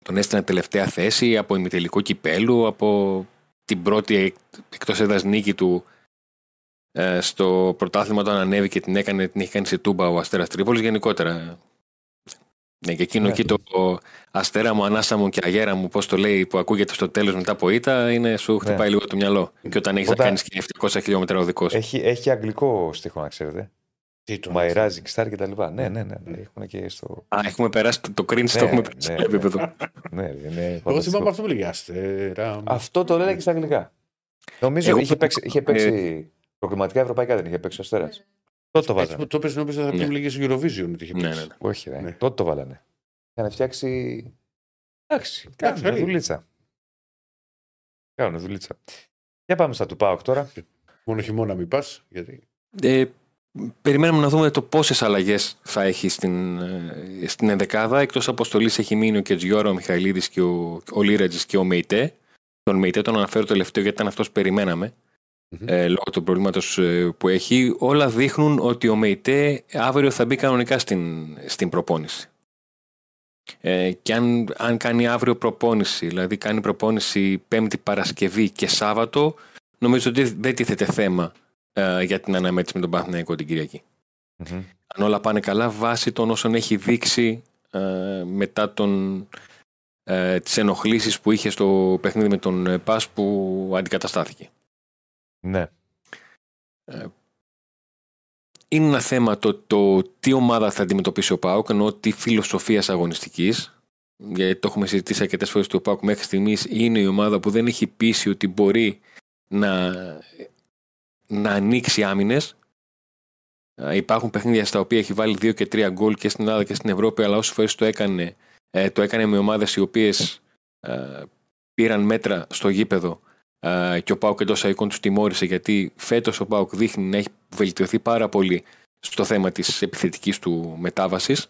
τον έστειλαν τελευταία θέση, από ημιτελικό κυπέλου, από την πρώτη εκ- εκτός έδρας νίκη του ε, στο πρωτάθλημα όταν ανέβηκε την έκανε, την έχει κάνει σε τούμπα ο Αστέρας Τρίπολης γενικότερα. Ναι, και εκείνο Ναι. εκεί το αστέρα μου, ανάσα μου και αγέρα μου, πώς το λέει, που ακούγεται στο τέλος μετά από ήττα, είναι σου χτυπάει λίγο το μυαλό. Και όταν έχεις να Όταν- κάνεις και 700 χιλιόμετρα οδικός. Έχει, έχει αγγλικό στίχο, να ξέρετε. Τι το My Rising Star και τα λοιπά. Ναι, ναι, ναι. ναι. Έχουν και στο... Α, έχουμε περάσει το, το cringe, το Ναι, έχουμε περάσει ναι, στο επίπεδο. ναι, είναι Εγώ φανταστικό. θυμάμαι αυτό που λέγει Αστέρα. μου. Αυτό το λένε και στα αγγλικά. Νομίζω Εγώ είχε το- παίξει, είχε παίξει προκριματικά ευρωπαϊκά, δεν είχε παίξει ο Αστέρας. Τότε το Έτσι βάζανε. που το έπαιζε νομίζω θα Ναι. μου λέγες Eurovision ότι είχε Ναι, παίξει. ναι, ναι. Όχι, ρε. Ναι. τότε το βάλανε. Είχαν φτιάξει. Εντάξει, κάνουν καλή. δουλίτσα. Κάνουν δουλίτσα. Για πάμε στα του ΠΑΟΚ τώρα. Μόνο χειμώνα μην πας. Γιατί. Ε, περιμένουμε να δούμε το πόσες αλλαγές θα έχει στην, ε, στην ενδεκάδα. Εκτός αποστολής έχει μείνει ο Κετζιόρα, ο Μιχαηλίδης και ο, ο Λίρατζη και ο Μεϊτέ. Τον Μεϊτέ τον αναφέρω τελευταίο γιατί ήταν αυτός που περιμέναμε. Μμμ. ε, λόγω του προβλήματος που έχει. Όλα δείχνουν ότι ο Μεϊτέ αύριο θα μπει κανονικά στην, στην προπόνηση. Ε, και αν, αν κάνει αύριο προπόνηση, δηλαδή κάνει προπόνηση Πέμπτη Παρασκευή και Σάββατο, νομίζω ότι δεν τίθεται θέμα ε, για την αναμέτρηση με τον Παναθηναϊκό την Κυριακή. Μμμ. Αν όλα πάνε καλά, βάσει των όσων έχει δείξει ε, μετά τον, ε, τις ενοχλήσεις που είχε στο παιχνίδι με τον ε, ΠΑΣ που αντικαταστάθηκε. Ναι. Είναι ένα θέμα το, το τι ομάδα θα αντιμετωπίσει ο ΠΑΟΚ, ενώ τι φιλοσοφίας αγωνιστικής. Γιατί το έχουμε συζητήσει αρκετές φορές ότι ο ΠΑΟΚ μέχρι στιγμής είναι η ομάδα που δεν έχει πείσει ότι μπορεί να, να ανοίξει άμυνες. Υπάρχουν παιχνίδια στα οποία έχει βάλει 2 και 3 γκολ και στην Ελλάδα και στην Ευρώπη, αλλά όσες φορές το έκανε, ε, το έκανε με ομάδες οι οποίες πήραν μέτρα στο γήπεδο ε, και ο Πάουκ εντόαϊκών τους τιμώρησε γιατί φέτος ο Πάουκ δείχνει να έχει βελτιωθεί πάρα πολύ στο θέμα της επιθετικής του μετάβασης.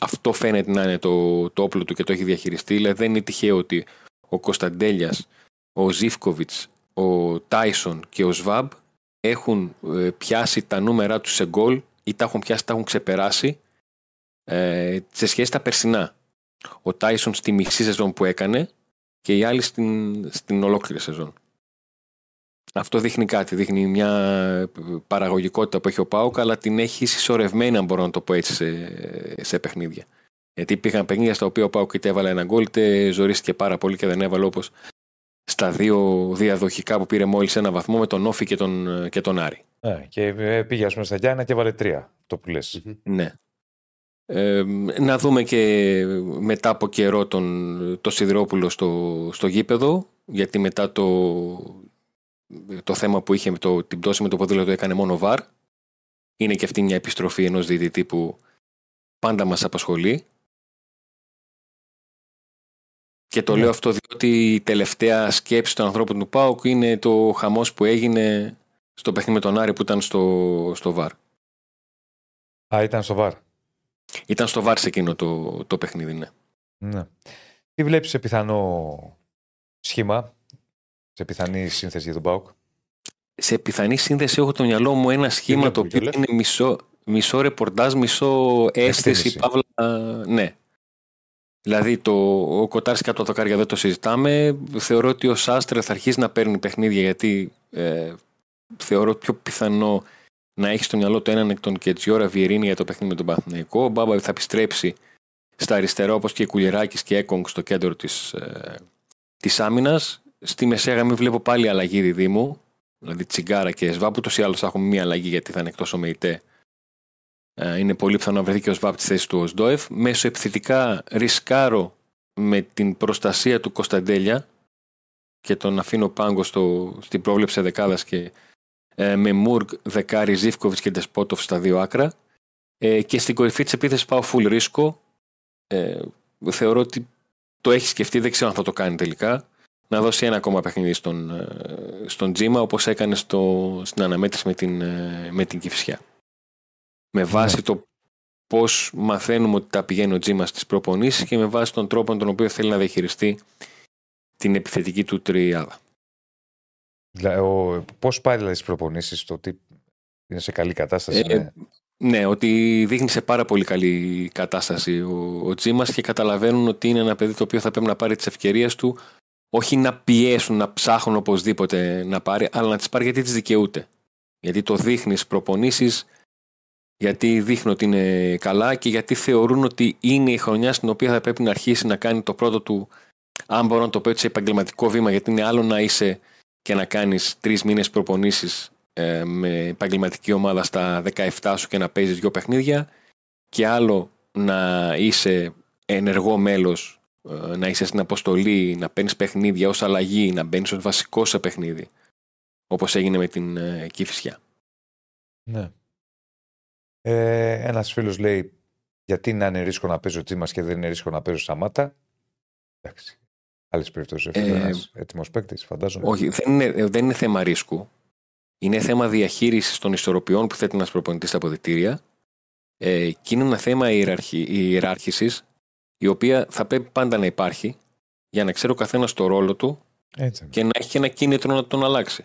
Αυτό φαίνεται να είναι το, το όπλο του και το έχει διαχειριστεί. Δηλαδή δεν είναι τυχαίο ότι ο Κωνσταντέλιας, ο Ζήφκοβιτς, ο Τάισον και ο Σβάμπ έχουν ε, πιάσει τα νούμερα τους σε γκολ ή τα έχουν πιάσει, τα έχουν ξεπεράσει ε, σε σχέση τα περσινά. Ο Τάισον στη μισή σεζόν που έκανε και οι άλλοι στην, στην ολόκληρη σεζόν. Αυτό δείχνει κάτι, δείχνει μια παραγωγικότητα που έχει ο Πάουκ, αλλά την έχει συσσωρευμένη, αν μπορώ να το πω έτσι, σε, σε παιχνίδια. Γιατί πήγαν παιχνίδια στα οποία ο Πάουκ είτε έβαλε ένα γκολ, είτε ζορίστηκε πάρα πολύ και δεν έβαλε όπως στα δύο διαδοχικά που πήρε μόλις ένα βαθμό με τον Όφη και τον, και τον Άρη. Ναι, και ε, πήγε ας πούμε, στα Γιάννα και έβαλε τρία. Το που λες. Ναι. Ε, να δούμε και μετά από καιρό τον, το Σιδηρόπουλο στο, στο γήπεδο γιατί μετά το, το θέμα που είχε με το, την πτώση με το ποδήλατο έκανε μόνο βαρ είναι και αυτή μια επιστροφή ενός διαιτητή που πάντα μας απασχολεί και το Ναι. λέω αυτό διότι η τελευταία σκέψη των ανθρώπων του ΠΑΟΚ είναι το χαμός που έγινε στο παιχνίδι με τον Άρη που ήταν στο, στο ΒΑΡ. Α, ήταν στο βαρ. Ήταν στο ΒΑΡ σε εκείνο το, το παιχνίδι, ναι. Ναι. Τι βλέπεις σε πιθανό σχήμα, σε πιθανή σύνθεση για τον Πάουκ. Σε πιθανή σύνδεση έχω το μυαλό μου ένα σχήμα το βλέπουμε οποίο κιόλας. είναι μισό, μισό ρεπορτάζ, μισό αίσθηση, Εκτίμηση. παύλα, ναι. Δηλαδή το, ο Κοτάρης κάτω από το δοκάρια δεν το συζητάμε. Θεωρώ ότι ο Σάστρε θα αρχίσει να παίρνει παιχνίδια γιατί ε, θεωρώ πιο πιθανό να έχει στο μυαλό του έναν εκ των και Τζιόρα Βιερίνη για το παιχνίδι με τον Παθηναϊκό. Ο Μπάμπα θα επιστρέψει στα αριστερά όπως και Κουλιεράκης και Έκογκ στο κέντρο της, ε, της άμυνας. Στη μεσαία γραμμή βλέπω πάλι αλλαγή διδήμου. Δηλαδή Τσιγκάρα και Σβάπ. Ούτως ή άλλως θα έχουμε μία αλλαγή γιατί θα είναι εκτός ο Μεϊτέ. Ε, είναι πολύ πιθανό να βρεθεί και ο Σβάπ στη θέση του Οσντόεφ. Μέσω επιθετικά ρισκάρω με την προστασία του Κωνσταντέλια και τον αφήνω πάγκο στο, στην πρόβλεψη δεκάδας και ε, με Μουργκ, Δεκάρη, Ζήφκοβιτς και Ντεσπότοφ στα δύο άκρα. Ε, και στην κορυφή της επίθεσης πάω full ρίσκο. Ε, θεωρώ ότι το έχει σκεφτεί, δεν ξέρω αν θα το κάνει τελικά. Να δώσει ένα ακόμα παιχνίδι στον, ε, στον Τζίμα όπως έκανε στο, στην αναμέτρηση με την, ε, με την Κυφσιά. Με βάση το πώς μαθαίνουμε ότι τα πηγαίνει ο Τζίμα στις προπονήσεις και με βάση τον τρόπο με τον οποίο θέλει να διαχειριστεί την επιθετική του τριάδα. Πώς πάει δηλαδή στις προπονήσεις, το ότι είναι σε καλή κατάσταση. Ε, ναι. Ναι, ότι δείχνει σε πάρα πολύ καλή κατάσταση ο, ο Τζίμα και καταλαβαίνουν ότι είναι ένα παιδί το οποίο θα πρέπει να πάρει τις ευκαιρίες του, όχι να πιέσουν, να ψάχνουν οπωσδήποτε να πάρει, αλλά να τις πάρει γιατί τις δικαιούται. Γιατί το δείχνεις στι προπονήσεις, γιατί δείχνει ότι είναι καλά και γιατί θεωρούν ότι είναι η χρονιά στην οποία θα πρέπει να αρχίσει να κάνει το πρώτο του, αν μπορώ να το πω έτσι, επαγγελματικό βήμα, γιατί είναι άλλο να είσαι και να κάνεις τρεις μήνες προπονήσεις ε, με επαγγελματική ομάδα στα 17 σου και να παίζεις δύο παιχνίδια και άλλο να είσαι ενεργό μέλος, ε, να είσαι στην αποστολή, να παίρνεις παιχνίδια ως αλλαγή, να μπαίνεις ως βασικό σε παιχνίδι, όπως έγινε με την ε, Κηφισιά. ναι. Ε, Ένας φίλος λέει: Γιατί να είναι ρίσκο να παίζει ο Τζίμα και δεν είναι ρίσκο να παίζει ο Σαμάτα. Εντάξει. Άλλες περιπτώσεις. Ε, Ε, Ένας έτοιμος παίκτης, φαντάζομαι. Όχι, δεν είναι, ε, δεν είναι θέμα ρίσκου. Είναι θέμα διαχείρισης των ισορροπιών που θέτει ένας προπονητής στα αποδητήρια ε, και είναι ένα θέμα ιεραρχη, ιεράρχησης η οποία θα πρέπει πάντα να υπάρχει για να ξέρει ο καθένας το ρόλο του Έτσι. είναι. και να έχει και ένα κίνητρο να τον αλλάξει.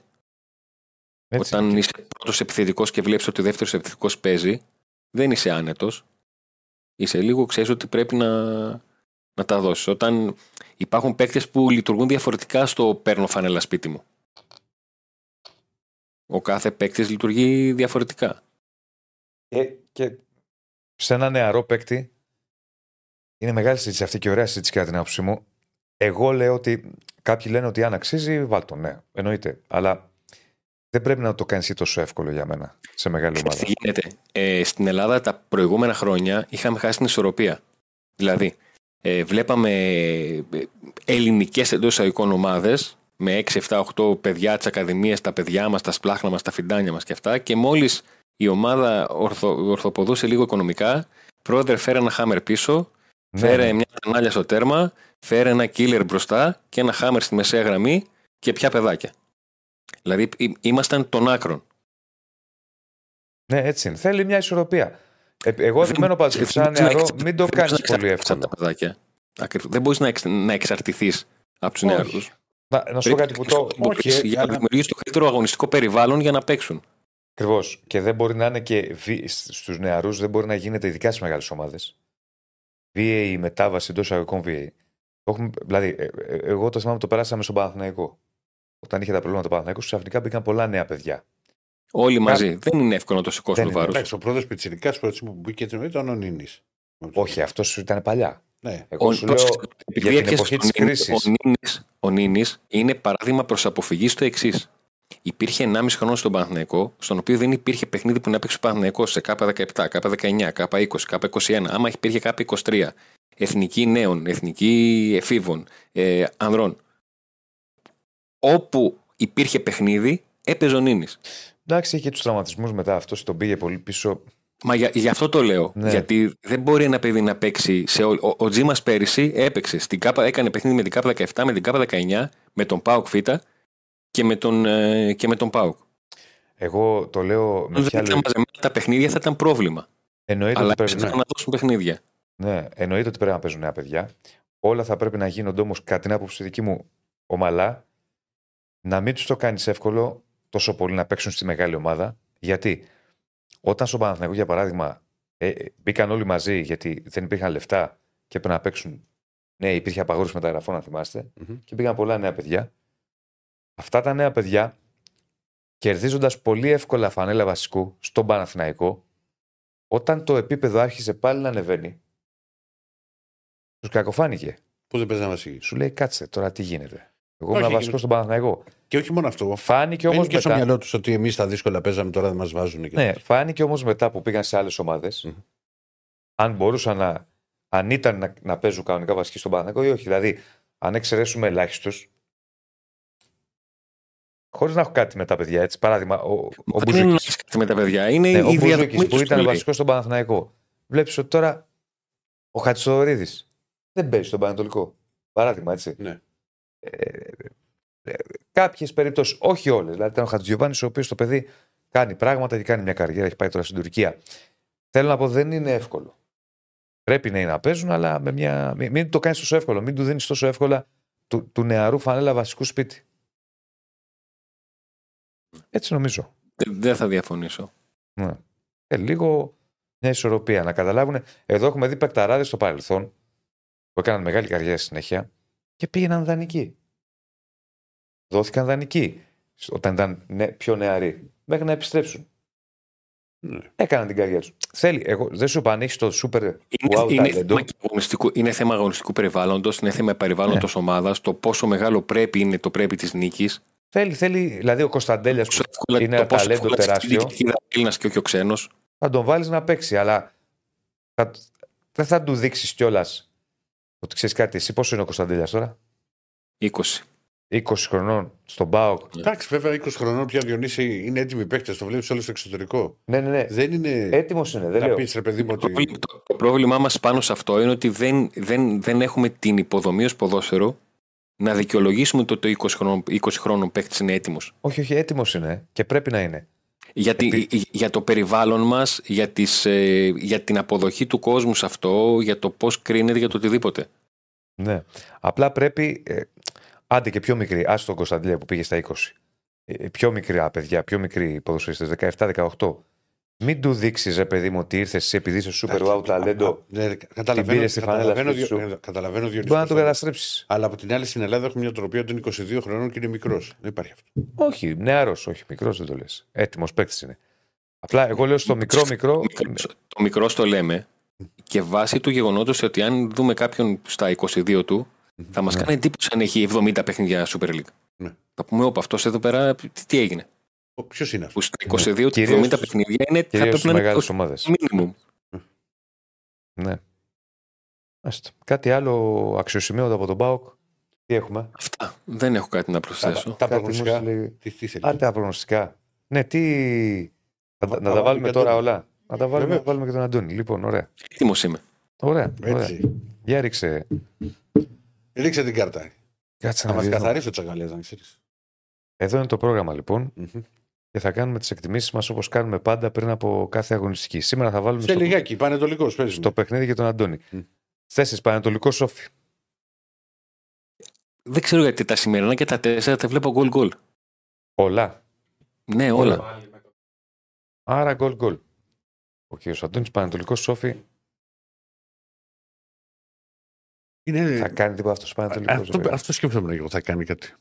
Έτσι Όταν είναι. είσαι πρώτος επιθετικός και βλέπεις ότι ο δεύτερος επιθετικός παίζει, δεν είσαι άνετος. Είσαι λίγο, ξέρεις ότι πρέπει να, να τα δώσεις. Όταν υπάρχουν παίκτες που λειτουργούν διαφορετικά στο παίρνω φανέλα σπίτι μου. Ο κάθε παίκτης λειτουργεί διαφορετικά. Και, και σε ένα νεαρό παίκτη είναι μεγάλη συζήτηση αυτή και ωραία συζήτηση κατά την άποψή μου. Εγώ λέω ότι κάποιοι λένε ότι αν αξίζει, βάλ το ναι. Εννοείται. Αλλά δεν πρέπει να το κάνει τόσο εύκολο για μένα σε μεγάλη Ξέρεις ομάδα. τι γίνεται. Ε, στην Ελλάδα τα προηγούμενα χρόνια είχαμε χάσει την ισορροπία. Δηλαδή, ε, βλέπαμε ελληνικές εντός εισαγωγικών ομάδες με 6, 7, 8 παιδιά της Ακαδημίας, τα παιδιά μας, τα σπλάχνα μας, τα φιντάνια μας και αυτά. Και μόλις η ομάδα ορθο, ορθοποδούσε λίγο οικονομικά, πρόεδρε φέρε ένα χάμερ πίσω, Ναι, φέρε ναι. μια κανάλια στο τέρμα, φέρε ένα killer μπροστά και ένα χάμερ στη μεσαία γραμμή και πια παιδάκια. Δηλαδή, εί- ήμασταν των άκρων. Ναι, έτσι είναι. Θέλει μια ισορροπία. Ε, εγώ Δεν- επιμένω πάντως δεν σαν μπορείς να νεαρό, εξα- μην το δεν μπορείς κάνεις να πολύ εξαρτηθείς από εύκολο. τα παιδάκια. Ακριβώς. Δεν μπορείς να, εξ, να εξαρτηθείς από τους Όχι. νεαρούς. Να, να σου πω κάτι που το. όχι, για να αλλά- δημιουργήσεις το καλύτερο αγωνιστικό περιβάλλον για να παίξουν. Ακριβώς. Και δεν μπορεί να είναι και στους νεαρούς, δεν μπορεί να γίνεται ειδικά στις μεγάλες ομάδες. Βίαιη η μετάβαση εντός αγωγικών βίαιη. Το έχουμε- Δηλαδή, ε, ε, εγώ το θυμάμαι το περάσαμε στον Παναθηναϊκό. Όταν είχε τα προβλήματα του Παναθηναϊκού, ξαφνικά μπήκαν πολλά νέα παιδιά. Όλοι μαζί. Δεν είναι εύκολο να το σηκώσουν Δεν το είναι, βάρος. Εντάξει, ο πρώτο πιτσυρικά πρώτο που μπήκε έτσι ήταν ο Νίνης. Όχι, αυτός ήταν παλιά. Ναι. Εγώ σου λέω για την εποχή της κρίσης. Ο Νίνης είναι παράδειγμα προς αποφυγής στο εξής. Υπήρχε 1,5 χρόνο στον Παναθηναϊκό, στον οποίο δεν υπήρχε παιχνίδι που να παίξει ο Παναθηναϊκός σε K17, K19, K20, K21. Άμα υπήρχε K23, εθνική νέων, εθνική εφήβων, ε, ανδρών. Όπου υπήρχε παιχνίδι, έπαιζε ο Νίνης. Εντάξει, είχε τους τραυματισμούς μετά. Αυτός τον πήγε πολύ πίσω. Μα για, γι' αυτό το λέω. Ναι. Γιατί δεν μπορεί ένα παιδί να παίξει. Σε ό, ο ο Τζίμας πέρυσι έπαιξε. Στην ΚΑΠΑ, έκανε παιχνίδι με την ΚΑΠΑ 17, με την ΚΑΠΑ 19, με τον Πάουκ Φ και με τον, ε, και με τον Πάουκ. Εγώ το λέω με Αν δεν ποια ήταν λογική. μαζεμένα τα παιχνίδια θα ήταν πρόβλημα. Εννοείται Αλλά ότι, πρέπει, έψαχναν να... να δώσουν παιχνίδια. ναι, εννοείται ότι πρέπει να παίζουν νέα παιδιά. Όλα θα πρέπει να γίνονται όμως, κατά την άποψη δική μου, ομαλά. Να μην τους το κάνεις εύκολο τόσο πολύ να παίξουν στη μεγάλη ομάδα. Γιατί όταν στο Παναθηναϊκό, για παράδειγμα, ε, ε, μπήκαν όλοι μαζί γιατί δεν υπήρχαν λεφτά και έπρεπε να παίξουν. Ναι, υπήρχε απαγόρευση μεταγραφών, αν θυμάστε. Μμμ. Και πήγαν πολλά νέα παιδιά. Αυτά τα νέα παιδιά, κερδίζοντας πολύ εύκολα φανέλα βασικού στον Παναθηναϊκό, όταν το επίπεδο άρχισε πάλι να ανεβαίνει, τους κακοφάνηκε. Πού δεν παίζανε βασική. Σου λέει, κάτσε τώρα τι γίνεται. Εγώ Όχι, ήμουν βασικός γίνεται. στον Παναθηναϊκό. Και όχι μόνο αυτό. Φάνηκε όμως Μπαίνει και στο μετά. μυαλό τους ότι εμείς τα δύσκολα παίζαμε τώρα δεν μας βάζουν. Και Ναι, φάνηκε όμως μετά που πήγαν σε άλλες ομάδες, Μμμ. αν μπορούσαν να. αν ήταν να, να παίζουν κανονικά βασική στον Παναθηναϊκό ή όχι. Δηλαδή, αν εξαιρέσουμε ελάχιστου. Χωρίς να έχω κάτι με τα παιδιά έτσι. Παράδειγμα, ο, ο Μα δεν είναι να Μπουζούκης. έχεις κάτι με τα παιδιά. Είναι Ναι, ο η διαδρομή Μπουζούκης που τους ήταν που λέει. βασικός στον Παναθηναϊκό. Βλέπεις ότι τώρα ο Χατσοδωρίδη δεν παίζει στον Πανατολικό. Παράδειγμα, έτσι. Ναι. Ε, ε, Κάποιες περιπτώσεις, όχι όλες. Δηλαδή ήταν ο Χατζιωβάνη, ο οποίος το παιδί κάνει πράγματα και κάνει μια καριέρα, έχει πάει τώρα στην Τουρκία. Θέλω να πω, δεν είναι εύκολο. Πρέπει να είναι να παίζουν, αλλά με μια... μην, μην το κάνεις τόσο εύκολο. Μην του δίνεις τόσο εύκολα του, του νεαρού φανέλα βασικού σπίτι. Έτσι νομίζω. Δεν- Δεν θα διαφωνήσω. Ναι. Ε, λίγο μια ισορροπία. Να καταλάβουν. Εδώ έχουμε δει παικταράδες στο παρελθόν που έκαναν μεγάλη καριέρα στη συνέχεια και πήγαιναν δανεικοί. Δόθηκαν δανεικοί όταν ήταν νε- πιο νεαροί μέχρι να επιστρέψουν. Ναι. Έκαναν την καριέρα τους. Θέλει, εγώ δεν σου είπα αν έχεις το super Είναι, wow είναι, talento. θέμα και αγωνιστικού, είναι θέμα αγωνιστικού περιβάλλοντος, είναι θέμα περιβάλλοντος Ναι. ομάδας, το πόσο μεγάλο πρέπει είναι το πρέπει της νίκης. Θέλει, θέλει, δηλαδή ο Κωνσταντέλιας που είναι ένα ταλέντο τεράστιο, Έλληνας και όχι ο ξένος. θα τον βάλεις να παίξει, αλλά θα, δεν θα του δείξεις κιόλας ότι ξέρεις κάτι. Εσύ πόσο είναι ο Κωνσταντέλια τώρα, 20. 20 χρονών στον Μπάουκ. Εντάξει, βέβαια 20 χρονών πια Διονύσης είναι έτοιμοι παίχτε. Το βλέπεις όλο στο εξωτερικό. Ναι, ναι, ναι. Δεν είναι. Έτοιμος είναι, δεν να λέω. πεις ρε παιδί μου Το, ότι. πρόβλημα- το- το πρόβλημά μας πάνω σε αυτό είναι ότι δεν, δεν, δεν έχουμε την υποδομή ως ποδόσφαιρο να δικαιολογήσουμε το ότι ο 20 χρόνων, 20 χρόνων παίκτης είναι έτοιμος. Όχι, όχι, έτοιμος είναι και πρέπει να είναι. Γιατί, για το περιβάλλον μας, για, τις, ε, για την αποδοχή του κόσμου σε αυτό, για το πώς κρίνεται, για το οτιδήποτε. Ναι. Απλά πρέπει. Ε, άντε και πιο μικρή. Άστο τον Κωνσταντέλια που πήγε στα 20. Ε, πιο μικρά παιδιά, πιο μικροί ποδοσφαιριστές, 17-18. Μην του δείξεις, ρε παιδί μου, ότι ήρθες εσύ επειδή είσαι super wow talento. Ναι, ρε, Την καταλαβαίνω, πήρες στη φανέλα καταλαβαίνω, σπίτι σου. Διο- ε, καταλαβαίνω Διονύση Μπορεί να τον πώς θα- καταστρέψεις. Αλλά από την άλλη στην Ελλάδα έχουμε μια τροπία των 22 χρονών και είναι μικρός. Δεν υπάρχει αυτό. Όχι, νεαρός, όχι, μικρός δεν το λες. Έτοιμος παίκτης είναι. Απλά εγώ λέω στο μικρό μικρό. Το μικρός, το μικρό στο λέμε και βάσει του γεγονότος ότι αν δούμε κάποιον στα 22 του, θα μας Ναι. κάνει εντύπωση αν έχει 70 παιχνίδια Super League. Ναι. Θα πούμε, όπα, αυτός εδώ πέρα τι, τι έγινε. Ποιος είναι αυτός; Που στα 22 του Κυρίως 70 στους- παιχνίδια είναι, θα Κυρίως πρέπει στι να είναι μεγάλες 20 ομάδες. minimum. Ναι. Μάλιστα. Κάτι άλλο αξιοσημείωτο από τον Μπάουκ. Τι έχουμε; Αυτά. Δεν έχω κάτι να Τα, προσθέσω. τα Κάτι μου προγνωστικά. λέει- Τι, τι θέλεις. Α, τα προγνωστικά. Ναι, τι. Να, Θα- να θα τα βάλουμε βάλουμε και τώρα Αντώνη. όλα. Να τα βάλουμε, Βεβαίως. να βάλουμε και τον Αντώνη. Λοιπόν, ωραία. Έτοιμος είμαι. Ωραία. ωραία. Έτσι. Για ρίξε. Ρίξε την κάρτα. Κάτσε Θα να μας δεις. καθαρίσει ο Τσαγκαλέα, να ξέρεις. Εδώ είναι το πρόγραμμα λοιπόν και θα κάνουμε τις εκτιμήσεις μας όπως κάνουμε πάντα πριν από κάθε αγωνιστική. Σήμερα θα βάλουμε Σε στο, λιγάκι, πανετολικός. Παίζουμε. στο παιχνίδι για τον Αντώνη. Μμ. Θέσει Πανατολικό Σόφι. Δεν ξέρω γιατί τα σημερινά και τα τέσσερα τα βλέπω γκολ γκολ. Πολλά. Ναι, Όλα. όλα. Πάλι με το- Άρα γκολ γκολ. Ο κ. Αντώνης Πανατολικό Σόφι Είναι... θα κάνει τίποτα αυτός Πανατολικό. αυτό, αυτό σκέφτομαι εγώ. Θα κάνει κάτι.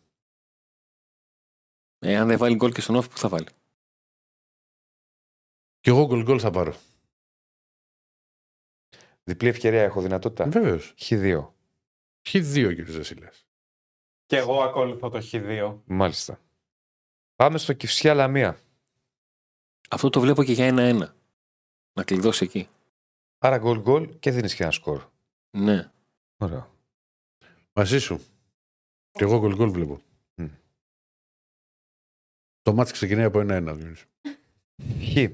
Ε, αν δεν βάλει γκολ και στον off, που θα βάλει; Και εγώ γκολ γκολ θα πάρω. Διπλή ευκαιρία έχω δυνατότητα. Βεβαίως. Χ2. Χι δύο κύριε Ζεσίλα. Και εγώ ακολουθώ το Χ2. Μάλιστα. Πάμε στο Κυφσιά Λαμία. Αυτό το βλέπω και για ένα-ένα. Να κλειδώσει εκεί. Άρα γκολ γκολ και δίνεις και ένα σκορ. Ναι. Ωραίο. Μαζί σου. Και εγώ γκολ γκολ βλέπω. Μμ. Το μάτς ξεκινάει από ένα-ένα. Διονύση. Χ.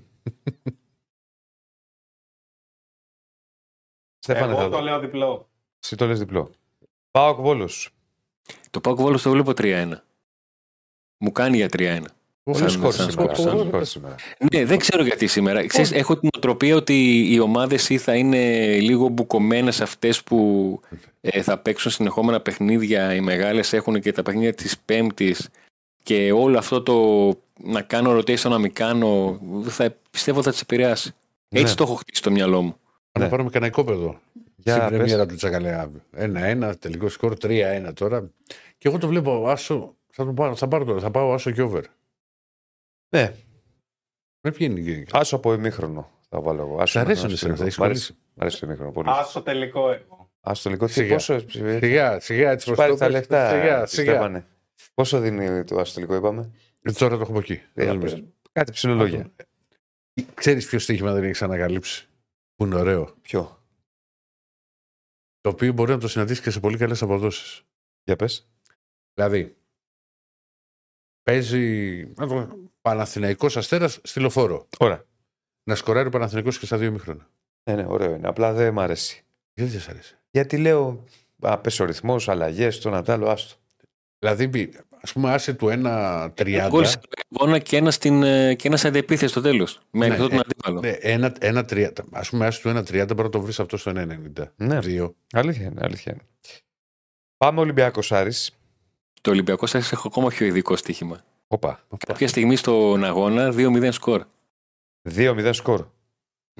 Στέφανε, εγώ θα το δω. λέω διπλό. Εσύ το λες διπλό. Πάω Βόλος. Το Πάοκ Βόλος το βλέπω 3-1. Μου κάνει για 3-1. Πολύ Σαν- σκορ σαν σήμερα. σκορ. σαν σκορ σήμερα. Ναι, δεν ξέρω γιατί σήμερα. Ξέρεις, έχω την οτροπία ότι οι ομάδες ή θα είναι λίγο μπουκωμένες αυτές που ε, θα παίξουν συνεχόμενα παιχνίδια. Οι μεγάλες έχουν και τα παιχνίδια της Πέμπτης και όλο αυτό το να κάνω rotation, να μην κάνω, θα, πιστεύω θα τις επηρεάσει. Έτσι Ναι. το έχω χτίσει στο μυαλό μου. Να Ναι. πάρουμε κανένα κόπεδο. Για Στην πες. πρεμιέρα του Τσακαλέα. Ένα-ένα, τελικό σκορ 3-1 τώρα. Και εγώ το βλέπω άσο. Θα, το πάρω, θα πάρω τώρα, θα πάω άσο και over. Ναι, Με βγαίνει και. άσο από ημίχρονο θα βάλω εγώ. Άσο Σ' αρέσουν άσο εσένα, θα τελικό. έχεις Μ' αρέσει- κολλήσει; Μ' αρέσει το ημίχρονο πολύ. Άσο τελικό εγώ. Άσο το λίγο. Τι, Σιγά. πόσο Σιγά, σιγά, έτσι Σου πως πάρει το τα πες. λεφτά. Σιγά, σιγά. Στέφανε. Πόσο δίνει το αστυλικό, είπαμε; Ε, Τώρα το έχω από εκεί. Ε, Δεν νομίζω. Κάτι ψηλολόγια. Ξέρεις ποιο στοίχημα δεν έχει ανακαλύψει. Που είναι ωραίο. Ποιο; Το οποίο μπορεί να το συναντήσει και σε πολύ καλές αποδόσεις. Για πες. Δηλαδή, παίζει να το- Παναθηναϊκός Αστέρας στη λεωφόρο. Ωραία. Να σκοράρει ο Παναθηναϊκός και στα δύο μήχρονα. Ναι, ναι, ωραίο είναι. Απλά δεν μ' αρέσει. Γιατί δεν σ' αρέσει; Γιατί λέω, α, πες ο ρυθμός, αλλαγές, το να τ' άλλο, άστο. Δηλαδή, ας πούμε, άσε του 1-30. Γκολ στην αγώνα και ένα, στην, ε, και ένα σε αντεπίθεση στο τέλος. Με Ναι, ανοιχτό τον ε, αντίπαλο. Ναι, ένα, ένα 30. Ας πούμε, άσε του 1-30, μπορεί να το βρεις αυτό στο 1-90. Ναι, Δύο. αλήθεια είναι, αλήθεια είναι. Πάμε Ολυμπιακός Άρης. Το Ολυμπιακός σα έχω ακόμα πιο ειδικό στοίχημα. Όπα. Κάποια στιγμή στον αγώνα 2-0 σκορ. 2-0 σκορ.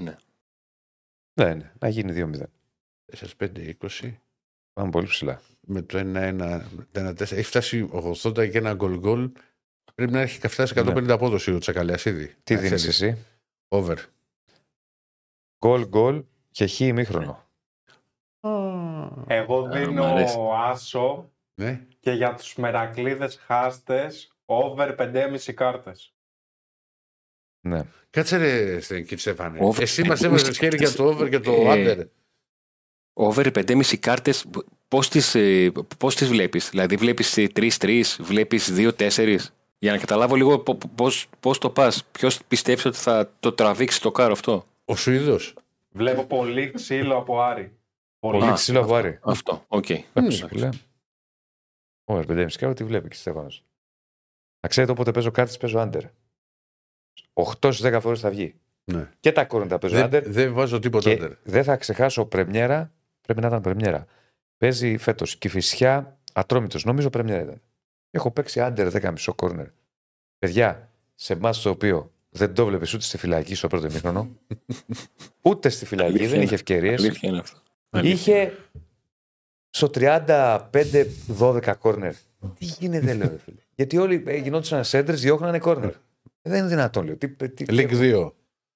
Ναι. Ναι, ναι, να γίνει 2-0. 4-5-20. Πάμε πολύ ψηλά. Με το 1-1. 1-4. Έχει φτάσει 80 και ένα γκολ γκολ. Πρέπει να έχει φτάσει 150 απόδοση ο Τσακαλιάς ήδη. Ναι. Τι Να δίνεις ξέρεις. εσύ; Over. Γκολ, γκολ και χ ημίχρονο. Εγώ μ' δίνω αρέσει. άσο Ναι. και για τους μερακλείδες χάστες over 5,5 κάρτες. Ναι. Κάτσε ρε Στέν, Στέφανε. Over Εσύ μας 5,5 έβαζες χέρι για το over και το Ε, under. Over 5,5 κάρτες, πώς τις πώς τις βλέπεις; Δηλαδή, βλέπεις 3-3, βλέπεις 2-4. Για να καταλάβω λίγο πώς το πας. Ποιος πιστεύεις ότι θα το τραβήξει το κάρο αυτό; Ο Σουηδός. Βλέπω πολύ ξύλο από Άρη. Πολύ Α, ξύλο ο Άρης. Αυτό. Οκ. Εντάξει, που λέμε. Ωραία, 5,5 κάρτες βλέπει και Στέφανος; Να ξέρετε όποτε παίζω κάρτες παίζω άντερ. 8 στις 10 φορές θα βγει. Ναι. Και τα κόρντα παίζω Δεν, άντερ. δεν βάζω τίποτα Και under. δεν θα ξεχάσω πρεμιέρα. Πρέπει να ήταν πρεμιέρα. Παίζει φέτος Κυφυσιά Ατρόμητος. Νομίζω πρεμιέρα ήταν. Έχω παίξει άντερ 10,5 κόρνερ. Παιδιά, σε εμάς το οποίο δεν το βλέπεις ούτε στη φυλακή στο πρώτο ημίχρονο, ούτε στη φυλακή, Αλήθεια δεν είναι. είχε ευκαιρίες. Αλήθεια είναι αυτό. Αλήθεια. Είχε στο 35-12 κόρνερ. Τι γίνεται, λέω, ρε φίλε. Γιατί όλοι ε, γινόντουσαν σέντρε, διώχνανε κόρνερ. Δεν είναι δυνατόν, λέω. Τι, τι, League 2.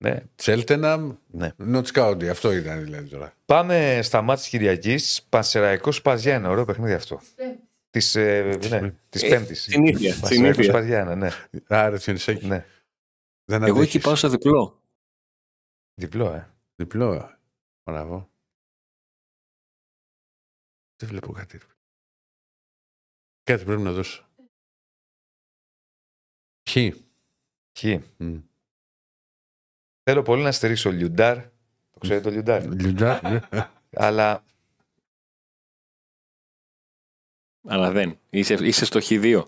Ναι, Τσέλτεναμ, ναι. Notts County. Αυτό ήταν δηλαδή τώρα. Πάμε στα μάτια της Κυριακής. Πανσεραϊκός Παζιά είναι ωραίο παιχνίδι αυτό. Της ε, ναι, της Ε, Πέμπτη. συνήθεια, Πανσεραϊκός συνήθεια. Παζιά, ναι. Άρα Θιονισάκη. ναι. Δεν Εγώ εκεί αντέχεις. πάω στο διπλό. Διπλό, ε. Διπλό. ε. Μπράβο. Δεν βλέπω κάτι. ρε. Κάτι πρέπει να δώσω. Χ. Χ. Μμ. Θέλω πολύ να στερήσω Λιουντάρ. Το ξέρετε το Λιουντάρ; Λιουντά. ναι. Αλλά Αλλά δεν. Είσαι, είσαι στο Χ2.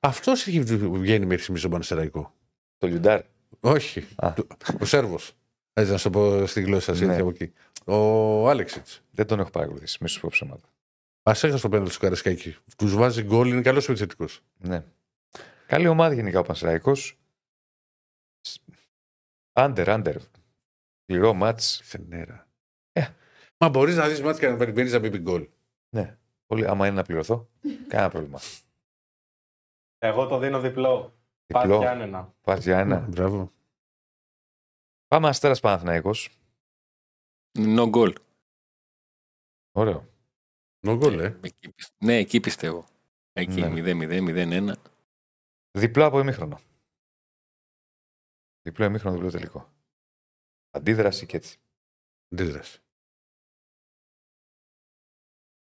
Αυτός έχει βγαίνει μέχρι στιγμή στον Πανεστεραϊκό. το Λιουντάρ; Όχι. Α. Το- Ο Σέρβος. Έτσι να σου το πω στη γλώσσα σας. Ναι. από εκεί. Ο Άλεξιτς. Δεν τον έχω παρακολουθήσει. Μη σου πω ψέματα. Α έχασε το πέναλτι στο Καρασκάκι. Τους βάζει γκολ, είναι καλός επιθετικός. Ναι. Καλή ομάδα γενικά ο Πανσεραϊκό. Άντερ, άντερ. Πληρό μάτς. Φενέρα. Ε. Μα μπορείς να δεις μάτια και να περιμένει να μπει γκολ. Ναι. Πολύ, άμα είναι να πληρωθώ, κανένα πρόβλημα. Εγώ το δίνω διπλό. Πας Διπλό. Γιάννενα. Πας για ένα. Μπράβο. Πάμε Αστέρας Παναθηναϊκός. No goal. Ωραίο. Νογκόλ, ε. Εκεί πιστε- ναι, εκεί πιστεύω. Εκεί Ναι. 0-0, 0-1. Διπλό από ημίχρονο. Διπλό ημίχρονο, διπλό τελικό. Αντίδραση και έτσι. Αντίδραση.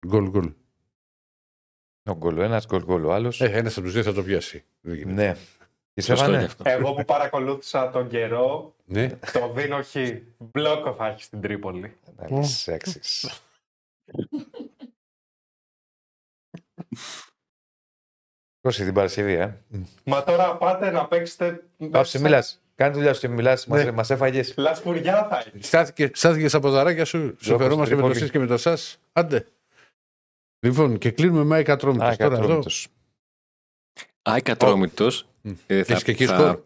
Γκολ, γκολ. Ο γκολ ο ένας, γκολ γκολ ο άλλος. Ε, ένας από τους δύο θα το πιάσει. Δεν γίνεται. ναι. Και Σωστό Στέφανε, είναι αυτό. Εγώ που παρακολούθησα τον καιρό, Ναι. το δίνω χ. Μπλόκο θα έχει στην Τρίπολη. να είναι σεξις. Κώστη την Παρασκευή, ε. Μα τώρα πάτε να παίξετε. Πάψε, μιλάς. Κάνε δουλειά σου και μιλάς. Μας, Ναι. μας έφαγες. Λασπουριά θα έχει. Στάθηκε, στάθηκε στα ποδαράκια σου. Σου φερόμαστε με το Τρίπολη. σεις και με το σας. Άντε. Λοιπόν, και κλείνουμε με Άικα Α, Τρόμητος. Τώρα εδώ. κατρόμητος. Α, Ικατρόμητος. Μμ. Ε, θα- Έχεις και εκεί θα- σκορ;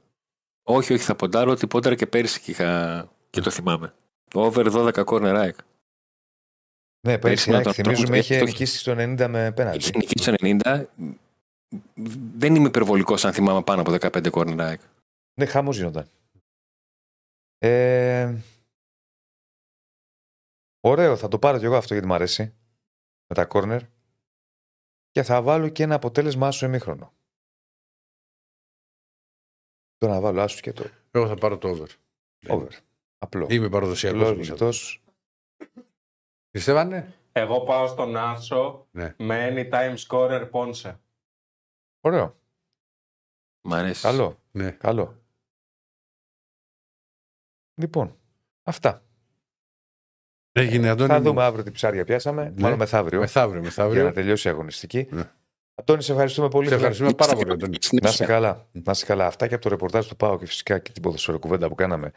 Όχι, όχι, θα ποντάρω ότι πόνταρα και πέρυσι και, είχα... και το θυμάμαι. Over 12 corner ΑΕΚ. Ναι, πέρυσι να η τον ΑΕΚ, θυμίζουμε τρόπο- είχε το- νικήσει στο 90 με Έχει πέναλτι. νικήσει το 90. Δεν είμαι υπερβολικός αν θυμάμαι πάνω από 15 corner ΑΕΚ. Ναι, χαμός γινόταν. Ε, ωραίο, θα το πάρω κι εγώ αυτό γιατί μου αρέσει. Με τα corner. Και θα βάλω και ένα αποτέλεσμα άσο εμίχρονο. Τώρα να βάλω άσους και το Εγώ θα πάρω το over. over. Απλό. Είμαι παραδοσιακός. Λογικός. Πιστεύανε. Εγώ πάω στον Άσο Ναι. με anytime scorer Πόνσε. Ωραίο. Μ' αρέσει. Καλό. Ναι. Καλό. Λοιπόν, αυτά. Έγινε Αντώνη. θα μου. δούμε αύριο τι ψάρια πιάσαμε. Ναι. Μάλλον μεθαύριο. Μεθαύριο, Για να μεθαύριο. τελειώσει η αγωνιστική. Ναι. Αντώνη, σε ευχαριστούμε πολύ. Σε φίλε. ευχαριστούμε πάρα πολύ, Αντώνη. Να είσαι καλά. Να είσαι καλά. Αυτά και από το ρεπορτάζ του Πάου και φυσικά και την ποδοσφαιροκουβέντα που κάναμε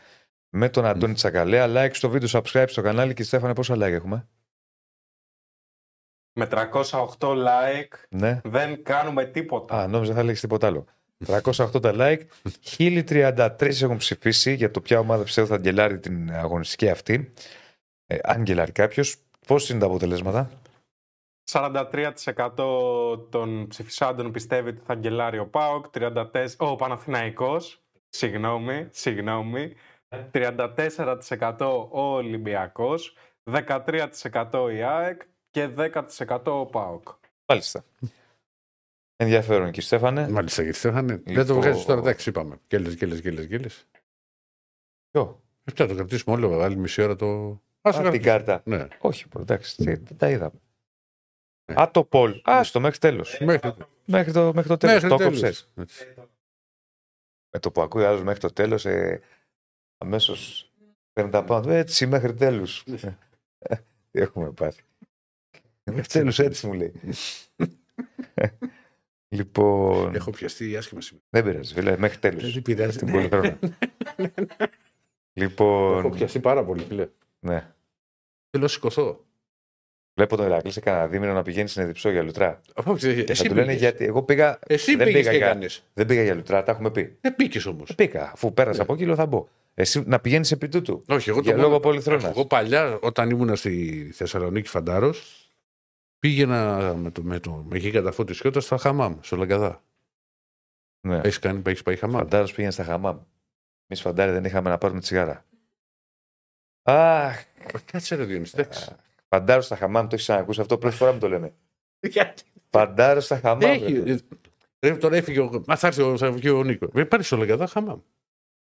με τον Αντώνη Τσακαλέα. Like στο βίντεο, subscribe στο κανάλι και Στέφανε, πόσα like έχουμε; Με 308 like Ναι. δεν κάνουμε τίποτα. Α, νόμιζα θα έλεγε τίποτα άλλο. 380 τα like. 1033 έχουν ψηφίσει για το ποια ομάδα πιστεύω θα γκελάρει την αγωνιστική αυτή. Ε, αν γκελάρει κάποιος. Πώς είναι τα αποτελέσματα; 43% των ψηφισάντων πιστεύει ότι θα γκελάρει ο ΠΑΟΚ, 34% ο Παναθηναϊκός, συγγνώμη, συγγνώμη, 34% ο Ολυμπιακός, 13% η ΑΕΚ και 10% ο ΠΑΟΚ. Μάλιστα. Ενδιαφέρον και Στέφανε. Μάλιστα, κύριε Στέφανε. Δεν το Λοιπόν- βγάζεις τώρα, εντάξει, είπαμε. Γκέλε, γκέλε, γκέλε, γκέλε. Ποιο; Αυτά το κρατήσουμε όλο, άλλη μισή ώρα το. Ας το Α, την κρατήσουμε. κάρτα. Ναι. Όχι, προ, εντάξει, τι- τα είδαμε. Ναι. Α, το Πολ. Α, στο μέχρι τέλος. Μέχρι, Μέχρι το, μέχρι το τέλος. μέχρι Το τέλους. έκοψες. Έτσι. Με το που ακούει άλλος μέχρι το τέλος, ε, αμέσως παίρνει τα πάνω. του, Έτσι, μέχρι τέλους. Τι έχουμε πάθει. μέχρι τέλου, έτσι μου λέει. λοιπόν. Έχω πιαστεί άσχημα σήμερα. Δεν πειράζει, φίλε, μέχρι τέλου. Δεν πειράζει. Στην Ναι. πολυθρόνα. Έχω λοιπόν. πιαστεί πάρα πολύ, φίλε. Ναι. Θέλω να σηκωθώ. Βλέπω τον Ηρακλή σε κανένα δίμηνο να πηγαίνει στην Εδιψό για λουτρά. Αφού ξέρεις, Και θα εσύ του λένε πήγες. γιατί. Εγώ πήγα. Εσύ δεν πήγες πήγα και για- έκανες. Δεν πήγα για λουτρά, τα έχουμε πει. Δεν πήγες όμως. Δεν πήγα. Αφού πέρασα Ναι. από εκεί, λέω θα μπω. Εσύ να πηγαίνεις επί τούτου. Όχι, εγώ Για το λόγω πολυθρόνας. Εγώ παλιά, όταν ήμουν στη Θεσσαλονίκη Φαντάρος, πήγαινα με, το, με, το, με εκεί κατά φώτισιώτα στα χαμάμ, στο Λαγκαδά. Ναι. Έχεις κάνει, έχεις πάει χαμάμ; Φαντάρος πήγαινε στα χαμάμ. Εμείς φαντάρι δεν είχαμε να πάρουμε τσιγάρα. Αχ, Ε, Κάτσε ρε Διονύση, εντάξει. φαντάρος στα χαμάμ, το έχεις ξανακούσει αυτό. Πρώτη φορά μου το λέμε. Γιατί; Φαντάρος στα χαμάμ. Έχει. ρε. ε, Ρε, τώρα έφυγε ο, μα θα έρθει ο, θα βγει ο Νίκος. Ε, Πάρει στο Λαγκαδά χαμάμ.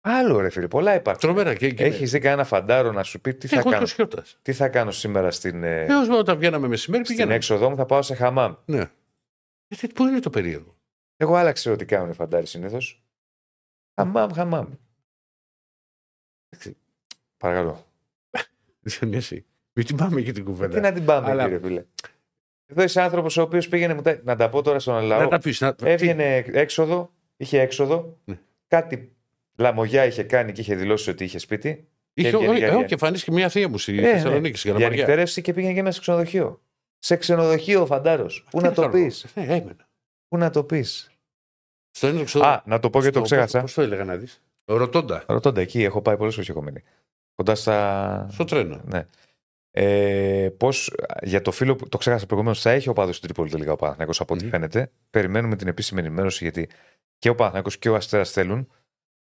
Άλλο ρε φίλε, πολλά υπάρχουν. Τρομερά και εκεί. Έχεις δει κανένα φαντάρο να σου πει τι θα, Εγώ κάνω, το σιώτα. τι θα κάνω σήμερα στην, ε, Έως όταν βγαίναμε μεσημέρι στην πήγαινα. έξοδό μου, θα πάω σε χαμάμ. Ναι. Ε, Πού είναι το περίεργο; Εγώ άλλαξε τι κάνουν οι φαντάροι συνήθως. Χαμάμ, χαμάμ. Παρακαλώ. Διονύση, μην την πάμε και την Τι κουβέντα. να την πάμε, Αλλά- κύριε φίλε. Εδώ είσαι άνθρωπος ο οποίος πήγαινε. μου τα- Να τα πω τώρα στον λαό. Να τα πεις. Να... Έβγαινε έξοδο, είχε έξοδο. Ναι. Κάτι λαμογιά είχε κάνει και είχε δηλώσει ότι είχε σπίτι. Είχε, έβγαινε όχι, για- όχι, εμφανίστηκε μια θεία μου στη Ε, ναι. Θεσσαλονίκη, στην Για Καλαμαριά. νυχτερεύσει και πήγαινε και μέσα σε ξενοδοχείο. Σε ξενοδοχείο, φαντάρος. Πού να το πεις; Ναι, έμενα. Πού να το πεις; Στο ένα εξω- Α, να το πω και το στο- ξέχασα. Πώς το έλεγα να δεις; Ρωτώντα. Ρωτώντα εκεί, έχω πάει πολλές φορές έχω μείνει. Κοντά στα. Στο τρένο. Ναι. Ε, πώς, για το φίλο που το ξέχασα προηγουμένως, θα έχει ο πάδος του Τρίπολη τελικά ο Παναθυνακό από ό,τι Μμμ. φαίνεται. Περιμένουμε την επίσημη ενημέρωση γιατί και ο Παναθυνακό και ο Αστέρας θέλουν.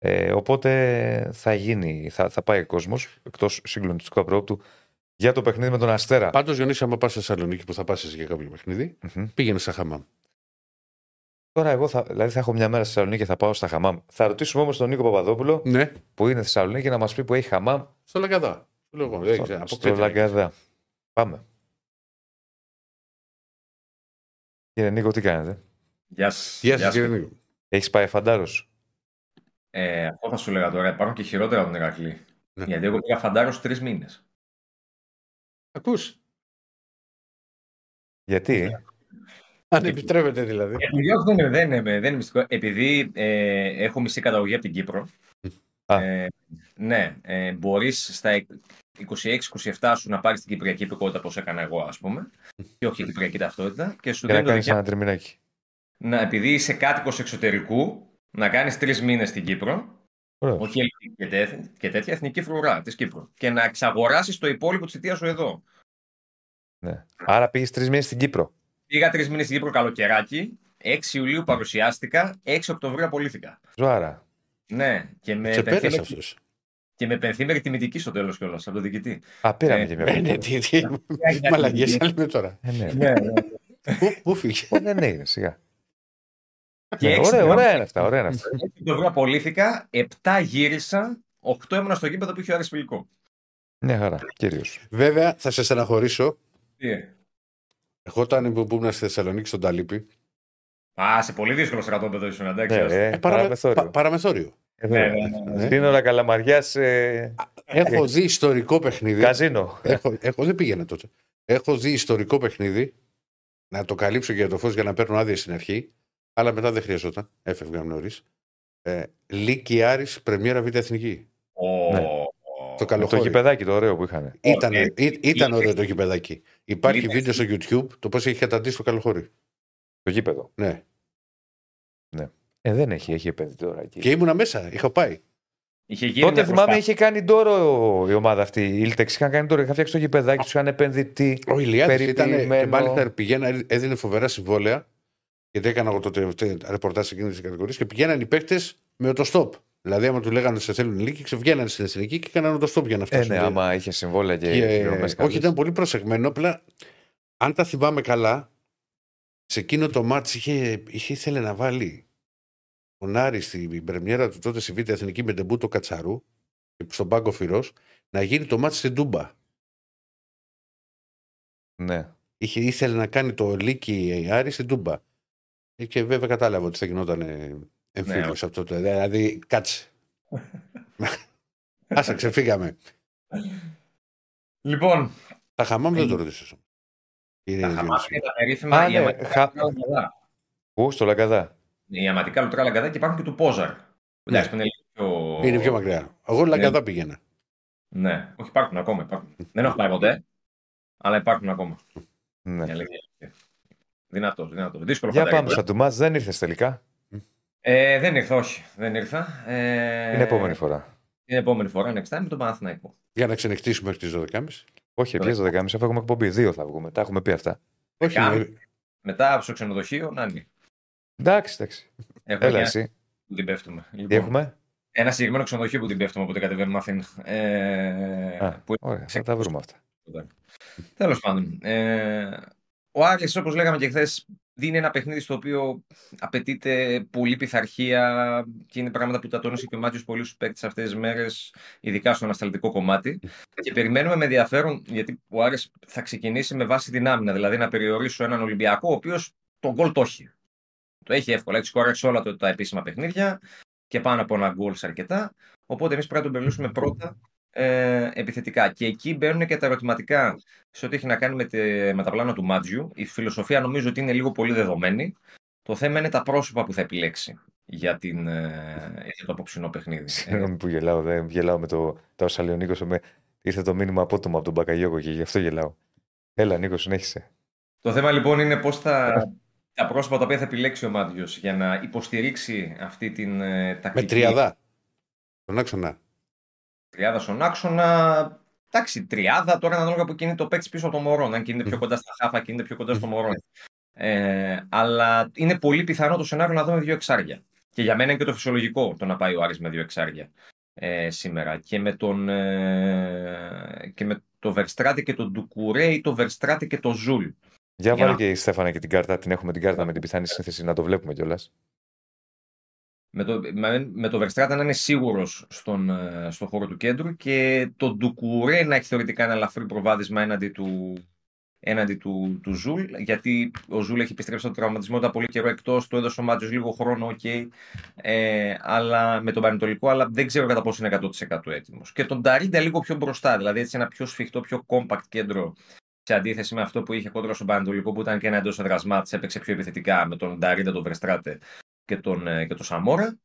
Ε, οπότε θα γίνει, θα, θα πάει ο κόσμος εκτός συγκλονιστικού απρόπτου για το παιχνίδι με τον Αστέρα. Πάντως, Γιονίση, άμα πας στη Θεσσαλονίκη που θα πα για κάποιο παιχνίδι, Μμμ. πήγαινε στα χαμάμ. Τώρα εγώ θα, δηλαδή θα έχω μια μέρα στη Θεσσαλονίκη και θα πάω στα χαμάμ. Θα ρωτήσουμε όμως τον Νίκο Παπαδόπουλο Ναι, που είναι στη Θεσσαλονίκη να μας πει που έχει χαμάμ στο Λαγκαδά. Σου λέω εγώ, δεν στο, ξέρω, στο αποκλείεται. Λαγκαδά. Πάμε. Κύριε Νίκο, τι κάνετε; Γεια σας. Γεια σας, σας. κύριε Νίκο. Έχεις πάει φαντάρος; Ε, αυτό θα σου λέγα τώρα. Υπάρχουν και χειρότερα από τον Ερακλή. Ναι. Γιατί εγώ πήγα φαντάρος τρεις μήνες. Ακούς; Γιατί; Αν επιτρέπετε δηλαδή. Επειδή όχι, δεν είναι, δεν είναι, δεν είναι μυστικό. Επειδή ε, έχω μισή καταγωγή από την Κύπρο. Α. Ε, ναι, ε, μπορείς στα 26-27 σου να πάρεις την κυπριακή υπηκότητα όπως έκανα εγώ, ας πούμε. και όχι την κυπριακή ταυτότητα. Και σου Για να δίνει το κάνεις δικαίωμα ένα τριμινάκι. να, επειδή είσαι κάτοικος εξωτερικού, να κάνεις τρεις μήνες στην Κύπρο. Ωραίο. Όχι ελληνική και, τέ- και τέτοια εθνική φρουρά της Κύπρου. Και να εξαγοράσεις το υπόλοιπο της θητείας σου εδώ. Ναι. Άρα πήγες τρεις μήνες στην Κύπρο. Πήγα τρεις μήνες στην Κύπρο καλοκαιράκι. 6 Ιουλίου παρουσιάστηκα. 6 Οκτωβρίου απολύθηκα. Ζωάρα. Ναι, και με, Σε πέρασε πενθήμερη, αυτός. και με πενθήμερη τιμητική στο τέλος κιόλας από τον διοικητή. Α, πήραμε Ε, και μια Ε, ναι, περίπτωση. τι, τι. Μαλαγιέ, αν λέμε τώρα. Ε, ναι. ναι, ναι. Πού- Πού φύγε; Ω, Δεν είναι, σιγά. Και Ναι, έξι Ωραία, μήνες- ωραία είναι αυτά. Ωραία είναι αυτά. 6 Οκτωβρίου απολύθηκα. 7 γύρισα. 8 ήμουνα στο γήπεδο που είχε ο Άρης φιλικό. Μια χαρά, κύριο. Βέβαια, θα σε στεναχωρήσω. Τι, ε; Εγώ όταν που ήμουν στη Θεσσαλονίκη στον Ταλίπη. Α, σε πολύ δύσκολο στρατόπεδο ήσουν, εντάξει. Ναι, ας. ε, ε, παραμε- παραμεθόριο. πα- Παραμεθόριο. Εδώ Ναι, είναι. ναι, ναι. Σύνορα Καλαμαριάς, ε, Έχω δει ιστορικό παιχνίδι. καζίνο. Έχω, έχω, δεν πήγαινα τότε. Έχω δει ιστορικό παιχνίδι. Να το καλύψω και για το φως για να παίρνω άδεια στην αρχή. Αλλά μετά δεν χρειαζόταν. Έφευγα νωρί. Ε, Λίκη Άρης, Πρεμιέρα Β' Εθνική. Ο- Ναι. ο- Το Το καλοχώρι. γηπεδάκι το ωραίο που είχαν. Ήταν, Ε, ή- ήταν ωραίο το γηπεδάκι. Υπάρχει είναι- βίντεο στο YouTube το πώς έχει καταντήσει το καλοχώρι. Το γήπεδο. Ναι. Ε, δεν έχει, έχει επενδυτή τώρα εκεί. Και ήμουνα μέσα. Είχα πάει. Είχε γίνει Τότε μια θυμάμαι προσπάθεια. είχε κάνει ντόρο η ομάδα αυτή. Οι Ιλτεξ είχαν κάνει ντόρο. Είχαν φτιάξει το γηπεδάκι τους, είχαν επενδυτή. Ο Ηλιάδης ήταν. Περιποιημένο. Και μάλιστα πηγαίνα, έδινε φοβερά συμβόλαια. Γιατί έκανα εγώ τότε τε- ρεπορτάζ σε εκείνη τη κατηγορία και πηγαίναν οι παίκτες με το stop. Δηλαδή, άμα του λέγανε σε θέλουν λύκη, ξεβγαίνανε στην εθνική και έκαναν το stop για να Ε, φτάσουν. ναι, άμα είχε συμβόλαια και, Και- πληρωμές όχι, καλές. ήταν πολύ προσεγμένο. Απλά, αν τα θυμάμαι καλά, σε εκείνο το μάτς είχε, είχε ήθελε να βάλει τον Άρη στην πρεμιέρα του τότε στη Β' Εθνική με τεμπούτο Κατσαρού στον πάγκο Φυρός, να γίνει το μάτς στην Τούμπα. Ναι. Είχε, ήθελε να κάνει το Λίκι Άρη στην Τούμπα. Ε, Και βέβαια κατάλαβε ότι θα γινόταν εμφύλιος Ναι, όχι. αυτό το. Δηλαδή, κάτσε. Άσα, ξεφύγαμε. Λοιπόν, Τα χαμάμ δεν το ρωτήσω. Κύριε τα Διονύση. χαμάμ είναι τα περίφημα Α, η ναι, αματικά χα- λουτρά λαγκαδά. Πού, στο Λαγκαδά. Η αματικά λουτρά λαγκαδά και υπάρχουν και του Πόζαρ. Εντάξει, που είναι λίγο πιο... Ναι. Είναι πιο μακριά. Εγώ Λαγκαδά πήγαινα. Ναι, όχι υπάρχουν ακόμα. Υπάρχουν. Δεν έχω πάει ποτέ, αλλά υπάρχουν ακόμα. Ναι. Η αλήθεια είναι. Δυνατός, δυνατός. Δύσκολο Για φαντάρι. πάμε στα του μάτς. Δεν ήρθες τελικά; Ε, δεν ήρθα, όχι. Δεν ήρθα. Ε, Την επόμενη φορά. Την επόμενη φορά, next time, με τον Παναθηναϊκό. Για να ξενυχτήσουμε μέχρι τις 12.30. Όχι, Ωραία. επίση 12.30 αφού έχουμε εκπομπή. Δύο θα βγούμε. Τα έχουμε πει αυτά. Όχι, Κάμε. ε, Μετά στο ξενοδοχείο, να είναι. Εντάξει, εντάξει. Έχουμε Έλα μια εσύ. που την πέφτουμε. Τι Λοιπόν, έχουμε; Ένα συγκεκριμένο ξενοδοχείο που την πέφτουμε, οπότε κατεβαίνουμε Αθήνα. Ε, Α, που Ωραία, θα τα βρούμε αυτά. Τέλος πάντων. Ε, ο Άρης, όπως λέγαμε και χθες, δίνει ένα παιχνίδι στο οποίο απαιτείται πολύ πειθαρχία και είναι πράγματα που τα τόνισε και ο Μάτιος πολύ στους παίκτες αυτές τις μέρες, ειδικά στο ανασταλτικό κομμάτι. Και περιμένουμε με ενδιαφέρον, γιατί ο Άρης θα ξεκινήσει με βάση την άμυνα, δηλαδή να περιορίσω έναν Ολυμπιακό, ο οποίος τον γκολ το έχει. Το έχει εύκολα. Έχει σκόραρει όλα τα- τα επίσημα παιχνίδια και πάνω από ένα γκολ σε αρκετά. Οπότε εμείς πρέπει να τον περιλούσουμε πρώτα ε, επιθετικά. Και εκεί μπαίνουν και τα ερωτηματικά σε ό,τι έχει να κάνει με, τε- με τα πλάνα του Μάτζιου. Η φιλοσοφία νομίζω ότι είναι λίγο πολύ δεδομένη. Το θέμα είναι τα πρόσωπα που θα επιλέξει για, την, ε, για το απόψινό παιχνίδι. Ε, Συγγνώμη που γελάω. Δεν γελάω με το, τα όσα λέει ο Νίκος. Με... Ήρθε το μήνυμα απότομα από τον Μπακαγιώκο και γι' αυτό γελάω. Έλα, Νίκος, συνέχισε. το θέμα λοιπόν είναι πώς θα, τα πρόσωπα τα οποία θα επιλέξει ο Μάτζιος για να υποστηρίξει αυτή την ε, τακτική. με τριαδά. Τον άξονα. Τριάδα στον άξονα. Εντάξει, τριάδα τώρα ανάλογα που κινείται το παίκτης πίσω από το μωρό. Αν κινείται πιο κοντά στα χάφα, κινείται πιο κοντά στο μωρό. Ε, αλλά είναι πολύ πιθανό το σενάριο να δούμε δύο εξάρια. Και για μένα είναι και το φυσιολογικό το να πάει ο Άρης με δύο εξάρια ε, σήμερα. Και με, τον, ε, και με το Βερστράτε και τον Ντουκουρέ ή το Βερστράτε και το Ζουλ. Για Για βάλε να- και η Στέφανα και την κάρτα. Την έχουμε την κάρτα με την πιθανή σύνθεση να το βλέπουμε κιόλας. Με το, με, με το Βερστράτε να είναι σίγουρος στον, ε, στον χώρο του κέντρου και το Ντουκουρέ να έχει θεωρητικά ένα ελαφρύ προβάδισμα έναντι του, έναντι του, του Ζουλ, γιατί ο Ζουλ έχει επιστρέψει από τον τραυματισμό, ήταν πολύ καιρό εκτός, του έδωσε ο Μάντζιο λίγο χρόνο, οκ, ε, αλλά με τον Παναιτωλικό, αλλά δεν ξέρω κατά πόσο είναι 100% έτοιμος. Και τον Νταρίντα λίγο πιο μπροστά, δηλαδή έτσι ένα πιο σφιχτό, πιο compact κέντρο σε αντίθεση με αυτό που είχε κόντρα στον Παναιτωλικό, που ήταν και ένα εντός έδρας έπαιξε πιο επιθετικά με τον Νταρίντα, τον Βερστράτε και τον, ε, και τον Σαμόρα.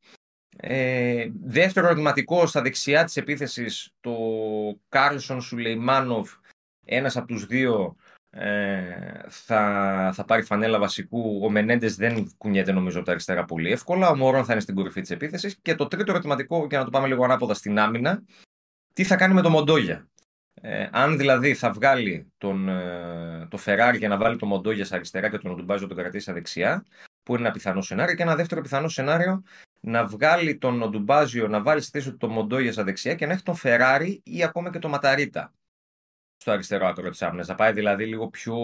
Ε, δεύτερο ερωτηματικό στα δεξιά της επίθεσης το Κάρλσον Σουλεϊμάνοφ ένας από τους δύο ε, θα, θα πάρει φανέλα βασικού. Ο Μεντές δεν κουνιέται νομίζω από τα αριστερά πολύ εύκολα. Ο Μωρόν θα είναι στην κορυφή της επίθεσης. Και το τρίτο ερωτηματικό για να το πάμε λίγο ανάποδα στην άμυνα τι θα κάνει με το Μοντόγια; Ε, αν δηλαδή θα βγάλει τον, ε, το Φεράρι για να βάλει το Μοντόγια στα αριστερά και τον Οντουμπάτζο τον κρατήσει στα δεξιά που είναι ένα πιθανό σενάριο και ένα δεύτερο πιθανό σενάριο να βγάλει τον Οντουμπάτζο, να βάλει στη θέση του τον Μοντόγια στα δεξιά και να έχει τον Φεράρι ή ακόμα και τον Ματαρίτα στο αριστερό άκρο της άμυνας. Να πάει δηλαδή λίγο πιο.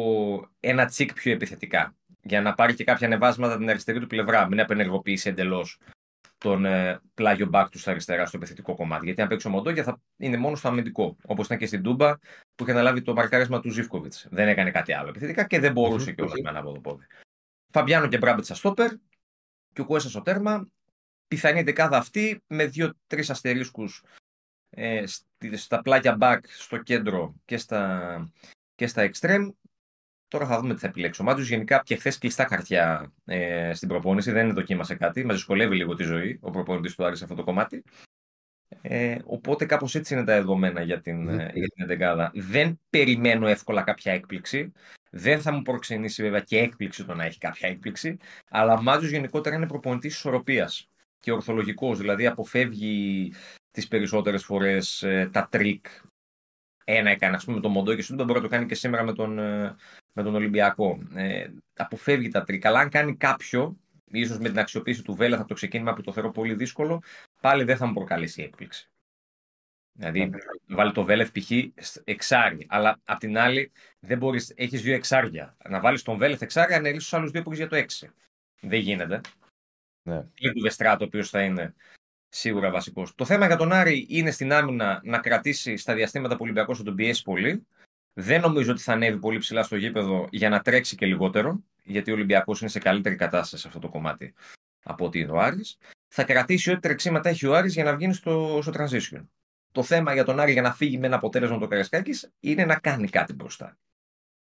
ένα τσικ πιο επιθετικά. Για να πάρει και κάποια ανεβάσματα την αριστερή του πλευρά. Μην απενεργοποιήσει εντελώς τον ε, πλάγιο μπακ του στα αριστερά στο επιθετικό κομμάτι. Γιατί αν παίξει ο Μοντόγια θα είναι μόνος στο αμυντικό. Όπως ήταν και στην Τούμπα που είχε αναλάβει το μαρκάρισμα του Ζήφκοβιτς. Δεν έκανε κάτι άλλο επιθετικά και δεν μπορούσε κιόλας με ένα από το πόδι. Φαμπιάνο και Μπράμπετ στα στόπερ και ο Κουέσσα στο τέρμα. Πιθανή δεκάδα αυτή με δύο-τρεις αστερίσκους ε, στη- στα πλάκια back στο κέντρο και στα, και στα extreme. Τώρα θα δούμε τι θα επιλέξει ο Μάτζος. Γενικά και χθες κλειστά χαρτιά ε, στην προπόνηση. Δεν δοκίμασε κάτι. Μας δυσκολεύει λίγο τη ζωή ο προπονητής του Άρης σε αυτό το κομμάτι. Ε, οπότε κάπως έτσι είναι τα δεδομένα για την, Μμμ. ε, για την εντεκάδα. Δεν περιμένω εύκολα κάποια έκπληξη. Δεν θα μου προξενήσει βέβαια και έκπληξη το να έχει κάποια έκπληξη. Αλλά ο Μάτζο γενικότερα είναι προπονητής ισορροπίας και ορθολογικός. Δηλαδή αποφεύγει τις περισσότερες φορές τα τρίκ. Ένα έκανε, ας πούμε, το Μοντόγια δεν μπορεί να το κάνει και σήμερα με τον, ε, με τον Ολυμπιακό. Ε, αποφεύγει τα τρίκ. Αλλά αν κάνει κάποιο, ίσως με την αξιοποίηση του Βέλεθ από το ξεκίνημα που το θεωρώ πολύ δύσκολο, πάλι δεν θα μου προκαλέσει έκπληξη. Δηλαδή, βάλει το Βέλεθ π.χ. εξάρι. Αλλά απ' την άλλη, δεν μπορείς, έχεις δύο εξάρια. Να βάλεις τον Βέλεθ εξάρι, να αφήσεις τους άλλους δύο που έχεις για το έξι. Δεν γίνεται. Ναι. Και του Βεστράτο, ο οποίος θα είναι σίγουρα βασικός. Το θέμα για τον Άρη είναι στην άμυνα να κρατήσει στα διαστήματα που ο Ολυμπιακός θα τον πιέσει πολύ. Δεν νομίζω ότι θα ανέβει πολύ ψηλά στο γήπεδο για να τρέξει και λιγότερο, γιατί ο Ολυμπιακός είναι σε καλύτερη κατάσταση σε αυτό το κομμάτι από ότι είναι ο Άρης. Θα κρατήσει ό,τι τρεξίματα έχει ο Άρης για να βγει στο, στο transition. Το θέμα για τον Άρη για να φύγει με ένα αποτέλεσμα το Καρασκάκη είναι να κάνει κάτι μπροστά.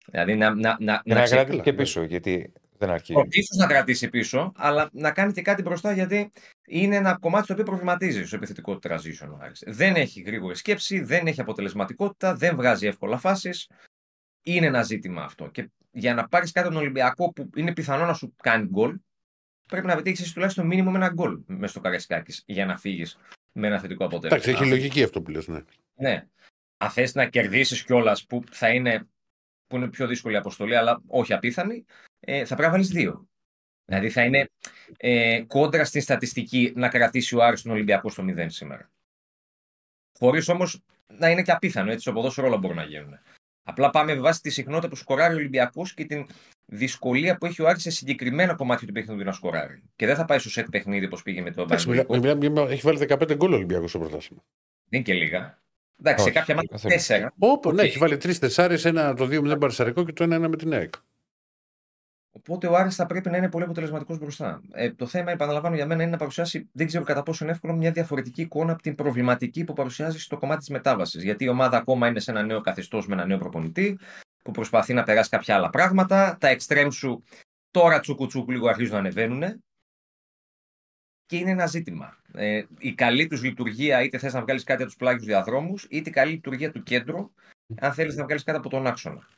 Δηλαδή να, να, να, Και να ξε- κρατήσει και ναι. πίσω, γιατί δεν αρκεί. ίσως να κρατήσει πίσω, αλλά να κάνει και κάτι μπροστά γιατί είναι ένα κομμάτι το οποίο προβληματίζει στο επιθετικό του transition. ο Άρης. Δεν έχει γρήγορη σκέψη, δεν έχει αποτελεσματικότητα, δεν βγάζει εύκολα φάσεις. Είναι ένα ζήτημα αυτό. Και για να πάρεις κάτι από τον Ολυμπιακό που είναι πιθανό να σου κάνει γκολ, πρέπει να πετύχεις τουλάχιστον μήνυμο με ένα γκολ μέσα στο Καραϊσκάκης για να φύγεις με ένα θετικό αποτέλεσμα. Εντάξει, έχει Αν- λογική αυτό που λες, ναι. ναι. Αν θες να κερδίσεις κιόλας που θα είναι, που είναι πιο δύσκολη αποστολή, αλλά όχι απίθανη, ε, θα πρέπει να βάλεις δύο. Δηλαδή θα είναι ε, κόντρα στην στατιστική να κρατήσει ο Άρης τον Ολυμπιακό στο 0 σήμερα. Χωρίς όμως να είναι και απίθανο, έτσι, στο ποδόσφαιρο όλα μπορούν να γίνουν. Απλά πάμε με βάση τη συχνότητα που σκοράρει ο Ολυμπιακός και την δυσκολία που έχει ο Άρης σε συγκεκριμένα κομμάτια του παιχνιδιού να σκοράρει. Και δεν θα πάει στο σετ παιχνίδι όπως πήγε με το Εντάξει, Παναγενικό. μιλά- μιλάμε για- έχει βάλει 15 γκολ ο Ολυμπιακός στο πρωτάθλημα. Δεν είναι και λίγα. Εντάξει, σε Όχι, κάποια μάτια καθόλου. τέσσερα. Όπω, ναι, Οκ. έχει βάλει τρεις τεσσάρες, ένα το 2-0 Παρσαρικό και το 1-1 με την ΑΕΚ. Οπότε ο Άρης θα πρέπει να είναι πολύ αποτελεσματικός μπροστά. Ε, το θέμα, επαναλαμβάνω για μένα, είναι να παρουσιάσει, δεν ξέρω κατά πόσο είναι εύκολο, μια διαφορετική εικόνα από την προβληματική που παρουσιάζει στο κομμάτι της μετάβασης. Γιατί η ομάδα ακόμα είναι σε ένα νέο καθεστώς με ένα νέο προπονητή, που προσπαθεί να περάσει κάποια άλλα πράγματα. Τα εξτρέμ σου τώρα τσουκουτσούκου λίγο αρχίζουν να ανεβαίνουν. Και είναι ένα ζήτημα. Ε, η καλή τους λειτουργία, είτε θες να βγάλεις κάτι από τους πλάγιους διαδρόμους, είτε η καλή λειτουργία του κέντρου, αν θέλεις να βγάλεις κάτι από τον άξονα.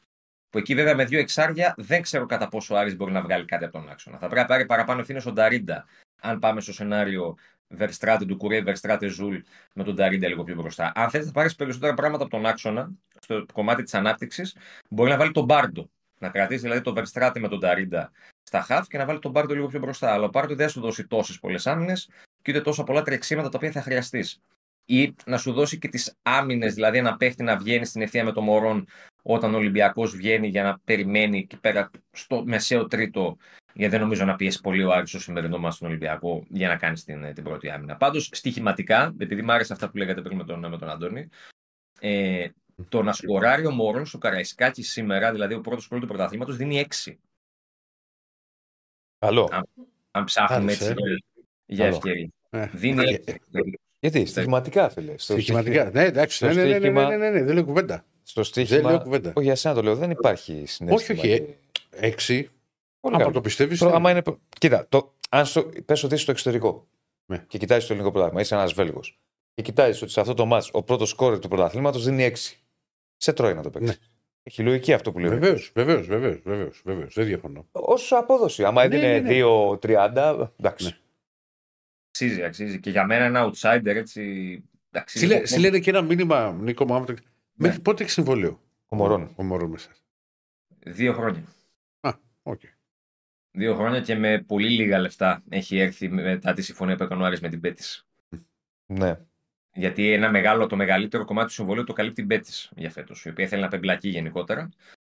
Που εκεί βέβαια με δύο εξάρια δεν ξέρω κατά πόσο ο Άρης μπορεί να βγάλει κάτι από τον άξονα. Θα πρέπει να πάρει παραπάνω ευθύνες στον Νταρίντα αν πάμε στο σενάριο Βερστράτε Ντουκουρέ, Βερστράτε Ζουλ με τον Νταρίντα λίγο πιο μπροστά. Αν θέλει να πάρεις περισσότερα πράγματα από τον άξονα, στο κομμάτι της ανάπτυξης, μπορεί να βάλει τον Μπάρντο. Να κρατήσει δηλαδή τον Βερστράτε με τον Νταρίντα στα χαφ και να βάλει τον Μπάρντο λίγο πιο μπροστά. Αλλά ο Μπάρντο δεν θα σου δώσει τόσες πολλές άμυνες και ούτε τόσα πολλά τρεξίματα τα οποία θα χρειαστείς. Ή να σου δώσει και τις άμυνες, δηλαδή ένα παίχτη να βγαίνει στην ευθεία με τον Μωρόν όταν ο Ολυμπιακός βγαίνει για να περιμένει εκεί πέρα στο μεσαίο τρίτο. Γιατί δεν νομίζω να πιέσει πολύ ο Άρης στο σημερινό μας στον Ολυμπιακό για να κάνει την, την πρώτη άμυνα. Πάντως, στοιχηματικά, επειδή μου άρεσε αυτά που λέγατε πριν με τον, με τον Αντώνη, ε, το να σκοράρει ο Μωρόν στο Καραϊσκάκι σήμερα, δηλαδή ο πρώτος γκολ του πρωταθλήματος, δίνει 6. Καλό. Αν, αν ψάχνουμε Άρεσε, έτσι για Καλό. ευκαιρία. Ε, Δίνει ε, 6. Γιατί, στοιχηματικά, φίλε. Στο Στοιχηματικά. Ναι, εντάξει. στο Ναι, ναι, ναι, ναι, στοίχημα- ναι, ναι, ναι, δεν λέω κουβέντα. Στο Δεν λέω στοίχημα. κουβέντα. Όχι, για σένα το λέω. Δεν υπάρχει συνέστημα. όχι, ε, και- Έξι. Πολύ Άμα καλό. το πιστεύεις. Προ- άμα είναι... Κοίτα, το... αν στο... πες ότι είσαι στο εξωτερικό Ναι. και κοιτάζεις το ελληνικό πρωτάθλημα, είσαι ένας Βέλγος και κοιτάζεις ότι σε αυτό το μάτς ο πρώτος σκόρερ του πρωταθλήματος δίνει 6. Σε τρώει να το παίξεις. Ναι. Έχει λογική αυτό που λέω. Βεβαίως, βεβαίως, βεβαίως. βεβαίως. Δεν διαφωνώ. Όσο απόδοση. Άμα Ναι, έδινε ναι, ναι. 2-30, εντάξει. Ναι. Αξίζει, αξίζει. Και για μένα ένα outsider έτσι. Αξίζει Συλλέ- το- Συλλέγεται και ένα μήνυμα, Νίκο μου, άμα το- Ναι. Μέχρι πότε έχεις συμβόλαιο. Ο Μωρόν. Ο Μωρόν μέσα. Δύο χρόνια. Οκ. Δύο χρόνια και με πολύ λίγα λεφτά έχει έρθει μετά τη συμφωνία που έκανε ο Άρης με την Μπέτις. Ναι. Γιατί ένα μεγάλο, το μεγαλύτερο κομμάτι του συμβολίου το καλύπτει η Πέτης για φέτος, η οποία θέλει να πεμπλακεί γενικότερα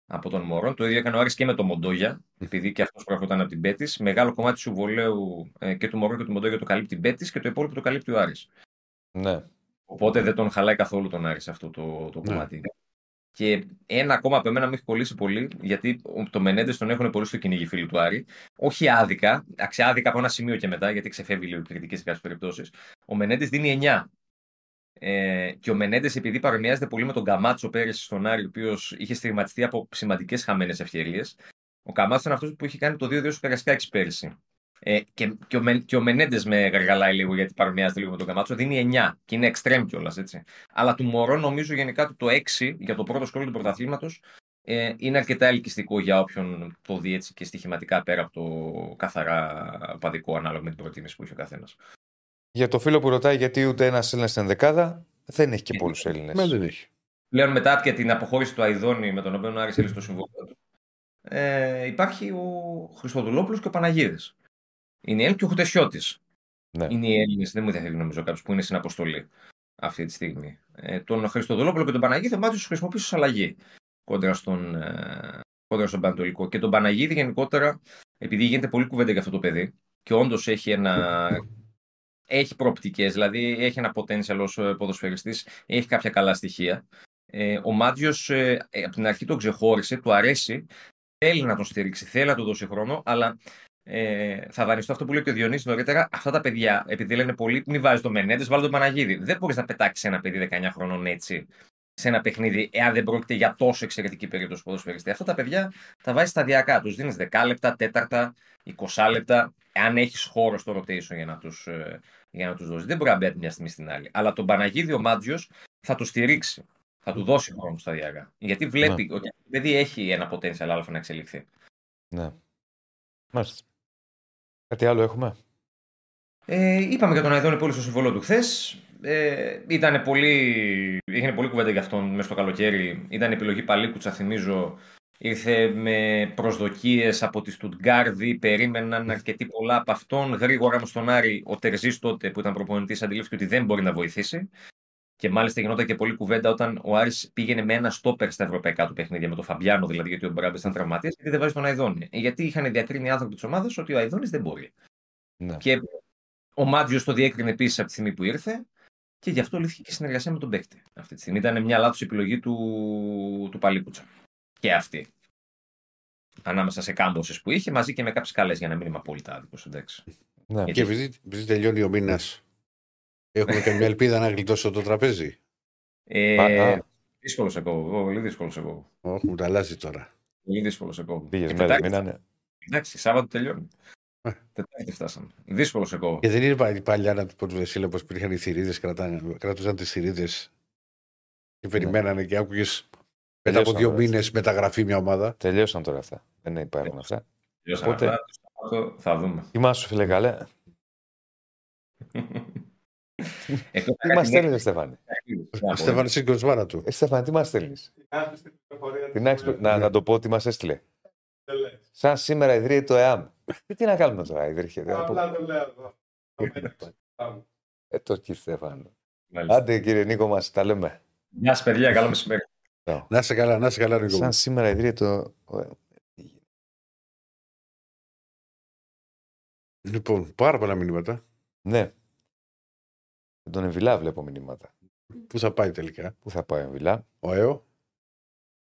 από τον Μωρόν. Το ίδιο έκανε ο Άρης και με τον Μοντόγια, επειδή και αυτός προερχόταν από την Πέτης. Μεγάλο κομμάτι του συμβολέου ε, και του Μωρόν και του Μοντόγια το καλύπτει η Πέτης και το υπόλοιπο το καλύπτει ο Άρης. ναι. Οπότε δεν τον χαλάει καθόλου τον Άρης σε αυτό το, το Ναι. κομμάτι. Και ένα ακόμα από εμένα με έχει κολλήσει πολύ, γιατί το Μενέντες τον έχουν πολύ στο κυνήγι φίλου του Άρη. Όχι άδικα, αξιάδικα από ένα σημείο και μετά, γιατί ξεφεύγει λίγο η κριτική σε κάποιες περιπτώσεις. Ο Μενέντες δίνει 9. Ε, και ο Μενέντες, επειδή παρομοιάζεται πολύ με τον Καμάτσο πέρυσι στον Άρη, ο οποίος είχε στιγματιστεί από σημαντικές χαμένες ευκαιρίε, ο Καμάτσος είναι αυτός που είχε κάνει το 2-2 στο Καρασκάκης πέρυσι. Ε, και, και, ο, Μεν- και ο Μενέντες με γαργαλάει λίγο γιατί παρομοιάζεται λίγο με τον Καμάτσο. Δίνει 9 και είναι extreme κιόλας, έτσι. Αλλά του Μωρό νομίζω γενικά του το 6 για το πρώτο σκόρ του πρωταθλήματος ε, είναι αρκετά ελκυστικό για όποιον το δει έτσι και στοιχηματικά πέρα από το καθαρά παδικό ανάλογα με την προτίμηση που έχει ο καθένας. Για το φίλο που ρωτάει γιατί ούτε ένας Έλληνας στην δεκάδα, δεν έχει και πολλούς Έλληνες. Μα δεν έχει. Πλέον μετά από την αποχώρηση του Αϊδόνη με τον οποίο ο Άρης έλυσε το συμβόλαιο του, ε, υπάρχει ο Χριστοδουλόπουλος και ο Παναγίδης. Είναι η Έλληνε και ο Χουτεσιώτης. Ναι. Είναι οι Έλληνες, δεν μου διαφεύγει νομίζω κάποιος που είναι στην αποστολή αυτή τη στιγμή. Ε, τον Χριστοδουλόπουλο και τον Παναγίδη ο Μάτιο χρησιμοποιήσει ω αλλαγή κόντρα στον, ε, κόντρα στον Πανατολικό. Και τον Παναγίδη γενικότερα, επειδή γίνεται πολύ κουβέντα για αυτό το παιδί και όντως έχει ένα. Έχει προοπτικές, δηλαδή έχει ένα potential ως ε, ποδοσφαιριστής, έχει κάποια καλά στοιχεία. Ε, ο Μάτζιος ε, ε, από την αρχή τον ξεχώρισε, του αρέσει, θέλει να τον στηρίξει, θέλει να του δώσει χρόνο, αλλά ε, θα δανειστώ αυτό που λέει και ο Διονύσης νωρίτερα. Αυτά τα παιδιά, επειδή λένε πολύ, μην βάζεις το Μενέντε, βάλει τον Παναγίδη. Δεν μπορείς να πετάξεις ένα παιδί 19 χρονών έτσι σε ένα παιχνίδι, εάν δεν πρόκειται για τόσο εξαιρετική περίπτωση ποδοσφαιριστή. Αυτά τα παιδιά τα βάζεις σταδιακά. Τους δίνεις 10 λεπτά, τέταρτα, 20 λεπτά, εάν έχεις χώρο στο rotation για να τους για να τους δώσεις. Δεν μπορεί να μπει από μια στιγμή στην άλλη. Αλλά τον Παναγίδη ο Μάτζιος θα του στηρίξει. Θα του δώσει χρόνο σταδιακά. Γιατί βλέπει ότι το παιδί έχει ένα potential άλλο να εξελιχθεί. Ναι. Μάλιστα. Κάτι άλλο έχουμε; Ε, είπαμε για τον Αϊδόνη πολύ στο συμβόλαιο του χθες. Ε, ήταν πολύ, έγινε πολύ κουβέντα για αυτόν μέσα στο καλοκαίρι. Ήταν επιλογή Παλίκουτσα, θυμίζω. Ήρθε με προσδοκίες από τη Στουτγκάρδη. Περίμεναν αρκετή πολλά από αυτόν. Γρήγορα μου στον Άρη, ο Τερζής τότε που ήταν προπονητής, αντιλήφθηκε ότι δεν μπορεί να βοηθήσει. Και μάλιστα γινόταν και πολύ κουβέντα όταν ο Άρης πήγαινε με ένα στόπερ στα ευρωπαϊκά του παιχνίδια, με τον Φαμπιάνο δηλαδή, γιατί ο Μπράμπες ήταν τραυματίας, γιατί δεν βάζει τον Αϊδόνη. Γιατί είχαν διακρίνει οι άνθρωποι της ομάδας ότι ο Αϊδόνης δεν μπορεί. Ναι. Και ο Μάτζιος το διέκρινε επίσης από τη στιγμή που ήρθε και γι' αυτό λύθηκε και η συνεργασία με τον παίκτη. Αυτή τη στιγμή ήταν μια λάθος επιλογή του, του Παλίκουτσα. Και αυτή. Ανάμεσα σε κάμποσε που είχε, μαζί και με κάποιες καλές για να μην είμαι απόλυτα άδικος. Εντάξει. Ναι. Γιατί- Και επειδή, επειδή τελειώνει ο μήνας, έχουμε και μια ελπίδα να γλιτώσει το τραπέζι. Ε, Α, α. δύσκολος σε κόβω. Πολύ δύσκολος σε κόβω. Όχι, μου τα αλλάζει τώρα. Πολύ δύσκολος σε κόβω. Πήγες Και μέρε, Τετάρτη- μείνανε. Εντάξει, Σάββατο τελειώνει. Ε. Τετάρτη φτάσαμε. Δύσκολος σε κόβω. Και δεν είναι πάλι παλιά να του πω του Βεσίλα πώ υπήρχαν οι θηρίδες, κρατούσαν τις θηρίδες και περιμένανε και άκουγες μετά από Τελειώσαν δύο τώρα, μήνες μεταγραφή μια ομάδα. Τελειώσαν τώρα αυτά. Δεν υπάρχουν αυτά. Τελειώσαμε Οπότε- αυτά. Το Σάββατο θα δούμε. Κοιμάσου, φίλε, καλέ. Εκτός Τι αν μας κάτι στέλνεις, Στεφάνη; νέο. Ο Στέφανη σήκω σβάρα του. Ε, Στεφάνη, τι μας στέλνεις; Κάθε στην πληροφορία Την της άξιο- ημέρας. να, να το πω τι μας έστειλε. Δεν λες. Σαν σήμερα ιδρύεται το ΕΑΜ. Τι, τι να κάνουμε τώρα, ιδρύεται. Απλά το λέω εδώ. Το μέταξε. Πάμε. Ε, το κύριε Στεφάνο. Μάλιστα. Άντε κύριε Νίκο μας, τα λέμε. Γεια σας παιδιά, καλό μεσημέρι. Να είσαι καλά, να είσαι καλά, Νίκο. μου. Σαν σήμερα ιδρύεται το. ο- Λοιπόν, πάρα πολλά μηνύματα. Ναι. Με τον Εμβιλά βλέπω μηνύματα. Πού θα πάει τελικά; Πού θα πάει ο Εμβιλά, Ο ΕΟ.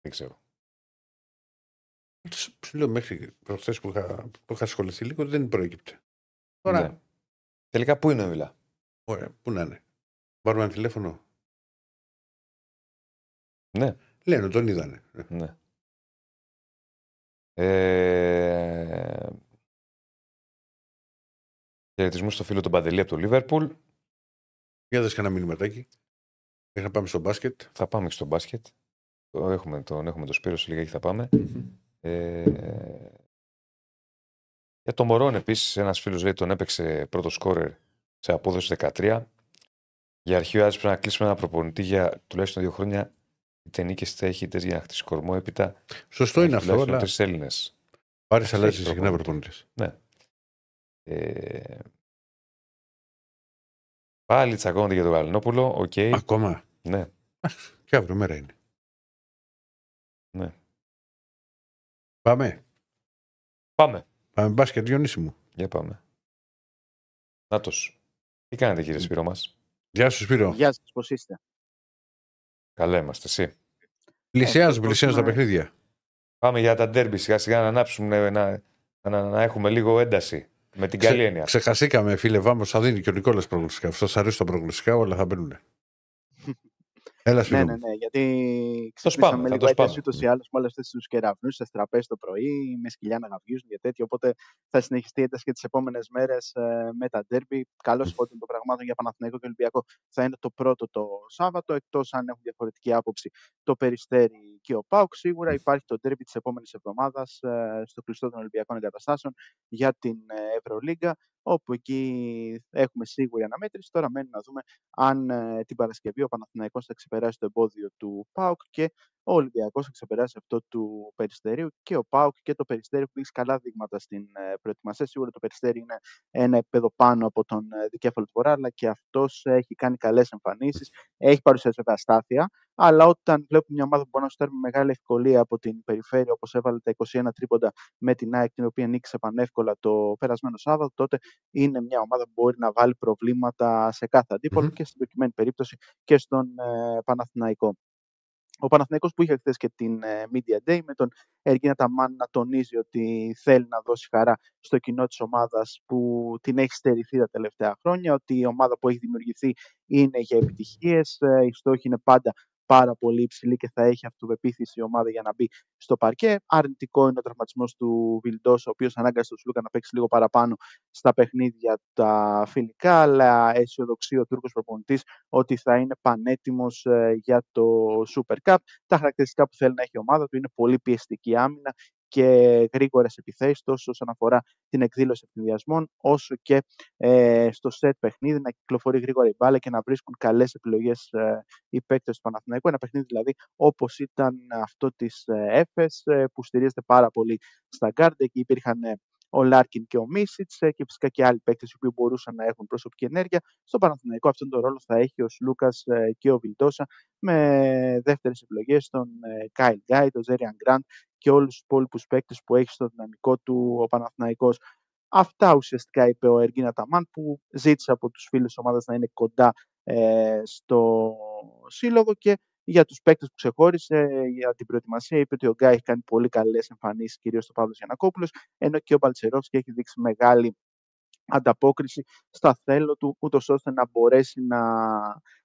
δεν ξέρω. Σου σου λέω μέχρι προχθές που, είχα- που είχα ασχοληθεί λίγο δεν προέκυπτε. Τώρα, Ναι. Τελικά πού είναι ο Εμβιλά; ωραία, πού να είναι; Πάρουμε ένα τηλέφωνο; Ναι. Λένε, τον είδανε. Ναι. Ε... Χαιρετισμούς στο φίλο τον Παντελή από το Λίβερπουλ. Για δες κανένα μηνυματάκι. Μέχρι να πάμε στο μπάσκετ. Θα πάμε και στο μπάσκετ. Το έχουμε, τον έχουμε το Σπύρο σε λίγα και θα πάμε. Ε... Για το Μωρόν επίσης, ένας φίλος λέει τον έπαιξε πρώτο σκόρερ σε απόδοση 13. Για αρχείο Άρης πρέπει να κλείσουμε ένα προπονητή για τουλάχιστον δύο χρόνια. Είτε νίκε είτε έχει είτε για να χτίσει κορμό. Έπειτα Σωστό είναι αυτό, αλλά Τρεις Έλληνες. πάρεις έχει αλλάζεις συχνά προπονητή. προπονητέ. Ε... Πάλι τσακώνονται για τον Γαλινόπουλο. Οκ. Ακόμα. Ναι. Και αύριο μέρα είναι. Ναι. Πάμε. Πάμε. Πάμε μπάσκετ, Διονύση μου. Για πάμε. Νάτος. Τι κάνετε κύριε Σπύρο μας; Γεια σου, Σπύρο. Γεια σας, πώς είστε; Καλά είμαστε εσύ. Πλησιάζουν, Ε, πλησιάζουν τα πώς να- παιχνίδια. Πάμε για τα ντέρμπι σιγά σιγά να ανάψουμε να, να, να έχουμε λίγο ένταση. Με την καλή έννοια. Ξεχαστήκαμε, φίλε Βάμος, θα δίνει και ο Νικόλας προγνωστικά. Αυτός αρέσει τα προγνωστικά, όλα θα μπαίνουν. Έλα, Ναι, Σπύρο. ναι, μου. ναι, γιατί Το σπάμε, ξυπνήσαμε θα λίγο το σπάμε. έταση ούτως ή άλλως με όλες αυτές τους κεραυνούς, σε τραπέζι το πρωί, με σκυλιά να γαβγίζουν και τέτοια, οπότε θα συνεχιστεί η ένταση και τις επόμενες μέρες ε, με τα ντέρμπι. Καλώς φώτιν των πραγμάτων για Παναθηναϊκό και Ολυμπιακό θα είναι το πρώτο το Σάββατο, εκτός αν έχουν διαφορετική άποψη το Περιστέρι και ο ΠΑΟΚ. Σίγουρα υπάρχει το ντέρμπι της επόμενης εβδομάδας ε, στο κλειστό των Ολυμπιακών Εγκαταστάσεων για την ε, Ευρωλίγκα, όπου εκεί έχουμε σίγουρη αναμέτρηση. Τώρα μένει να δούμε αν ε, την Παρασκευή ο Παναθηναϊκός θα ξεπεράσει το εμπόδιο του ΠΑΟΚ και ο Ολυμπιακός θα ξεπεράσει αυτό του Περιστερίου και ο ΠΑΟΚ και το Περιστέρι έχουν δείξει καλά δείγματα στην ε, προετοιμασία. Σίγουρα το Περιστέρι είναι ένα επίπεδο πάνω από τον ε, δικέφαλο του Βορρά, αλλά και αυτός έχει κάνει καλές εμφανίσεις, έχει παρουσιάσει βέβαια αστάθεια, αλλά όταν βλέπουμε μια ομάδα που μπορεί να σου με μεγάλη ευκολία από την περιφέρεια, όπως έβαλε τα 21 τρίποντα με την ΑΕΚ, την οποία νίκησε πανεύκολα το περασμένο Σάββατο, τότε είναι μια ομάδα που μπορεί να βάλει προβλήματα σε κάθε αντίπαλο Μμμ. και στην προκειμένη περίπτωση και στον ε, Παναθηναϊκό. Ο Παναθηναϊκός που είχε χθες και την ε, Media Day με τον Εργίνα Ταμάν να τονίζει ότι θέλει να δώσει χαρά στο κοινό της ομάδας που την έχει στερηθεί τα τελευταία χρόνια, ότι η ομάδα που έχει δημιουργηθεί είναι για επιτυχίες, ε, οι στόχοι είναι πάντα πάρα πολύ υψηλή και θα έχει αυτοπεποίθηση η ομάδα για να μπει στο παρκέ. Αρνητικό είναι ο τραυματισμός του Βιλντός, ο οποίος ανάγκασε τον Σλούκα να παίξει λίγο παραπάνω στα παιχνίδια τα φιλικά, αλλά αισιοδοξεί ο Τούρκος προπονητής ότι θα είναι πανέτοιμος για το Super Cup. Τα χαρακτηριστικά που θέλει να έχει η ομάδα του είναι πολύ πιεστική άμυνα και γρήγορες επιθέσεις, τόσο όσον αφορά την εκδήλωση ευθυνδιασμών, όσο και ε, στο σετ παιχνίδι να κυκλοφορεί γρήγορα η μπάλα και να βρίσκουν καλές επιλογές ε, οι παίκτες του Παναθηναϊκού. Ένα παιχνίδι δηλαδή όπως ήταν αυτό της ε, ΕΦΕΣ, ε, που στηρίζεται πάρα πολύ στα γκάρντ. Εκεί υπήρχαν ε, ο Λάρκιν και ο Μίσιτς και φυσικά και άλλοι παίκτες οι οποίοι μπορούσαν να έχουν προσωπική ενέργεια. Στο Παναθηναϊκό αυτόν τον ρόλο θα έχει ο Σλούκας και ο Βιλντόσα με δεύτερες επιλογές τον Κάιλ Γκάι, τον Ζέριαν Γκραντ και όλους τους υπόλοιπους παίκτες που έχει στο δυναμικό του ο Παναθηναϊκός. Αυτά ουσιαστικά είπε ο Εργκίν Αταμάν που ζήτησε από τους φίλους της ομάδας να είναι κοντά ε, στο σύλλογο και για τους παίκτες που ξεχώρισε για την προετοιμασία είπε ότι ο Γκάι έχει κάνει πολύ καλές εμφανίσεις κυρίως στο Παύλος Γιανακόπουλος ενώ και ο Μπαλτσερόφσκι έχει δείξει μεγάλη ανταπόκριση στα θέλω του ούτως ώστε να μπορέσει να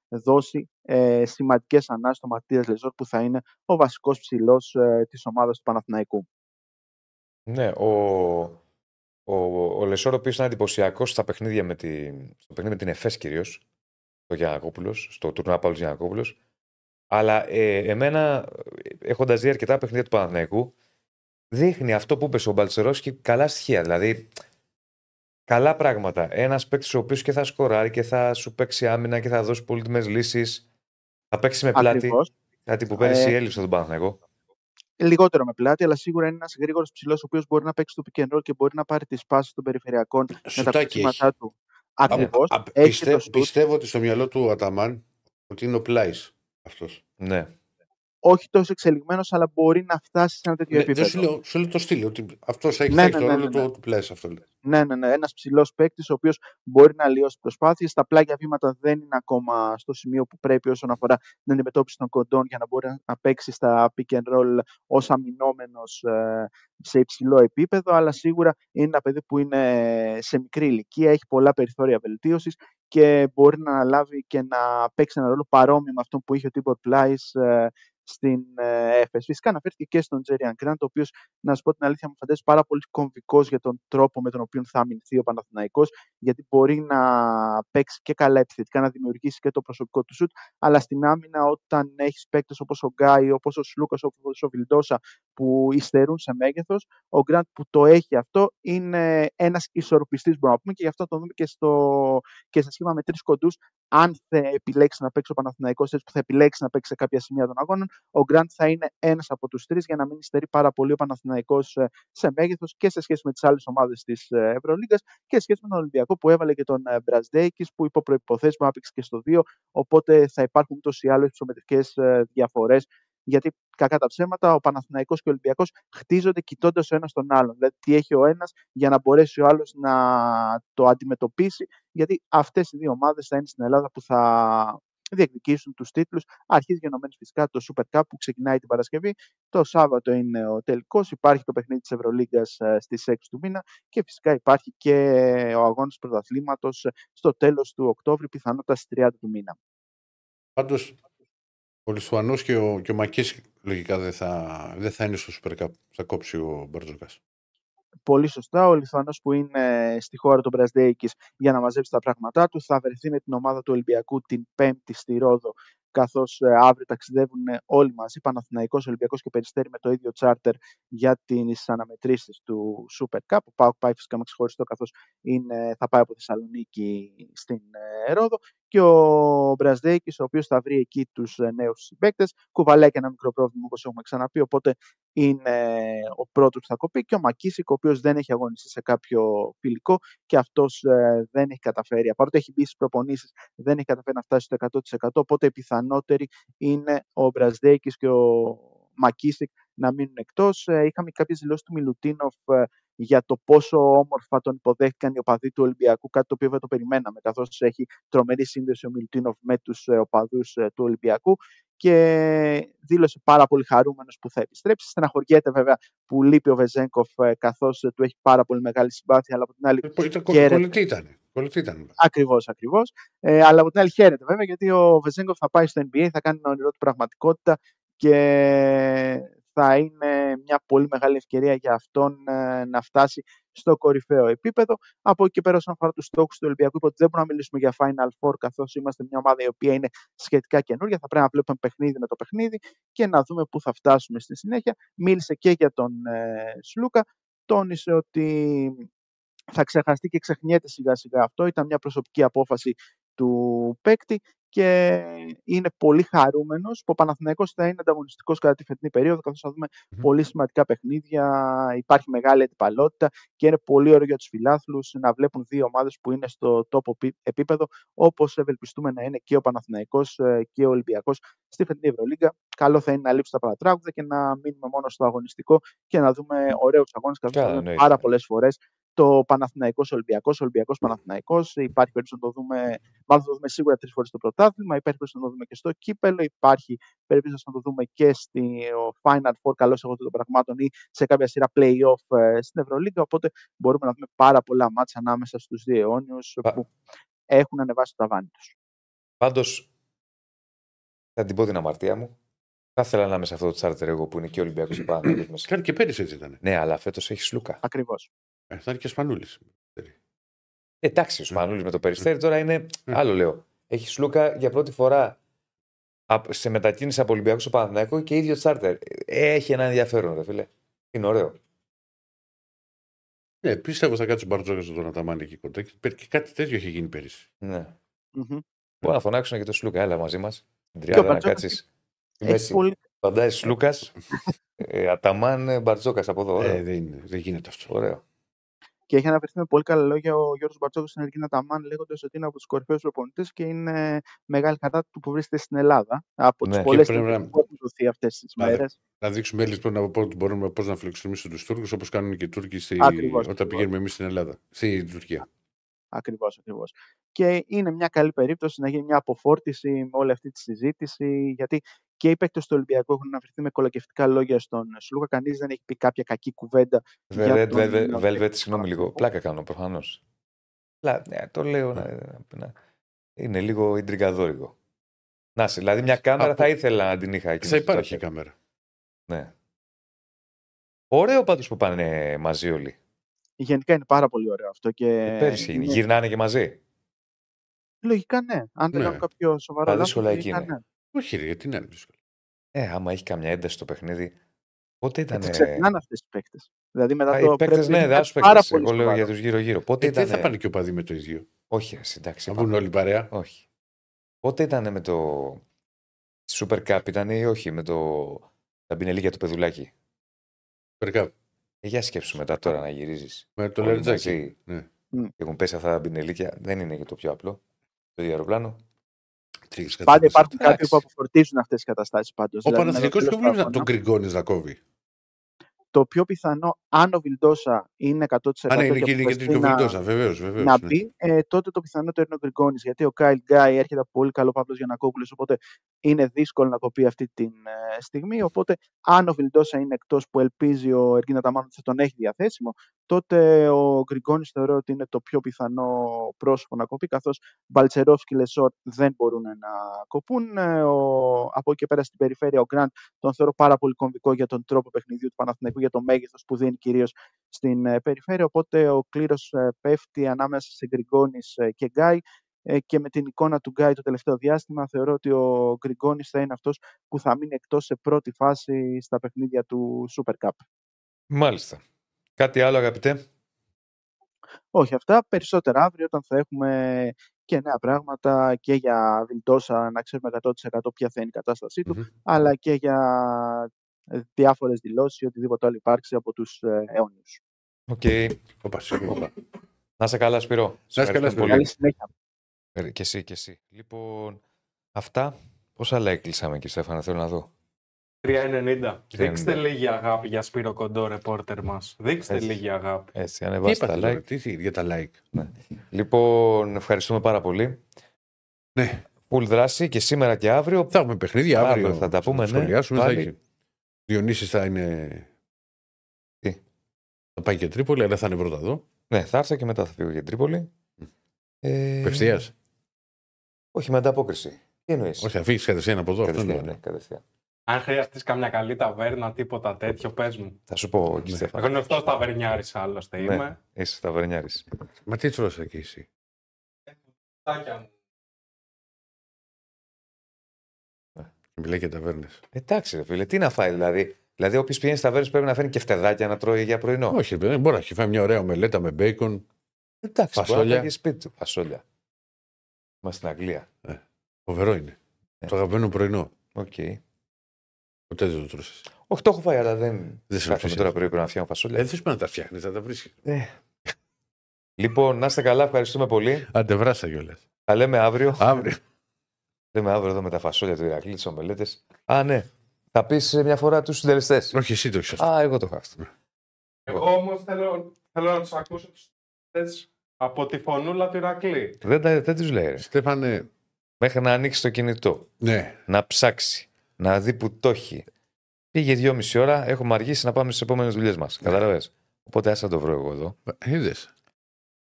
δώσει ε, σημαντικές ανάσεις στο Ματίας Λεζόρ που θα είναι ο βασικός ψηλός ε, της ομάδας του Παναθηναϊκού. Ναι, ο, ο, ο Λεσόρ, ο οποίος ήταν εντυπωσιακός στα παιχνίδια με την, στο παιχνίδι με την ΕΦΕΣ κυρίως, το Γιανακόπουλο, στο τουρνουά Παύλος Γιανακόπουλο. Αλλά ε, εμένα, έχοντας δει αρκετά παιχνίδια του Παναθηναϊκού, δείχνει αυτό που είπες ο Μπαλτσερόσκι καλά στοιχεία. Δηλαδή, καλά πράγματα. Ένας παίκτης ο οποίος και θα σκοράρει και θα σου παίξει άμυνα και θα δώσει πολύτιμες λύσεις. Θα παίξει με πλάτη. Ακριβώς. Κάτι που πέρυσι Ε, έλειψε τον Παναθηναϊκό. Λιγότερο με πλάτη, αλλά σίγουρα είναι ένας γρήγορος ψηλός, ο οποίος μπορεί να παίξει το pick and roll και μπορεί να πάρει τις πάσεις των περιφερειακών με τα Σουτάκι έχει. κλεισίματά του. Ακριβώς. Α, Έχει πιστε- το σουτ. πιστεύω ότι στο μυαλό του ο Αταμάν ότι είναι ο Πλάις αυτός. Ναι. Όχι τόσο εξελιγμένος, αλλά μπορεί να φτάσει σε ένα τέτοιο Ναι, επίπεδο. δεν σου λέω, σου λέω το στυλ, ότι αυτός έχει, Ναι, θα έχει ναι, το ναι, ρόλο ναι, ναι. του, του Πλάι αυτό. λέει. Ναι, ναι, ναι. Ένας ψηλός παίκτης, ο οποίος μπορεί να αλλοιώσει προσπάθειες. Τα πλάγια βήματα δεν είναι ακόμα στο σημείο που πρέπει όσον αφορά την αντιμετώπιση των κοντών για να μπορεί να παίξει στα pick and roll ως αμυνόμενος σε υψηλό επίπεδο. Αλλά σίγουρα είναι ένα παιδί που είναι σε μικρή ηλικία, έχει πολλά περιθώρια βελτίωσης και μπορεί να αναλάβει και να παίξει ένα ρόλο παρόμοιο με αυτό που είχε ο Τίμπορ Πλάις στην ε, Έφες. Φυσικά αναφέρθηκε και στον Τζέριαν Γκραντ, ο οποίος να σου πω την αλήθεια, μου φαντάζει πάρα πολύ κομβικός για τον τρόπο με τον οποίο θα αμυνθεί ο Παναθηναϊκός, γιατί μπορεί να παίξει και καλά επιθετικά, να δημιουργήσει και το προσωπικό του σουτ, αλλά στην άμυνα, όταν έχεις παίκτες όπως ο Γκάι, όπως ο Σλούκας, όπως ο Βιλντόσα, που υστερούν σε μέγεθος, ο Γκραντ που το έχει αυτό είναι ένας ισορροπιστής, μπορούμε να πούμε, και γι' αυτό το δούμε και, στο, και σε σχήμα με τρεις κοντούς. Αν θα επιλέξει να παίξει ο Παναθηναϊκός έτσι που θα επιλέξει να παίξει σε κάποια σημεία των αγώνων, ο Γκραντ θα είναι ένας από τους τρεις για να μην υστερεί πάρα πολύ ο Παναθηναϊκός ε, σε μέγεθος και σε σχέση με τις άλλες ομάδες της Ευρωλίγκας και σε σχέση με τον Ολυμπιακό που έβαλε και τον Μπραζδέικης που υπό προποθέσει που άπηξε και στο 2. Οπότε θα υπάρχουν ούτω ή άλλω υψομετρικέ διαφορές. Γιατί κακά τα ψέματα, ο Παναθηναϊκός και ο Ολυμπιακός χτίζονται κοιτώντας ο ένας τον άλλον. Δηλαδή, τι έχει ο ένας για να μπορέσει ο άλλος να το αντιμετωπίσει. Γιατί αυτές οι δύο ομάδες θα είναι στην Ελλάδα που θα διεκδικήσουν τους τίτλους. Αρχίζει γενομένη φυσικά το Super Cup που ξεκινάει την Παρασκευή. Το Σάββατο είναι ο τελικός. Υπάρχει το παιχνίδι της Ευρωλίγκας στις 6 του μήνα. Και φυσικά υπάρχει και ο αγώνας πρωταθλήματος στο τέλος του Οκτώβρη, πιθανότατα στις 30 του μήνα. Πάντως, ο Λιθουανό και ο, και ο Μακής λογικά δεν θα, δεν θα είναι στο Super Cup. Θα κόψει ο Μπαρτζόκα. Πολύ σωστά. Ο Λιθουανό που είναι στη χώρα των Μπραζδέικη για να μαζέψει τα πράγματά του θα βρεθεί με την ομάδα του Ολυμπιακού την Πέμπτη στη Ρόδο καθώς αύριο ταξιδεύουν όλοι μαζί, Παναθηναϊκός, Ολυμπιακός και Περιστέρη με το ίδιο τσάρτερ για τις αναμετρήσεις του Super Cup. Ο Πάουκ πάει φυσικά με ξεχωριστό καθώς θα πάει από Θεσσαλονίκη στην ε, Ρόδο και ο Μπραζδέικης, ο οποίος θα βρει εκεί τους νέους συμπαίκτες. Κουβαλάει και ένα μικρό πρόβλημα όπως έχουμε ξαναπεί, οπότε είναι ο πρώτος που θα κοπεί. Και ο Μακίσικ, ο οποίος δεν έχει αγωνιστεί σε κάποιο φιλικό και αυτός ε, δεν έχει καταφέρει. Παρότι έχει μπει στις προπονήσεις, δεν έχει καταφέρει να φτάσει στο 100%. Οπότε η πιθανότερη είναι ο Μπραζδέικης και ο Μακίσικ να μείνουν εκτός. Είχαμε κάποιες δηλώσεις του Μιλουτίνοφ ε, για το πόσο όμορφα τον υποδέχτηκαν οι οπαδοί του Ολυμπιακού, κάτι το οποίο δεν το περιμέναμε, καθώς έχει τρομερή σύνδεση ο Μιλουτίνοφ με τους οπαδούς του Ολυμπιακού και δήλωσε πάρα πολύ χαρούμενος που θα επιστρέψει. Στεναχωριέται βέβαια που λείπει ο Βεζέγκοφ, καθώς του έχει πάρα πολύ μεγάλη συμπάθεια, αλλά από την άλλη. Ήταν κολλητή ήταν. Κολλητή ήταν. Ακριβώς, ακριβώς. Ε, αλλά από την άλλη χαίρεται βέβαια γιατί ο Βεζέγκοφ θα πάει στο NBA, θα κάνει την όνειρό του πραγματικότητα και θα είναι μια πολύ μεγάλη ευκαιρία για αυτόν ε, να φτάσει στο κορυφαίο επίπεδο. Από εκεί και πέρα, όσον αφορά τους στόχους του Ολυμπιακού, είπα ότι δεν μπορούμε να μιλήσουμε για Final Four, καθώς είμαστε μια ομάδα η οποία είναι σχετικά καινούργια. Θα πρέπει να βλέπουμε παιχνίδι με το παιχνίδι και να δούμε πού θα φτάσουμε στη συνέχεια. Μίλησε και για τον ε, Σλούκα. Τόνισε ότι θα ξεχαστεί και ξεχνιέται σιγά σιγά αυτό. Ήταν μια προσωπική απόφαση του παίκτη και είναι πολύ χαρούμενος που ο Παναθηναϊκός θα είναι ανταγωνιστικός κατά τη φετινή περίοδο, καθώς θα δούμε mm-hmm. πολύ σημαντικά παιχνίδια. Υπάρχει μεγάλη αντιπαλότητα και είναι πολύ ωραίο για τους φιλάθλους να βλέπουν δύο ομάδες που είναι στο τόπο επίπεδο, όπως ευελπιστούμε να είναι και ο Παναθηναϊκός και ο Ολυμπιακός στη φετινή Ευρωλίγκα. Καλό θα είναι να λείψουν τα παρατράγουδα και να μείνουμε μόνο στο αγωνιστικό και να δούμε ωραίους αγώνες, καθώς θα δούμε πάρα πολλές φορές το Παναθηναϊκός Ολυμπιακός, Ολυμπιακός Παναθηναϊκός. Υπάρχει περίπτωση να το δούμε, μάλλον θα το δούμε σίγουρα τρεις φορές στο πρωτάθλημα. Υπάρχει περίπτωση να το δούμε και στο κύπελο. Υπάρχει περίπτωση να το δούμε και στο Final Four, καλώς εγώ των πραγμάτων, ή σε κάποια σειρά playoff στην Ευρωλίγκα. Οπότε μπορούμε να δούμε πάρα πολλά μάτσα ανάμεσα στους δύο αιώνιους που έχουν ανεβάσει το ταβάνι τους. Πάντως, θα την πω την αμαρτία μου. Θα ήθελα να είμαι σε αυτό το τσάρτερ εγώ που είναι και Ολυμπιακός και Παναθηναϊκός. Κάνει και πέρυσι έτσι ήταν. Ναι, αλλά φέτος έχεις Σλούκα. Ακριβώς. Ε, θα είναι και Σπανούλη. Εντάξει, ο Σπανούλης με το περιστέρι τώρα είναι. άλλο λέω. Έχει Σλούκα για πρώτη φορά σε μετακίνηση από Ολυμπιακό στο Παναθηναϊκό και ίδιο τσάρτερ. Έχει ένα ενδιαφέρον, ρε φίλε. Είναι ωραίο. Ναι, πιστεύω θα κάτσει ο Μπαρτζόκα στον Αταμάνη εκεί κοντά. Και πε- και κάτι τέτοιο είχε γίνει πέρυσι. Ναι. Μμμ. Μπορεί να φωνάξουν και το Σλούκα, έλα μαζί μας. Την Και ο τριάδα να Μπαρτζόκας κάτσεις. Έχει πολύ... Φαντάζει Λούκα, ε, Αταμάν, Μπαρτζόκας από εδώ. Ε, Ωραίο. δεν, είναι- δεν γίνεται αυτό. Ωραίο. Και έχει αναφερθεί με πολύ καλά λόγια ο Γιώργος Μπαρτσόκο στην Αργίνα Ταμάν, λέγοντας ότι είναι από τους κορυφαίους προπονητές και είναι μεγάλη κατά του που βρίσκεται στην Ελλάδα. Από Ναι, τι και πολλές πρέπει να- που έχουν δοθεί αυτές τις Να- μέρες. Να δείξουμε λοιπόν να πω ότι μπορούμε πώς να φιλοξενήσουμε τους Τούρκους όπως κάνουν και οι Τούρκοι στη... Ακριβώς, όταν ακριβώς. πηγαίνουμε εμείς στην Ελλάδα. Στην Τουρκία. Ακριβώς, ακριβώς. Και είναι μια καλή περίπτωση να γίνει μια αποφόρτιση με όλη αυτή τη συζήτηση, γιατί και οι παίκτες του Ολυμπιακού έχουν αναφερθεί με κολακευτικά λόγια στον Σλούκα. Κανείς δεν έχει πει κάποια κακή κουβέντα. για Red τον Velvet, νέο Velvet, παίκτη συγγνώμη του λίγο. Παναθηναϊκού. Πλάκα κάνω προφανώς. Ναι, το λέω να, να- είναι λίγο ιντριγκαδόρικο. Να σε, δηλαδή μια κάμερα Από- θα ήθελα να την είχα εκεί. Θα στο υπάρχει χέρι. κάμερα. Ναι. Ωραίο πάντως που πάνε μαζί όλοι. Γενικά είναι πάρα πολύ ωραίο αυτό. Και Ε, Πέρυσι είναι. είναι- Γυρνάνε και μαζί. Λογικά ναι. Αν δεν Ναι. κάνω κάποιο σοβαρό Τα λάθος, δύσκολα εκεί λογικά είναι. ναι. Όχι, ρε, γιατί να είναι δύσκολο. Ε, άμα έχει καμιά ένταση στο παιχνίδι. Πότε ήταν. Έτσι ξεχνάνε αυτές οι παίκτες. Δηλαδή μετά Οι το. παίκτες, πρέπει να ναι, είναι δεν σου πάρα παίκτε. πολύ Εγώ λέω σοβαρό. για τους γύρω-γύρω. Πότε Ε, δεν ήταν. θα πάνε και ο παδί με το ίδιο; Όχι, εσύ, εντάξει. Να πάμε. βγουν όλοι παρέα; Όχι. Πότε ήταν με το. Super Cup ήταν ή όχι με το. Τα μπινελίκια του παιδουλάκι; Περκά. Ε, για σκέψου μετά τώρα να γυρίζεις. Με το λερτζάκι. μαζί Ναι. Μμ. Έχουν πέσει αυτά τα μπινελίκια. Δεν είναι και το πιο απλό. Το ίδιο αεροπλάνο. Τι έχεις Πάντα κατάσταση. υπάρχουν κάποιοι Εντάξει. που αποφορτίζουν αυτές τις καταστάσεις πάντως. Ο Παναθηναϊκός ποιο βλέπει να τον γκριγκώνεις να κόβει. Το πιο πιθανό, αν ο Βιλντόσα είναι 100% Α, ναι, είναι και και είναι και αποφασιστεί και ο να- Βιλντόσα, βεβαίως. Βεβαίως, να ναι. μπει, ε, τότε το πιθανότερο είναι ο Γκριγκόνης. Γιατί ο Κάιλ Γκάι έρχεται από πολύ καλό Παύλος Γιανακόπουλος, οπότε είναι δύσκολο να κοπεί αυτή τη ε, στιγμή. Οπότε, αν ο Βιλντόσα είναι εκτός που ελπίζει ο Εργκίν Αταμάν ότι θα τον έχει διαθέσιμο, τότε ο Γκριγκόνης θεωρώ ότι είναι το πιο πιθανό πρόσωπο να κοπεί, καθώς Μπαλτσερόφ και Λεσόρ δεν μπορούν να κοπούν. Ε, ο, από εκεί και πέρα στην περιφέρεια, ο Γκραντ τον θεωρώ πάρα πολύ κομβικό για τον τρόπο παιχνιδιού του Παναθηναϊκού, για το μέγεθος που δίνει κυρίως στην ε, περιφέρεια. Οπότε ο κλήρος πέφτει ανάμεσα σε Γκριγκόνης και Γκάι. Ε, και με την εικόνα του Γκάι το τελευταίο διάστημα, θεωρώ ότι ο Γκριγκόνης θα είναι αυτός που θα μείνει εκτός σε πρώτη φάση στα παιχνίδια του Super Cup. Μάλιστα. Κάτι άλλο, αγαπητέ; Όχι αυτά, περισσότερα αύριο όταν θα έχουμε και νέα πράγματα και για Βιλντόσα να ξέρουμε 100% ποια θα είναι η κατάστασή του, Μμμ. αλλά και για ε, διάφορες δηλώσεις ή οτιδήποτε άλλο υπάρξει από τους ε, αιώνιους. Οκ. Όπα, συγγνώμη. Να 'σαι καλά, Σπύρο. Σε Να είσαι καλά, ευχαριστούμε Σπύρο. πολύ. Καλή συνέχεια. Ε, Και εσύ, και εσύ. Λοιπόν, αυτά. Πόσα like κλείσαμε εκεί, Στέφανα, θέλω να δω. 3,90. Δείξτε 3,90. λίγη αγάπη για Σπύρο Κοντό, ρεπόρτερ μας. Δείξτε Έτσι. λίγη αγάπη. Έτσι, Τι ανεβάστε τα είπατε τώρα, like. τι, τι, για τα like. Λοιπόν, ευχαριστούμε πάρα πολύ. Ναι, Full δράση και σήμερα και αύριο. θα έχουμε παιχνίδια Αύριο αύριο. θα τα πούμε, ναι. σχολιάσουμε. Θα Πάλι. Έχει. Διονύσης θα είναι. Τι; Θα πάει και Τρίπολη, αλλά θα είναι πρώτα εδώ. Ναι, θα έρθω και μετά θα φύγω για την Τρίπολη. Ε, Απευθείας; Όχι, με ανταπόκριση. Τι εννοείς; Όχι, θα φύγεις κατευθείαν από εδώ. Αυτό κατευθείαν, είναι. ναι, κατευθείαν. Αν χρειαστείς καμιά καλή ταβέρνα, τίποτα τέτοιο, πες μου. Θα σου πω, εκεί, Ναι. Στέφανα. Γνωστός ταβερνιάρης άλλωστε Ναι. είμαι. Είσαι ταβερνιάρης. Μα τι τρώσα και εσύ; Τάκια μου. Μιλάει για ταβέρνες. Εντάξει, ρε φίλε, τι να φάει δηλαδή. Δηλαδή, όποιος πηγαίνει στα ταβέρνες πρέπει να φέρνει και κεφτεδάκια να τρώει για πρωινό. Όχι, ρε παιδί, δεν μπορεί να έχει φάει μια ωραία ομελέτα με μπέικον. Εντάξει, μπορεί να Φασόλια. φάει και σπίτι του. Φασόλια. Είμαστε στην Αγγλία. Φοβερό είναι. Ναι. Το αγαπημένο πρωινό. Οκ. Ποτέ δεν το τρως ε. Όχι, το έχω φάει, αλλά δεν. Δεν σε Κάθομαι ρωτήσεις. τώρα πρωί πρέπει να φτιάχνω φασόλια. Ε, δεν να τα φτιάχνεις, θα τα βρίσκεις. Ε. Λοιπόν, να είστε καλά, ευχαριστούμε πολύ. Άντε, βράσα κιόλας. Τα λέμε αύριο. Αύριο. Λέμε αύριο εδώ με τα φασόλια του Ηρακλή, τις ομελέτες. Α, ναι. Θα πεις μια φορά τους συντελεστές. Όχι, εσύ το έχεις αυτό. Α, εγώ το έχω αυτό. Εγώ όμως θέλω, θέλω να τους ακούσω τους από τη φωνούλα του Ηρακλή. Δεν, τα- δεν τους λέει. Ρε. Στέφανε, Μέχρι να ανοίξει το κινητό, ναι. να ψάξει, να δει που το έχει. Πήγε δυόμιση ώρα, έχουμε αργήσει να πάμε στις επόμενες δουλειές μας. Κατάλαβε. Οπότε άσε να το βρω εγώ εδώ. Είδες.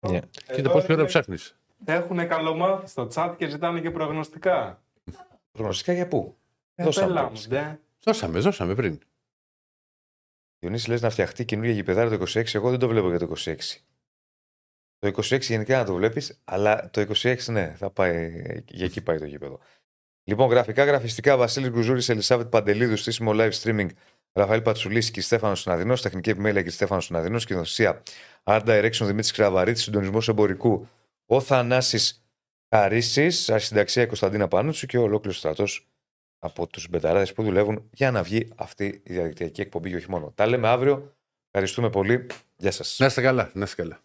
Ναι. Κοίτα πόση ώρα ψάχνεις. Έχουν καλομάθει στο chat και ζητάνε και προγνωστικά. Προγνωστικά για πού; Ε, Δώσαμε πέλα μου, προγνωστικά. ντε. Δώσαμε, δώσαμε πριν. Διονύση, λες να φτιαχτεί καινούργια γηπεδάρα το 26. Εγώ δεν το βλέπω για το 26. Το 26 γενικά να το βλέπεις, αλλά το 26 ναι, θα πάει, για εκεί πάει το γήπεδο. Λοιπόν, γραφικά, γραφιστικά, Βασίλης Γκουζούρης, Ελισάβετ Παντελίδου, στήσιμο live streaming, Ραφαήλ Πατσουλή και Στέφανος Συναδεινός. Τεχνική επιμέλεια και Στέφανος Συναδεινός. Κοινοθεσία Art Direction Δημήτρης Κραβαρίτη. Συντονισμός εμπορικού ο Θανάσης Χαρίση. Αρχισυνταξία Κωνσταντίνα Πανούτσου και ο ολόκληρος στρατός από τους μπεταράδε που δουλεύουν για να βγει αυτή η διαδικτυακή εκπομπή και όχι μόνο. Τα λέμε αύριο. Ευχαριστούμε πολύ. Γεια σας. Να είστε καλά. Να είστε καλά.